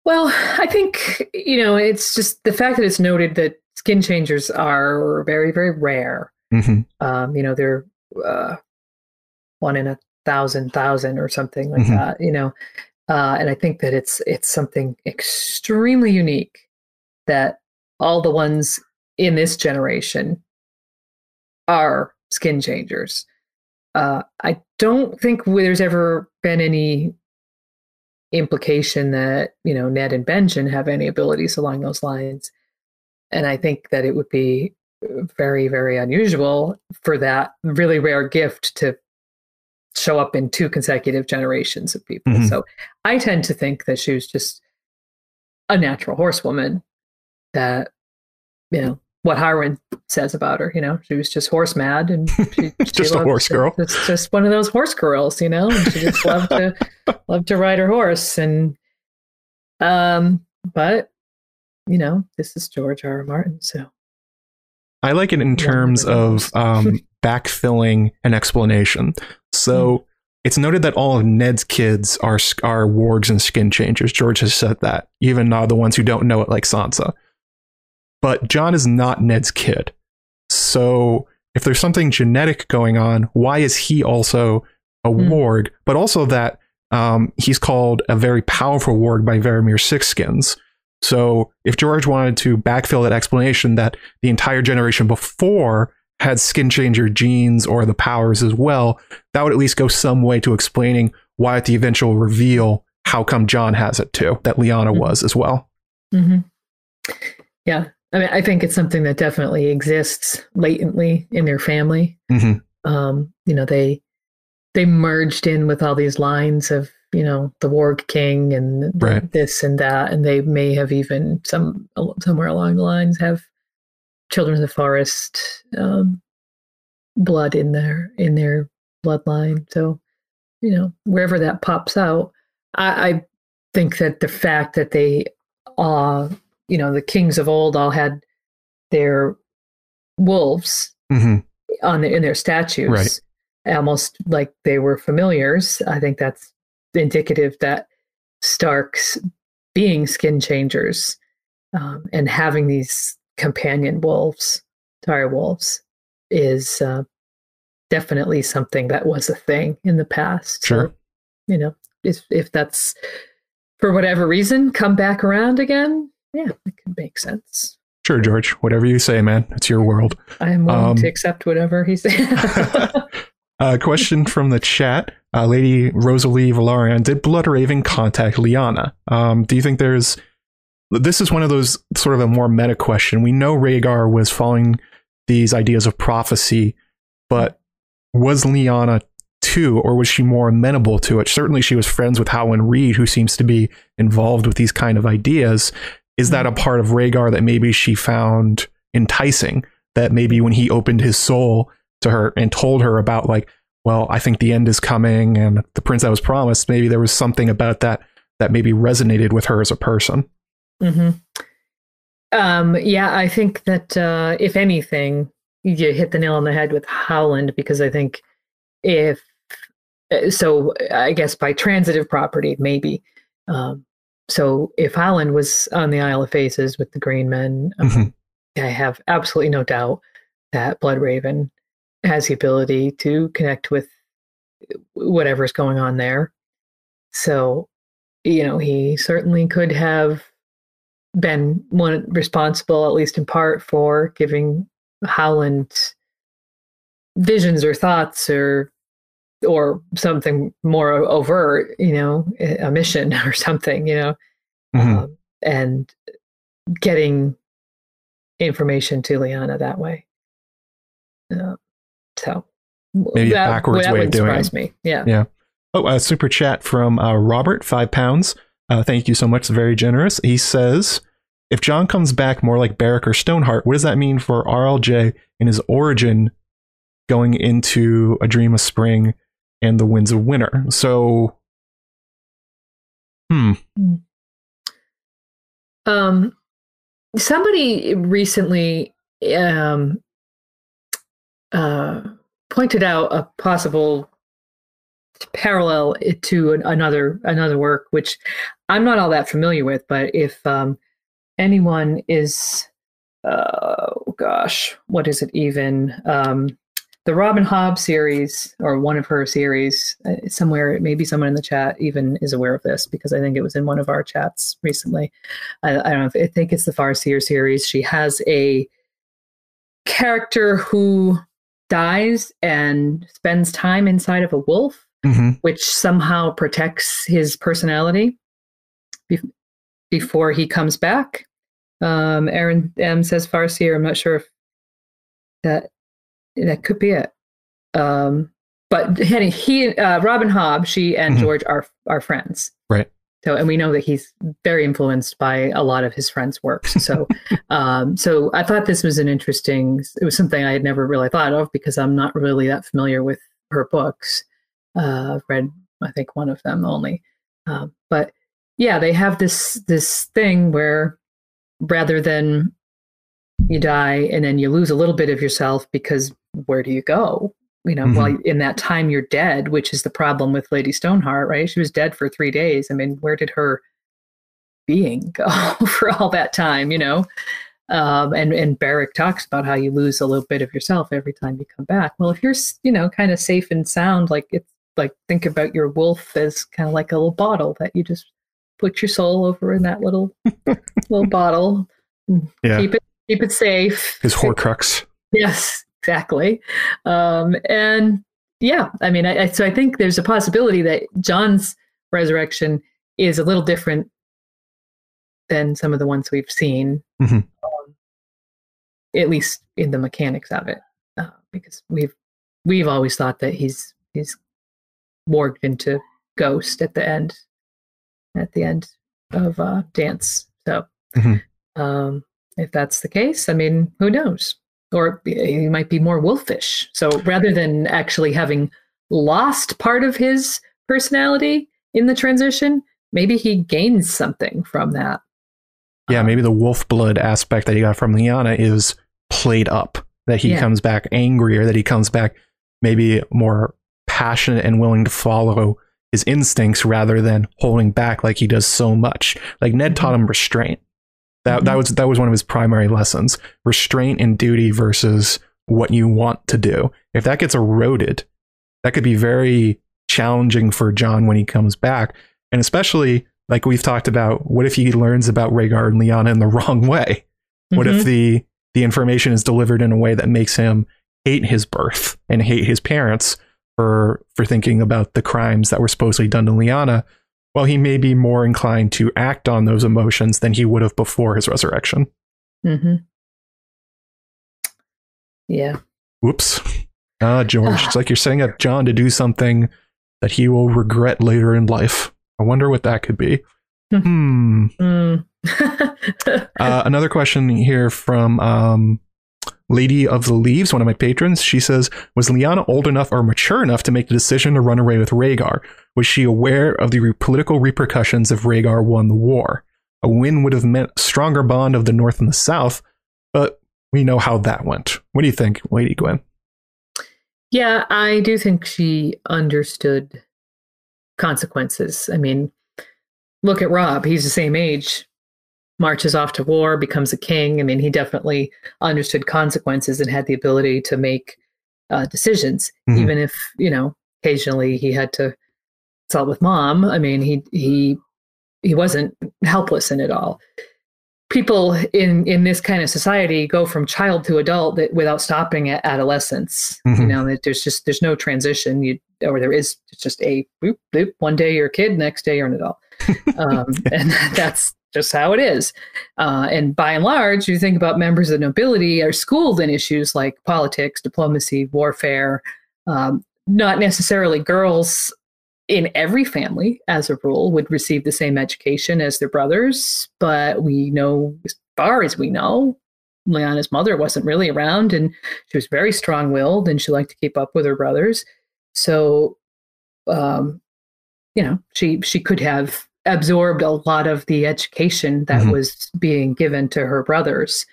Well, I think you know it's just the fact that it's noted that skin changers are very, very rare. hmm Um, you know, they're uh, one in a thousand, thousand or something like Mhm. that. You know, uh, and I think that it's it's something extremely unique that all the ones in this generation are skin changers. Uh, I don't think there's ever been any implication that you know Ned and Benjen have any abilities along those lines, and I think that it would be very, very unusual for that really rare gift to show up in two consecutive generations of people. Mhm. So I tend to think that she was just a natural horsewoman that, you know, what Harwin says about her, you know, she was just horse mad and [LAUGHS] she, she Just a horse girl. It's just one of those horse girls, you know, and she just loved to [LAUGHS] loved to ride her horse. And um, but you know, this is George R. R. Martin, so I like it in terms of um, [LAUGHS] backfilling an explanation. So it's noted that all of Ned's kids are are wargs and skin changers. George has said that, even uh, the ones who don't know it, like Sansa. But Jon is not Ned's kid. So if there's something genetic going on, why is he also a Hmm. warg? But also that um, he's called a very powerful warg by Varamir Sixskins. So if George wanted to backfill that explanation that the entire generation before had skin changer genes or the powers as well, that would at least go some way to explaining why at the eventual reveal, how come Jon has it too, that Lyanna Mhm. was as well. hmm Yeah. I mean, I think it's something that definitely exists latently in their family. hmm Um, you know, they they merged in with all these lines of you know the Warg King and Right. this and that, and they may have even some somewhere along the lines have children of the forest um, blood in their in their bloodline. So you know wherever that pops out, I, I think that the fact that they uh you know the kings of old all had their wolves hmm on the, in their statues Right. almost like they were familiars i think that's indicative that starks being skin changers um, and having these companion wolves dire wolves is uh, definitely something that was a thing in the past Sure. so, you know if if that's for whatever reason come back around again yeah it could make sense Sure, George. Whatever you say, man. It's your world. i am willing Um, to accept whatever he says [LAUGHS] [LAUGHS] uh, question from the chat. Uh, Lady Rosalie Valarian, did Bloodraven contact Lyanna? Um, do you think there's. This is one of those sort of a more meta question. We know Rhaegar was following these ideas of prophecy, but was Lyanna too, or was she more amenable to it? Certainly, she was friends with Howland Reed, who seems to be involved with these kind of ideas. Is that a part of Rhaegar that maybe she found enticing? That maybe when he opened his soul to her and told her about like, well, I think the end is coming and the prince I was promised, maybe there was something about that that maybe resonated with her as a person. hmm Um, yeah, I think that uh, if anything, you hit the nail on the head with Howland because I think if uh, so, I guess by transitive property, maybe. Um, so if Howland was on the Isle of Faces with the Green Men, um, Mhm. I have absolutely no doubt that Blood Raven has the ability to connect with whatever's going on there. So, you know, he certainly could have been one responsible, at least in part, for giving Howland visions or thoughts or or something more overt, you know, a mission [LAUGHS] or something, you know, Mhm. um, and getting information to Lyanna that way. Uh, so Maybe a backwards that way of doing surprise it. me. Yeah. Yeah. Oh, a super chat from uh, Robert, five pounds. Uh, thank you so much. Very generous. He says, if Jon comes back more like Beric or Stoneheart, what does that mean for RLJ in his origin going into A Dream of Spring and The Winds of Winter? So, hmm. Um, somebody recently um, uh, pointed out a possible parallel to another another work, which I'm not all that familiar with. But if um, anyone is, uh, oh gosh, what is it even? Um, the Robin Hobb series, or one of her series, uh, somewhere, maybe someone in the chat even is aware of this because I think it was in one of our chats recently. I, I don't know if I think it's the Farseer series. She has a character who dies and spends time inside of a wolf, hmm which somehow protects his personality be- before he comes back. Um, Aaron M says Farseer. I'm not sure if that that could be it. Um, but he, he uh, Robin Hobb, she and Mhm. George are are friends. Right. So, and we know that he's very influenced by a lot of his friends' works. So, [LAUGHS] um, so I thought this was an interesting. It was something I had never really thought of because I'm not really that familiar with her books. Uh, I've read, I think, one of them only. Um, but yeah, they have this this thing where rather than you die and then you lose a little bit of yourself because where do you go? You know, Mhm. while in that time you're dead, which is the problem with Lady Stoneheart, right? She was dead for three days. I mean, where did her being go [LAUGHS] for all that time? You know, um, and and Beric talks about how you lose a little bit of yourself every time you come back. Well, if you're you know kind of safe and sound, like it's like think about your wolf as kind of like a little bottle that you just put your soul over in that little little bottle. Yeah. Keep it keep it safe. His Horcrux. Yes, exactly. Um, and yeah, I mean, I, I, so I think there's a possibility that Jon's resurrection is a little different than some of the ones we've seen, Mhm. um, at least in the mechanics of it, uh, because we've we've always thought that he's he's morphed into ghost at the end, at the end of uh, dance. So, Mhm. um, if that's the case, I mean, who knows? Or he might be more wolfish. So rather than actually having lost part of his personality in the transition, maybe he gains something from that. Yeah, Um, maybe the wolf blood aspect that he got from Lyanna is played up. That he Yeah. comes back angrier, that he comes back maybe more passionate and willing to follow his instincts rather than holding back like he does so much. Like Ned taught him restraint. That that Mhm. was that was one of his primary lessons. Restraint and duty versus what you want to do. If that gets eroded, that could be very challenging for Jon when he comes back. And especially like we've talked about, what if he learns about Rhaegar and Lyanna in the [LAUGHS] wrong way? What Mhm. if the the information is delivered in a way that makes him hate his birth and hate his parents for for thinking about the crimes that were supposedly done to Lyanna? Well, he may be more inclined to act on those emotions than he would have before his resurrection. Mhm. Yeah. Whoops. Ah, George, it's like you're setting up Jon to do something that he will regret later in life. I wonder what that could be. [LAUGHS] Hmm. Mm. [LAUGHS] Uh, another question here from um, Lady of the Leaves, one of my patrons. She says, "Was Lyanna old enough or mature enough to make the decision to run away with Rhaegar? Was she aware of the re- political repercussions if Rhaegar won the war? A win would have meant a stronger bond of the North and the South, but we know how that went. What do you think, Lady Gwyn? Yeah, I do think she understood consequences. I mean, look at Robb. He's the same age, marches off to war, becomes a king. I mean, he definitely understood consequences and had the ability to make uh, decisions, Mhm. even if, you know, occasionally he had to consult with mom. I mean, he, he, he wasn't helpless in it all. People in in this kind of society go from child to adult that, without stopping at adolescence. You Mhm. know, that there's just there's no transition. You or there is it's just a boop, boop. One day you're a kid, next day you're an adult, [LAUGHS] um, and [LAUGHS] that's just how it is. Uh, and by and large, you think about members of the nobility are schooled in issues like politics, diplomacy, warfare. Um, not necessarily girls in every family, as a rule, would receive the same education as their brothers. But we know, as far as we know, Lyanna's mother wasn't really around and she was very strong willed and she liked to keep up with her brothers. So, um, you know, she, she could have absorbed a lot of the education that Mhm. was being given to her brothers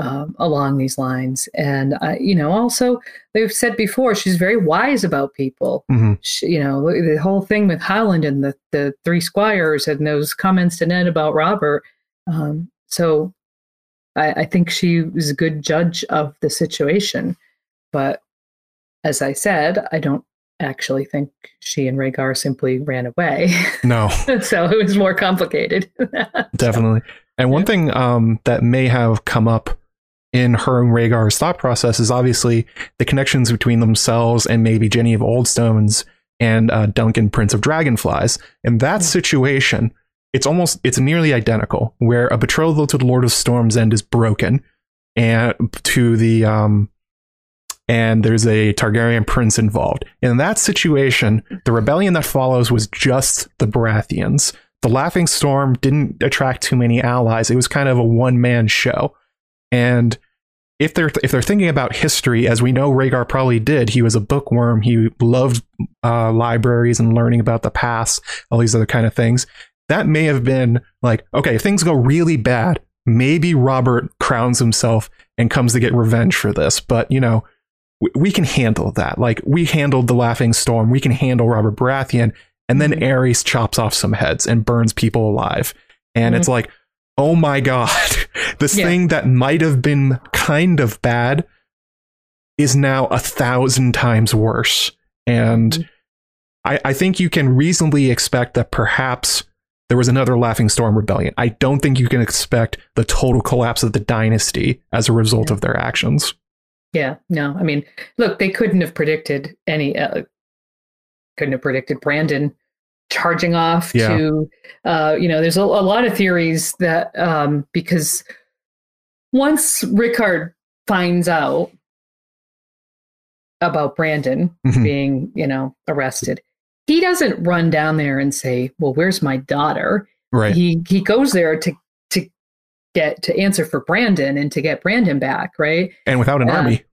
um, along these lines. And, uh, you know, also, they've said before, she's very wise about people hmm sh- you know the whole thing with Howland and the the three squires and those comments to Ned about Robert. Um, so I, I think she was a good judge of the situation, but as I said, I don't actually think she and Rhaegar simply ran away. [LAUGHS] No, so it was more complicated. definitely. And one thing um, that may have come up in her and Rhaegar's thought process is obviously the connections between themselves and maybe Jenny of Oldstones and uh, Duncan, Prince of Dragonflies. In that Yeah. situation, it's almost it's nearly identical, where a betrothal to the Lord of Storm's End is broken, and to the um, and there's a Targaryen prince involved. In that situation, the rebellion that follows was just the Baratheons. The Laughing Storm didn't attract too many allies. It was kind of a one man show. And if they're if they're thinking about history, as we know, Rhaegar probably did. He was a bookworm. He loved uh, libraries and learning about the past, all these other kind of things. That may have been like, okay, if things go really bad, maybe Robert crowns himself and comes to get revenge for this. But, you know, we, we can handle that. Like, we handled the Laughing Storm. We can handle Robert Baratheon. And then Mhm. Aerys chops off some heads and burns people alive. And it's like, oh my God, [LAUGHS] this Yeah. thing that might have been kind of bad is now a thousand times worse. And Mhm. I, I think you can reasonably expect that perhaps there was another Laughing Storm rebellion. I don't think you can expect the total collapse of the dynasty as a result Yeah. of their actions. Yeah, no, I mean, look, they couldn't have predicted any, uh, couldn't have predicted Brandon charging off Yeah. to, uh, you know, there's a, a lot of theories that, um, because once Rickard finds out about Brandon Mhm. being, you know, arrested, he doesn't run down there and say, well, where's my daughter? Right. he he goes there to get to answer for Brandon and to get Brandon back, right? and without an army.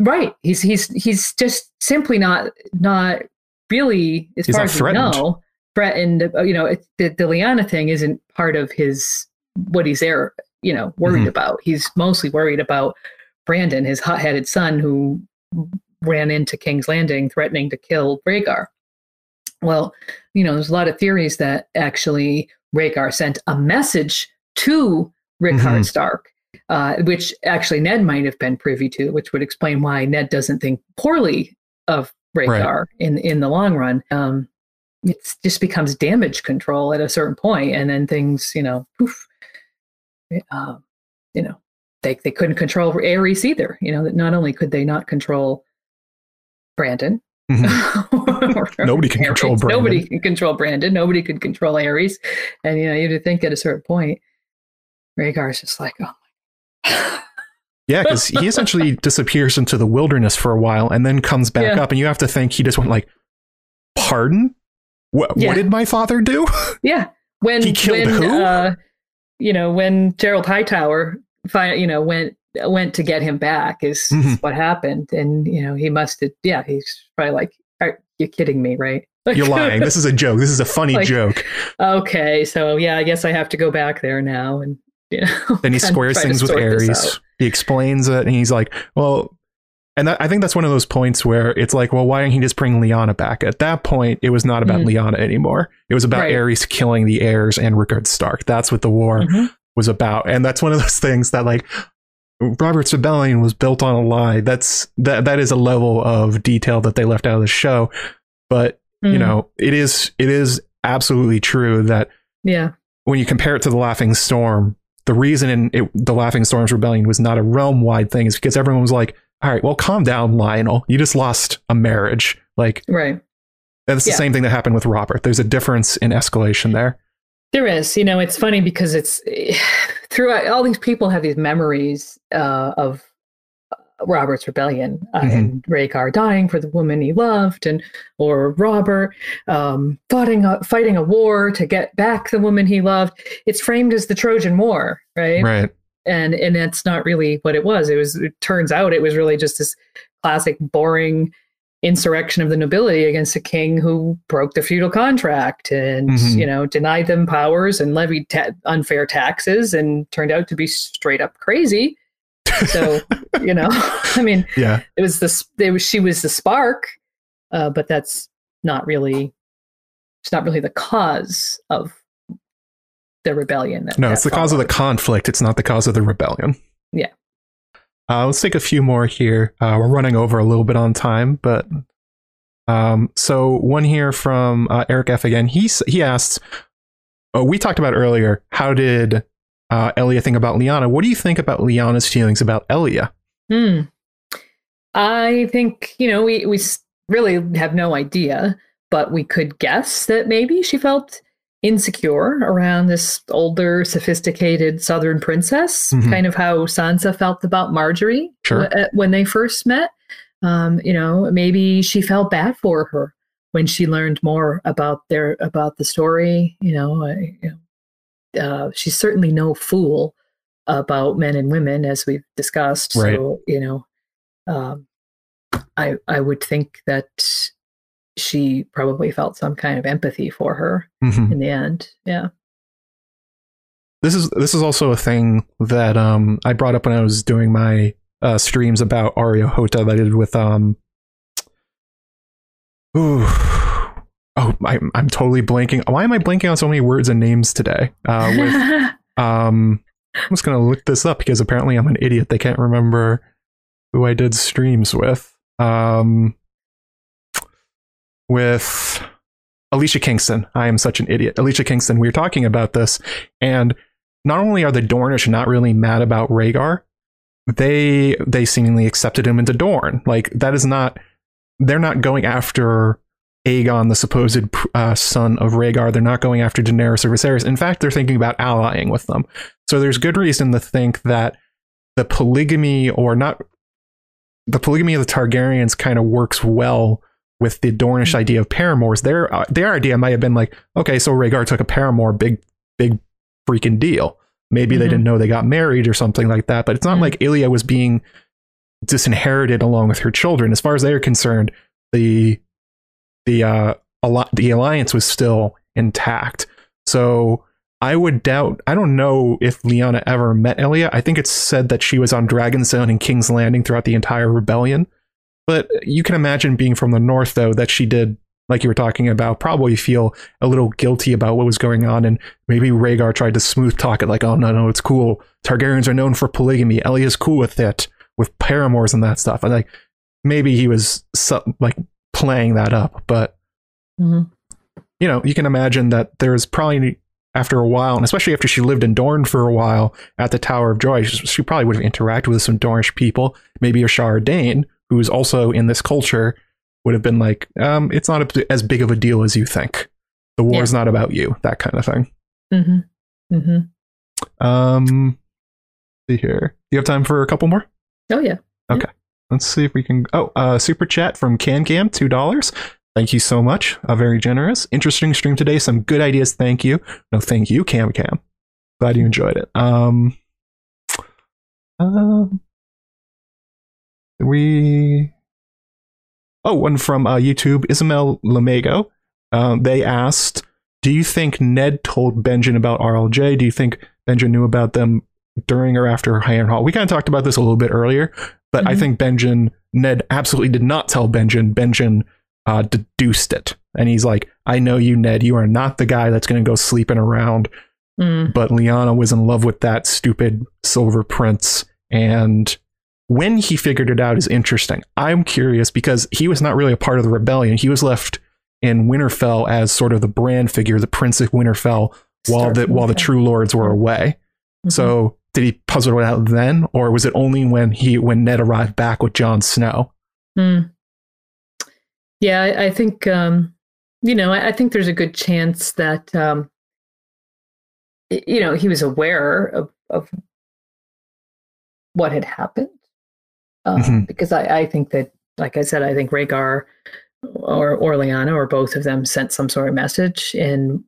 Right. He's he's he's just simply not not really as He's far as threatened. we know threatened. uh, You know, it, the the Lyanna thing isn't part of his what he's there. You know, worried Mhm. about. He's mostly worried about Brandon, his hot-headed son, who ran into King's Landing, threatening to kill Rhaegar. Well, you know, there's a lot of theories that actually Rhaegar sent a message to Rickard Mhm. Stark, uh, which actually Ned might have been privy to, which would explain why Ned doesn't think poorly of Rhaegar in in the long run. Um, it just becomes damage control at a certain point, and then things, you know, poof, uh, you know, they they couldn't control Aerys either. You know, that not only could they not control Brandon. [LAUGHS] Mhm. [LAUGHS] Nobody can Aerys, control Brandon. Nobody can control Brandon. Nobody could control Aerys. And you know, you would think at a certain point, Rhaegar's just like, oh my [LAUGHS] Yeah, because he essentially [LAUGHS] disappears into the wilderness for a while and then comes back Yeah. up, and you have to think he just went like, "Pardon? What? Yeah. What did my father do?" [LAUGHS] Yeah. When He killed when who? uh you know, when Gerold Hightower fi- you know, went went to get him back is, Mhm. what happened. And you know, he must have yeah, he's probably like, Are you kidding me, right? You're lying. This is a joke. This is a funny Like- joke. okay, so yeah, I guess I have to go back there now and [LAUGHS] you know Then he squares things with Aerys. He explains it, and he's like, "Well." And that, I think that's one of those points where it's like, well, why didn't he just bring Lyanna back? At that point, it was not about Mhm. Lyanna anymore. It was about Right. Aerys killing the heirs and Rickard Stark. That's what the war Mhm. was about. And that's one of those [LAUGHS] things that like Robert's rebellion was built on a lie. That's that that is a level of detail that they left out of the show. But, you Mhm. know, it is it is absolutely true that yeah. when you compare it to the Laughing Storm, the reason in it, the Laughing Storm's rebellion was not a realm wide thing is because everyone was like, "All right, well, calm down, Lyonel. You just lost a marriage." Like Right. that's the Yeah. same thing that happened with Robert. There's a difference in escalation there. There is, you know, it's funny because it's [SIGHS] throughout all these people have these memories uh, of Robert's rebellion uh, Mhm. and Rhaegar dying for the woman he loved, and or Robert um, fighting a, fighting a war to get back the woman he loved. It's framed as the Trojan War, right? Right. And and that's not really what it was. It was. It turns out it was really just this classic boring insurrection of the nobility against a king who broke the feudal contract and Mhm. you know denied them powers and levied ta- unfair taxes and turned out to be straight up crazy so you know [LAUGHS] i mean Yeah. it was this it was she was the spark uh, but that's not really it's not really the cause of the rebellion that, No, that it's the cause of the conflict. It's not the cause of the rebellion. Yeah. Uh, let's take a few more here. Uh, we're running over a little bit on time, but um, so one here from uh, Eric F again. He he asks, oh, we talked about earlier. How did uh, Elia think about Lyanna? What do you think about Lyanna's feelings about Elia? Hmm. I think you know we we really have no idea, but we could guess that maybe she felt insecure around this older, sophisticated Southern princess, Mhm. kind of how Sansa felt about Margaery Sure. w- uh, when they first met. Um, you know, maybe she felt bad for her when she learned more about their about the story. You know, I, you know uh, she's certainly no fool about men and women, as we've discussed. Right. So, you know, um, I I would think that she probably felt some kind of empathy for her Mhm. in the end. Yeah. this is this is also a thing that um I brought up when I was doing my uh, streams about Areo Hotah that I did with um. [SIGHS] Ooh, oh, I'm I'm totally blanking. Why am I blanking on so many words and names today? Uh, [LAUGHS] with um, I'm just gonna look this up because apparently I'm an idiot. They can't remember who I did streams with. Um, with Alicia Kingston. I am such an idiot. Alicia Kingston. We were talking about this, and not only are the Dornish not really mad about Rhaegar, they they seemingly accepted him into Dorne. Like that is not. They're not going after Aegon, the supposed uh, son of Rhaegar. They're not going after Daenerys or Viserys. In fact, they're thinking about allying with them. So there's good reason to think that the polygamy or not the polygamy of the Targaryens kind of works well with the Dornish idea of paramours. Their uh, their idea might have been like, okay, so Rhaegar took a paramour, big big freaking deal. Maybe mm-hmm. they didn't know they got married or something like that. But it's not mm-hmm. like Elia was being disinherited along with her children. As far as they're concerned, the the uh the alliance was still intact. So I would doubt. I don't know if Lyanna ever met Elia. I think it's said that she was on Dragonstone and King's Landing throughout the entire rebellion. But you can imagine being from the north, though, that she did, like you were talking about, probably feel a little guilty about what was going on. And maybe Rhaegar tried to smooth talk it, like, oh, no, no, it's cool. Targaryens are known for polygamy. Elia's cool with it, with paramours and that stuff. And like, maybe he was like playing that up. But, mm-hmm. you know, you can imagine that there's probably after a while, and especially after she lived in Dorne for a while at the Tower of Joy, she probably would have interacted with some Dornish people, maybe Ashara Dayne, who's also in this culture, would have been like, um, it's not a, as big of a deal as you think. The war yeah. is not about you, that kind of thing. Mm-hmm. Mm-hmm. Um, see here. Do you have time for a couple more? Oh yeah. Okay. Let's see if we can. Oh, uh, super chat from CanCam, two dollars. Thank you so much. Uh, very generous. Interesting stream today. Some good ideas. Thank you. No, thank you, Cam Cam. Glad you enjoyed it. Um, um, we oh one from uh, youtube isabel lamego um, they asked do you think ned told benjen about rlj do you think benjen knew about them during or after Harrenhal we kind of talked about this a little bit earlier but mm-hmm. i think benjen ned absolutely did not tell benjen benjen uh, deduced it and he's like i know you ned you are not the guy that's going to go sleeping around mm. but lyanna was in love with that stupid silver prince and when he figured it out is interesting. I'm curious because he was not really a part of the rebellion. He was left in Winterfell as sort of the brand figure, the Prince of Winterfell, while the while the True Lords were away. Mm-hmm. So did he puzzle it out then, or was it only when he when Ned arrived back with Jon Snow? Mm. Yeah, I, I think um, you know I, I, think there's a good chance that um, you know he was aware of of what had happened um, mm-hmm. because I, I think that, like I said, I think Rhaegar or Orleana or both of them sent some sort of message, and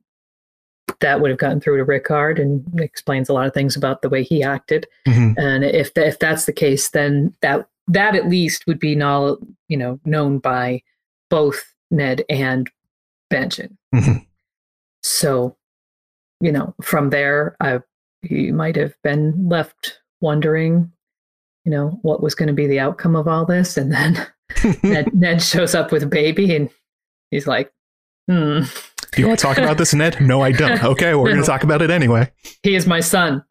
that would have gotten through to Rickard and explains a lot of things about the way he acted. Mm-hmm. And if if that's the case, then that that at least would be know, you know known by both Ned and Benjen. Mm-hmm. So, you know, from there, I he might have been left wondering you know, what was going to be the outcome of all this. And then [LAUGHS] Ned, Ned shows up with a baby and he's like, hmm. Do you want to [LAUGHS] talk about this, Ned? No, I don't. [LAUGHS] Okay, we're going to talk about it anyway. He is my son.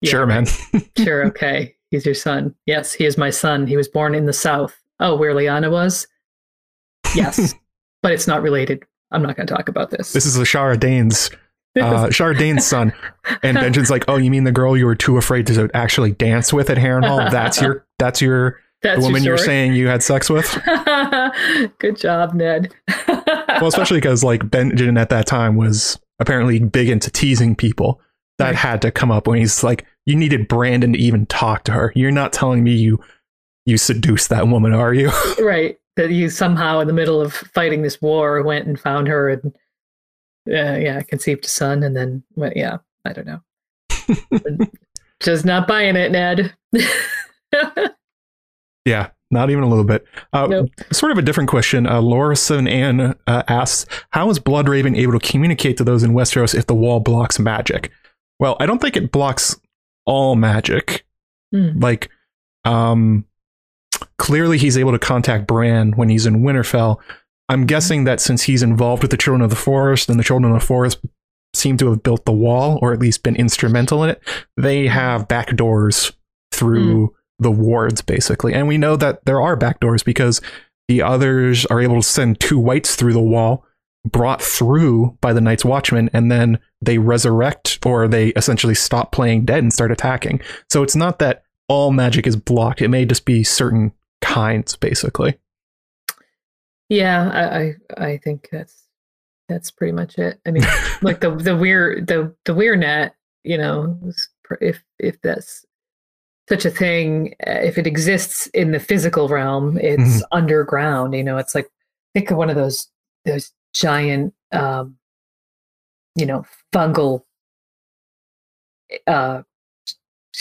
Yeah, sure, man. [LAUGHS] sure, okay. He's your son. Yes, he is my son. He was born in the South. Oh, where Lyanna was? Yes, but it's not related. I'm not going to talk about this. This is the Shara Danes uh, Shara Dane's son. And Benjen's like, "Oh, you mean the girl you were too afraid to actually dance with at Harrenhal? That's your that's your that's the woman your you're saying you had sex with." Good job, Ned. Well, especially because like Benjen at that time was apparently big into teasing people. That right. had to come up when he's like, "You needed Brandon to even talk to her. You're not telling me you you seduced that woman, are you?" [LAUGHS] right. That you somehow, in the middle of fighting this war, went and found her and uh, yeah, conceived a son, and then went, yeah, I don't know. [LAUGHS] Just not buying it, Ned. [LAUGHS] yeah, not even a little bit. Uh, nope. Sort of a different question. Uh, Laurison Ann uh, asks, "How is Bloodraven able to communicate to those in Westeros if the wall blocks magic?" Well, I don't think it blocks all magic. Hmm. Like, um, clearly he's able to contact Bran when he's in Winterfell. I'm guessing that since he's involved with the Children of the Forest and the Children of the Forest seem to have built the wall or at least been instrumental in it, they have back doors through the wards basically. And we know that there are back doors because the others are able to send two whites through the wall brought through by the Night's Watchmen and then they resurrect or they essentially stop playing dead and start attacking. So it's not that all magic is blocked. It may just be certain kinds basically. Yeah, I, I I think that's that's pretty much it. I mean, [LAUGHS] like the the weird the the weird net, you know, if if that's such a thing, uh, if it exists in the physical realm, it's underground. You know, it's like think of one of those those giant, um, you know, fungal, uh,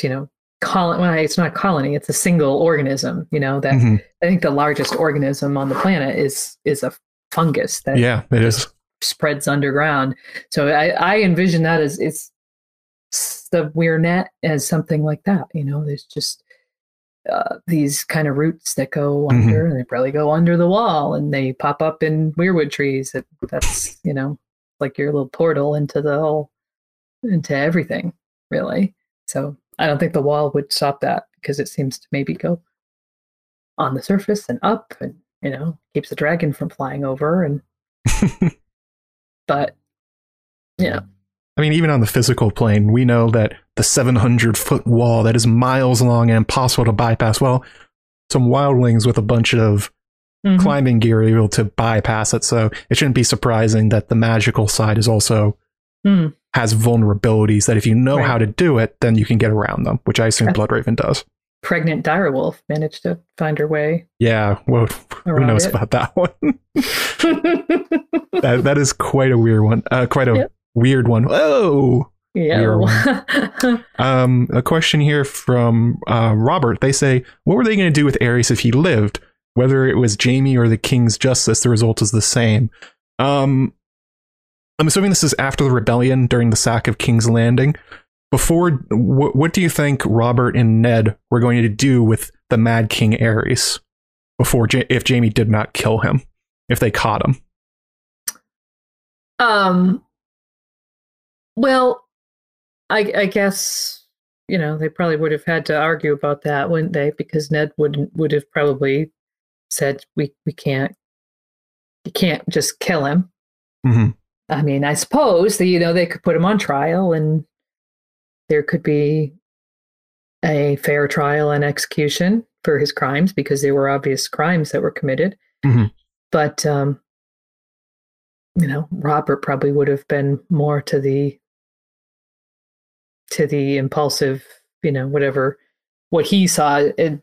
you know, colony. Well, it's not a colony; it's a single organism. You know that Mhm. I think the largest organism on the planet is is a fungus that Yeah, it is. spreads underground. So I, I envision that as it's the weir net as something like that. You know, there's just uh, these kind of roots that go Mhm. under, and they probably go under the wall, and they pop up in weirwood trees. That, that's you know like your little portal into the whole into everything, really. So I don't think the wall would stop that because it seems to maybe go on the surface and up, and you know keeps the dragon from flying over and [LAUGHS] but yeah I mean, even on the physical plane, we know that the 700 foot wall that is miles long and impossible to bypass. Well, some wildlings with a bunch of Mhm. climbing gear are able to bypass it. So it shouldn't be surprising that the magical side is also Hmm. has vulnerabilities that if you know Right. how to do it, then you can get around them, which I assume. Bloodraven does. pregnant direwolf managed to find her way Yeah, well, who knows it. about that one? [LAUGHS] that, that is quite a weird one. Uh, quite a Yep. Weird one. Oh, yeah [LAUGHS] Um, a question here from uh, Robert. They say, what were they going to do with Aerys if he lived? Whether it was Jaime or the King's Justice, the result is the same. Um, I'm assuming this is after the rebellion during the sack of King's Landing. Before, wh- what do you think Robert and Ned were going to do with the Mad King Aerys? Before, if Jaime did not kill him, if they caught him. um well I, I guess you know they probably would have had to argue about that wouldn't they because ned wouldn't would have probably said we we can't you can't just kill him hmm I mean, I suppose that you know they could put him on trial, and there could be a fair trial and execution for his crimes because they were obvious crimes that were committed. Mhm. But um, you know, Robert probably would have been more to the to the impulsive, you know, whatever what he saw in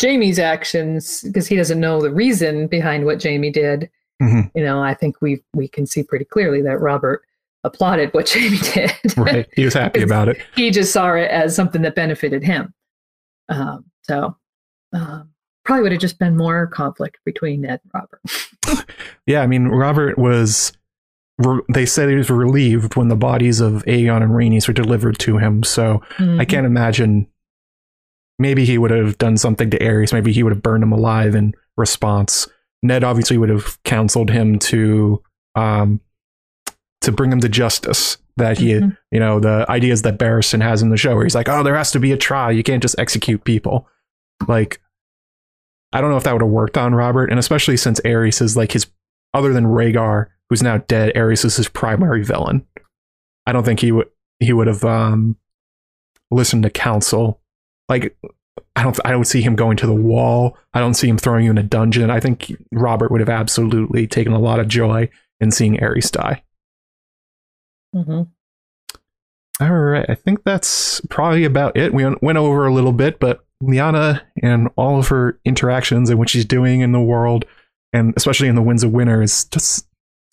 Jaime's actions because he doesn't know the reason behind what Jaime did Mhm. you know, I think we we can see pretty clearly that Robert applauded what [LAUGHS] Jaime did. Right. He was happy [LAUGHS] about it. he just saw it as something that benefited him. Um, so um, probably would have just been more conflict between Ned and Robert. [LAUGHS] Yeah, I mean, Robert was. Re- They said he was relieved when the bodies of Aegon and Rhaenys were delivered to him. So I Mhm. can't imagine. Maybe he would have done something to Aerys. Maybe he would have burned him alive in response. Ned obviously would have counseled him to, um, to bring him to justice. That he, Mhm. you know, the ideas that Barristan has in the show, where he's like, "Oh, there has to be a trial. You can't just execute people." Like, I don't know if that would have worked on Robert, and especially since Aerys is like his, other than Rhaegar, who's now dead, Aerys is his primary villain. I don't think he would he would have um, listened to counsel. Like, I don't I don't see him going to the wall. I don't see him throwing you in a dungeon. I think Robert would have absolutely taken a lot of joy in seeing Aerys die. Mhm. All right, I think that's probably about it. We went- went over a little bit, but Lyanna and all of her interactions and what she's doing in the world, and especially in the Winds of Winter, is just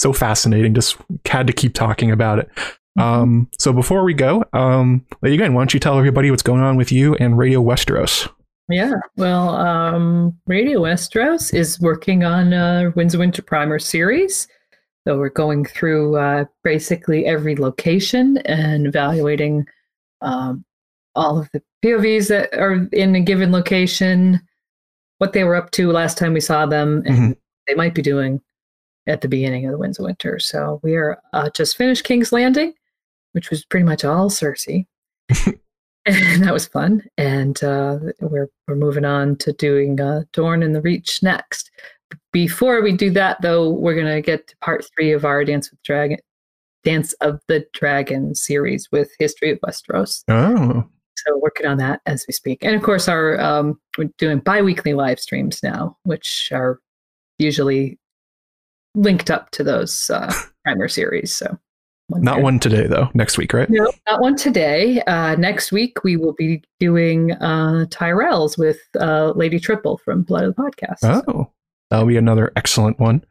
so fascinating. Just had to keep talking about it. Um, so before we go, um, again, why don't you tell everybody what's going on with you and Radio Westeros? Yeah. Well, um, Radio Westeros is working on uh, Winds of Winter Primer series. So we're going through uh, basically every location and evaluating um, all of the POVs that are in a given location, what they were up to last time we saw them, and Mhm. they might be doing at the beginning of the Winds of Winter. So we are uh, just finished King's Landing, which was pretty much all Cersei. and [LAUGHS] [LAUGHS] that was fun. And uh, we're we're moving on to doing uh, Dorne and the Reach next. Before we do that, though, we're gonna get to part three of our Dance with Dragon, Dance of the Dragon series with History of Westeros. Oh, So working on that as we speak, and of course, our um, we're doing bi-weekly live streams now, which are usually linked up to those uh, primer series. So not there. one today though. Next week, right? No, not one today. Uh, next week we will be doing uh, Tyrells with uh, Lady Triple from Blood of the Podcast. Oh, that'll be another excellent one.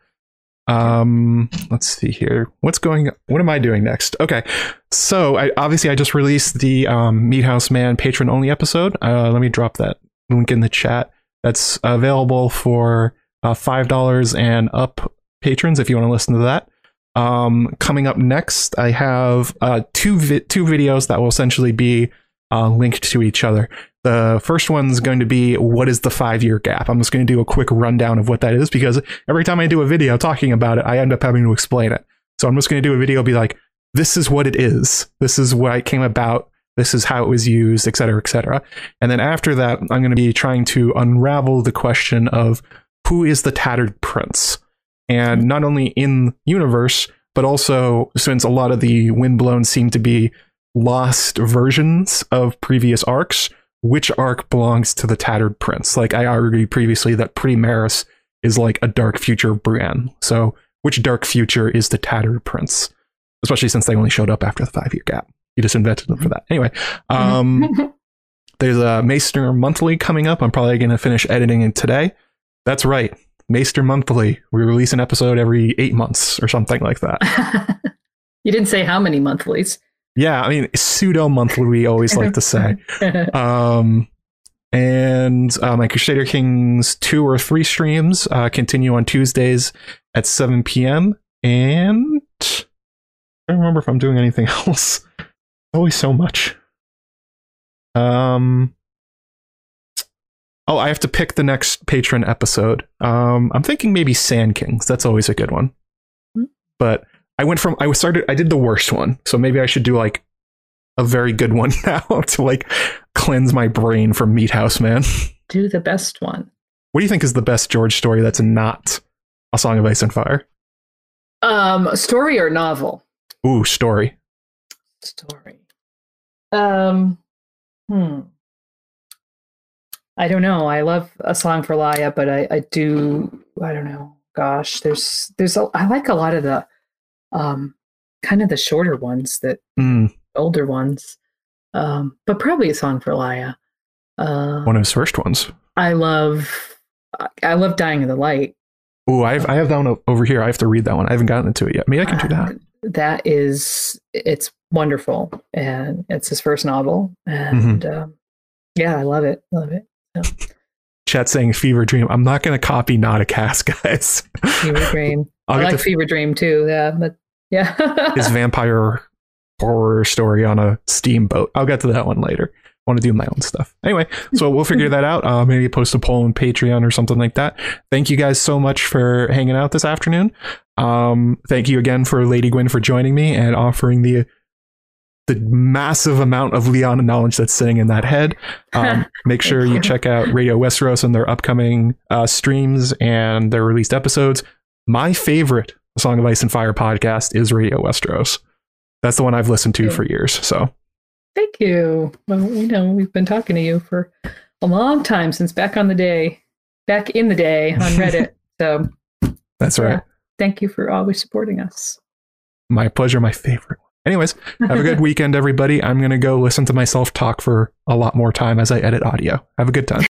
Um, let's see here. What's going? What am I doing next? Okay, so I obviously I just released the um, Meathouse Man patron only episode. Uh, let me drop that link in the chat. That's available for uh, five dollars and up patrons if you want to listen to that. Um, coming up next, I have uh, two vi- two videos that will essentially be uh, linked to each other. The first one's going to be what is the five year gap? I'm just going to do a quick rundown of what that is because every time I do a video talking about it, I end up having to explain it. So I'm just going to do a video, be like, this is what it is. This is why it came about. This is how it was used, et cetera, et cetera. And then after that, I'm going to be trying to unravel the question of who is the tattered prince? And not only in universe, but also since a lot of the windblown seem to be lost versions of previous arcs, which arc belongs to the tattered prince? Like I argued previously that Pretty Meris is like a dark future of Brienne. So which dark future is the tattered prince? Especially since they only showed up after the five year gap. You just invented them for that. Anyway, um, [LAUGHS] there's a Maester Monthly coming up. I'm probably going to finish editing it today. That's right. Maester Monthly. We release an episode every eight months or something like that. [LAUGHS] you didn't say how many monthlies. Yeah, I mean, pseudo monthly, we always like to say. [LAUGHS] Um, and uh, my Crusader Kings two or three streams uh, continue on Tuesdays at 7 p.m. And I don't remember if I'm doing anything [LAUGHS] else. Always so much. Um. Oh, I have to pick the next patron episode. Um, I'm thinking maybe Sandkings. That's always a good one. Hmm. But I went from I started I did the worst one, so maybe I should do like a very good one [LAUGHS] now to like cleanse my brain from Meathouse Man. Do the best one. What do you think is the best George story that's not a Song of Ice and Fire? Um, story or novel? Ooh, story. Story. Um, hmm. I don't know. I love a song for Lya, but I, I do. I don't know. Gosh, there's there's a, I like a lot of the um kind of the shorter ones that Mm, older ones. Um, but probably a song for Lya. Uh, one of his first ones. I love I love Dying of the Light. Oh, I have I have that one over here. I have to read that one. I haven't gotten into it yet. Maybe I can do that. Uh, that is it's wonderful and it's his first novel Mm-hmm. and um, yeah i love it love it Chat saying Fever Dream. I'm not going to copy Not a Cast, [LAUGHS] guys. fever dream [LAUGHS] i like to fever dream too yeah but yeah [LAUGHS] his vampire horror story on a steamboat. I'll get to that one later. I want to do my own stuff. Anyway, so we'll figure that out. Uh, maybe post a poll on Patreon or something like that. Thank you guys so much for hanging out this afternoon. Um, thank you again for Lady Gwyn for joining me and offering the the massive amount of Leon knowledge that's sitting in that head. Um, [LAUGHS] make sure you check out Radio Westeros and their upcoming uh, streams and their released episodes. My favorite Song of Ice and Fire podcast is Radio Westeros. That's the one I've listened to for years. So thank you well you know we've been talking to you for a long time since back on the day back in the day on [LAUGHS] reddit so that's yeah, right. thank you for always supporting us My pleasure, my favorite. Anyways, have a good [LAUGHS] weekend, everybody. I'm going to go listen to myself talk for a lot more time as I edit audio. Have a good time.